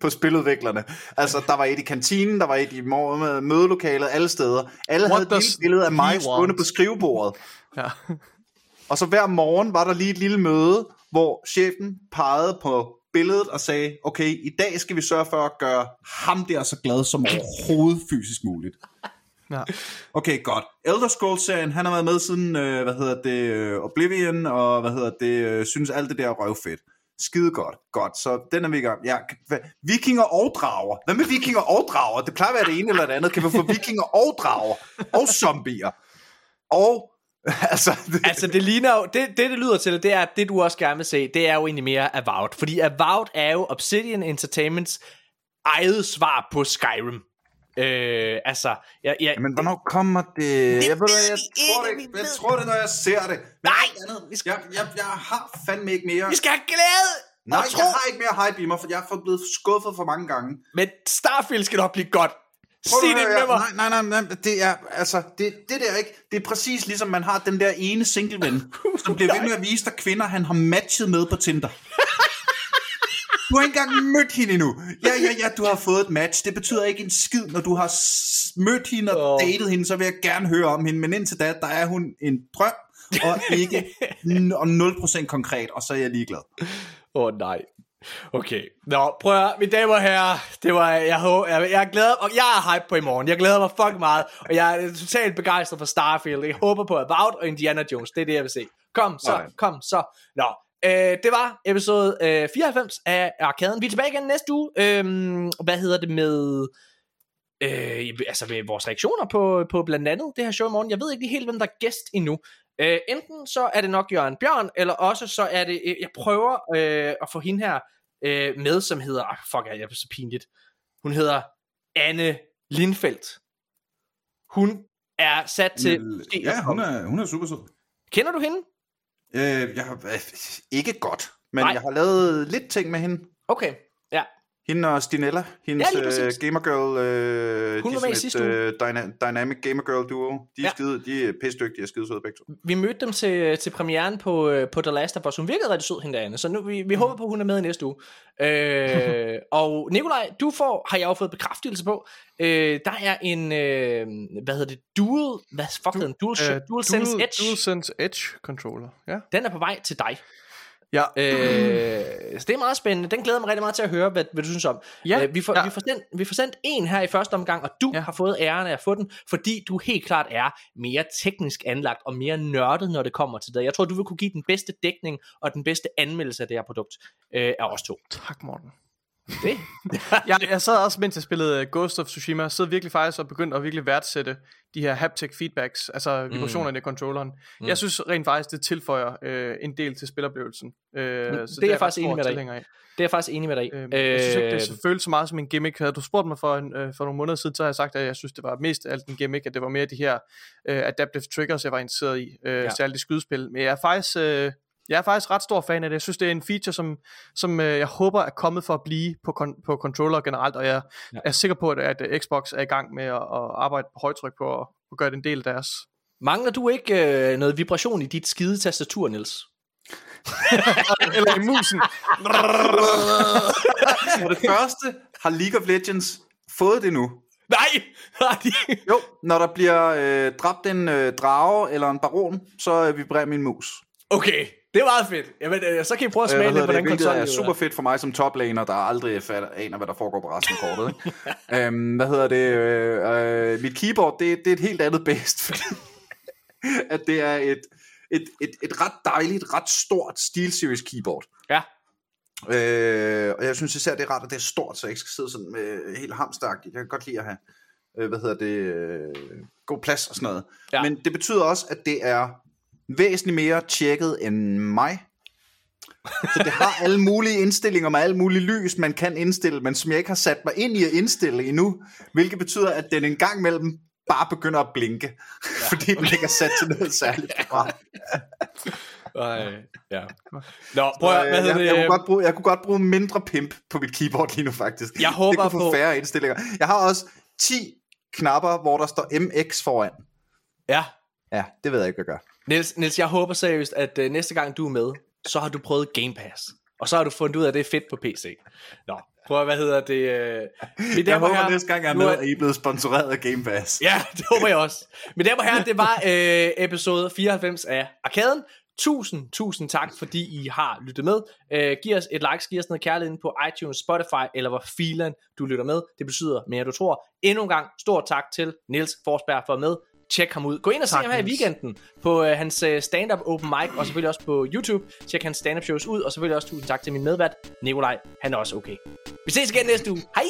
på spiludviklerne. Altså, der var et i kantinen, der var et i mødelokalet, alle steder. Alle What havde et lille billede af mig stående på skrivebordet. Ja. Og så hver morgen var der lige et lille møde, hvor chefen pegede på billedet og sagde, okay, i dag skal vi sørge for at gøre ham der så glad som overhovedet fysisk muligt. Ja. Okay, godt. Elder Scrolls-serien, han har været med siden, øh, hvad hedder det, øh, Oblivion, og hvad hedder det, øh, synes alt det der er røvfedt. Skide godt, godt. Så den er vi i gang. Ja, vikinger og drager. Hvad med vikinger og drager? Det plejer at være det ene eller det andet. Kan vi få vikinger og drager? Og zombier? Og, altså, det, Altså, det ligner jo, det, det, det lyder til, det er, at det du også gerne vil se, det er jo egentlig mere Avowed. Fordi Avowed er jo Obsidian Entertainments eget svar på Skyrim. Øh, altså, jeg, jeg, Men hvornår kommer det? Jeg, ved, jeg, tror ikke, det, jeg tror det, når jeg ser det. Men Nej! andet, jeg, jeg, jeg har fandme ikke mere. vi skal have glæde! Nej, og tro, jeg har ikke mere hype i mig, for jeg er blevet skuffet for mange gange. Men Starfield skal nok blive godt. Prøv Sig det med mig. Nej, nej, nej, nej, det er, altså, det, det der ikke, det er præcis ligesom man har den der ene single ven, som bliver ved med at vise dig kvinder, han har matchet med på Tinder. Du har ikke engang mødt hende endnu. Ja, ja, ja, du har fået et match. Det betyder ikke en skid, når du har mødt hende og Åh. datet hende, så vil jeg gerne høre om hende. Men indtil da, der er hun en drøm, og ikke og 0% konkret, og så er jeg ligeglad. Åh oh, nej. Okay. Nå, prøv at høre, mine damer og herrer, det var, jeg, jeg, jeg glæder og jeg er hype på i morgen. Jeg glæder mig fucking meget, og jeg er totalt begejstret for Starfield. Jeg håber på Avowed og Indiana Jones, det er det, jeg vil se. Kom så, Nej. kom så. Nå, øh, det var episode øh, 94 af Arkaden. Vi er tilbage igen næste uge. Øh, hvad hedder det med... Øh, altså med vores reaktioner på, på blandt andet det her show i morgen. Jeg ved ikke helt, hvem der er gæst endnu. Øh, enten så er det nok Jørgen Bjørn, eller også så er det, øh, jeg prøver øh, at få hende her øh, med, som hedder, ah, fuck, jeg er så pinligt. Hun hedder Anne Lindfeldt. Hun er sat til... Ja, hun er, hun er super sød. Kender du hende? Øh, jeg har, øh, ikke godt, men Nej. jeg har lavet lidt ting med hende. Okay, ja. Hende og Stinella, hendes Ja, uh, gamergirl, uh, Hun de var med i er sidste sådan et, uh, dyna- dynamic gamergirl duo. De er, Ja. skide, de er pisdygtige og skide søde begge to. Vi mødte dem til, til premieren på, på The Last of Us. Hun virkede rigtig sød, hende derinde. Så nu, vi, vi håber på, at hun er med i næste uge. Øh, og Nikolaj, du får, har jeg jo fået bekræftelse på, øh, der er en, øh, hvad hedder det, dual, hvad fuck hedder den? Dual, Øh, dual, dual Sense Edge. DualSense Edge controller. Ja. Den er på vej til dig. Ja. Øh, så det er meget spændende. Den glæder mig rigtig meget til at høre, hvad, hvad du synes om. Ja, Øh, vi, får, ja. vi, får sendt, vi får sendt en her i første omgang, og du ja. har fået æren af at få den, fordi du helt klart er mere teknisk anlagt og mere nørdet, når det kommer til det. Jeg tror, du vil kunne give den bedste dækning og den bedste anmeldelse af det her produkt øh, af os to. Tak, Morten. Det? jeg, jeg sad også, mens jeg spillede øh, Ghost of Tsushima, sad virkelig faktisk og begyndte at virkelig værdsætte de her haptic feedbacks, altså vibrationerne i controlleren. Mm. Jeg synes rent faktisk, det tilføjer øh, en del til spiloplevelsen. Øh, det er jeg faktisk enig med dig af. Det er jeg faktisk enig med dig i. Øh, jeg synes ikke, det føles så meget som en gimmick. Havde du spurgt mig for, en, øh, for nogle måneder siden, så har jeg sagt, at jeg synes, det var mest alt en gimmick, at det var mere de her øh, adaptive triggers, jeg var interesseret i, øh, ja. særligt i skydespil. Men jeg er faktisk... Øh, jeg er faktisk ret stor fan af det. Jeg synes, det er en feature, som, som øh, jeg håber er kommet for at blive på, kon- på controller generelt, og jeg Ja. er sikker på, at, at øh, Xbox er i gang med at, at arbejde på højtryk på at, at gøre det en del af deres. Mangler du ikke øh, noget vibration i dit skide tastatur, Niels? Eller i musen. For det første har League of Legends fået det nu. Nej! Har de? Jo, når der bliver øh, dræbt en øh, drage eller en baron, så øh, vibrerer min mus. Okay, det er meget fedt. Jamen, øh, så kan I prøve at Øh, smage hvad lidt på hedder den det, er super fedt for mig som toplaner, der aldrig fat, aner, hvad der foregår på resten af kortet. Ikke? øhm, hvad hedder det? Øh, øh, mit keyboard, det, det er et helt andet bedst, fordi at det er et, et, et, et ret dejligt, ret stort SteelSeries keyboard. Ja. Øh, og jeg synes især, det er rart, at det er stort, så jeg ikke skal sidde sådan med helt hamsteragtigt. Jeg kan godt lide at have, øh, hvad hedder det, øh, god plads og sådan noget. Ja. Men det betyder også, at det er væsentligt mere tjekket end mig. Så det har alle mulige indstillinger med alle mulige lys, man kan indstille, men som jeg ikke har sat mig ind i at indstille endnu, hvilket betyder, at den en gang mellem bare begynder at blinke, ja. fordi den ikke er sat til noget særligt program. Øh, ja. Nå, prøv at, hvad jeg, hedder jeg, jeg, det? kunne godt bruge, jeg kunne godt bruge mindre pimp på mit keyboard lige nu, faktisk. Jeg håber det kunne få på- færre indstillinger. Jeg har også 10 knapper, hvor der står MX foran. Ja, Ja, det ved jeg ikke, hvad jeg gør. Niels, Niels, jeg håber seriøst, at øh, næste gang du er med, så har du prøvet Game Pass. Og så har du fundet ud af, at det er fedt på PC. Nå, prøv at, hvad hedder det? Øh, mine Jeg håber herrer, næste gang, jeg er med, at I er blevet sponsoreret af Game Pass. Ja, det håber jeg også. Men og herrer, det var øh, episode 94 af Arkaden. Tusind, tusind tak, fordi I har lyttet med. Øh, giv os et like, giv os noget kærlighed på iTunes, Spotify, eller hvor filen du lytter med. Det betyder mere, du tror. Endnu en gang, stor tak til Niels Forsberg for at med. Tjek ham ud. Gå ind og se ham her i weekenden på øh, hans øh, stand-up open mic, og selvfølgelig også på YouTube. Tjek hans stand-up shows ud, og selvfølgelig også tusind tak til min medvært, Nikolaj. Han er også okay. Vi ses igen næste uge. Hej!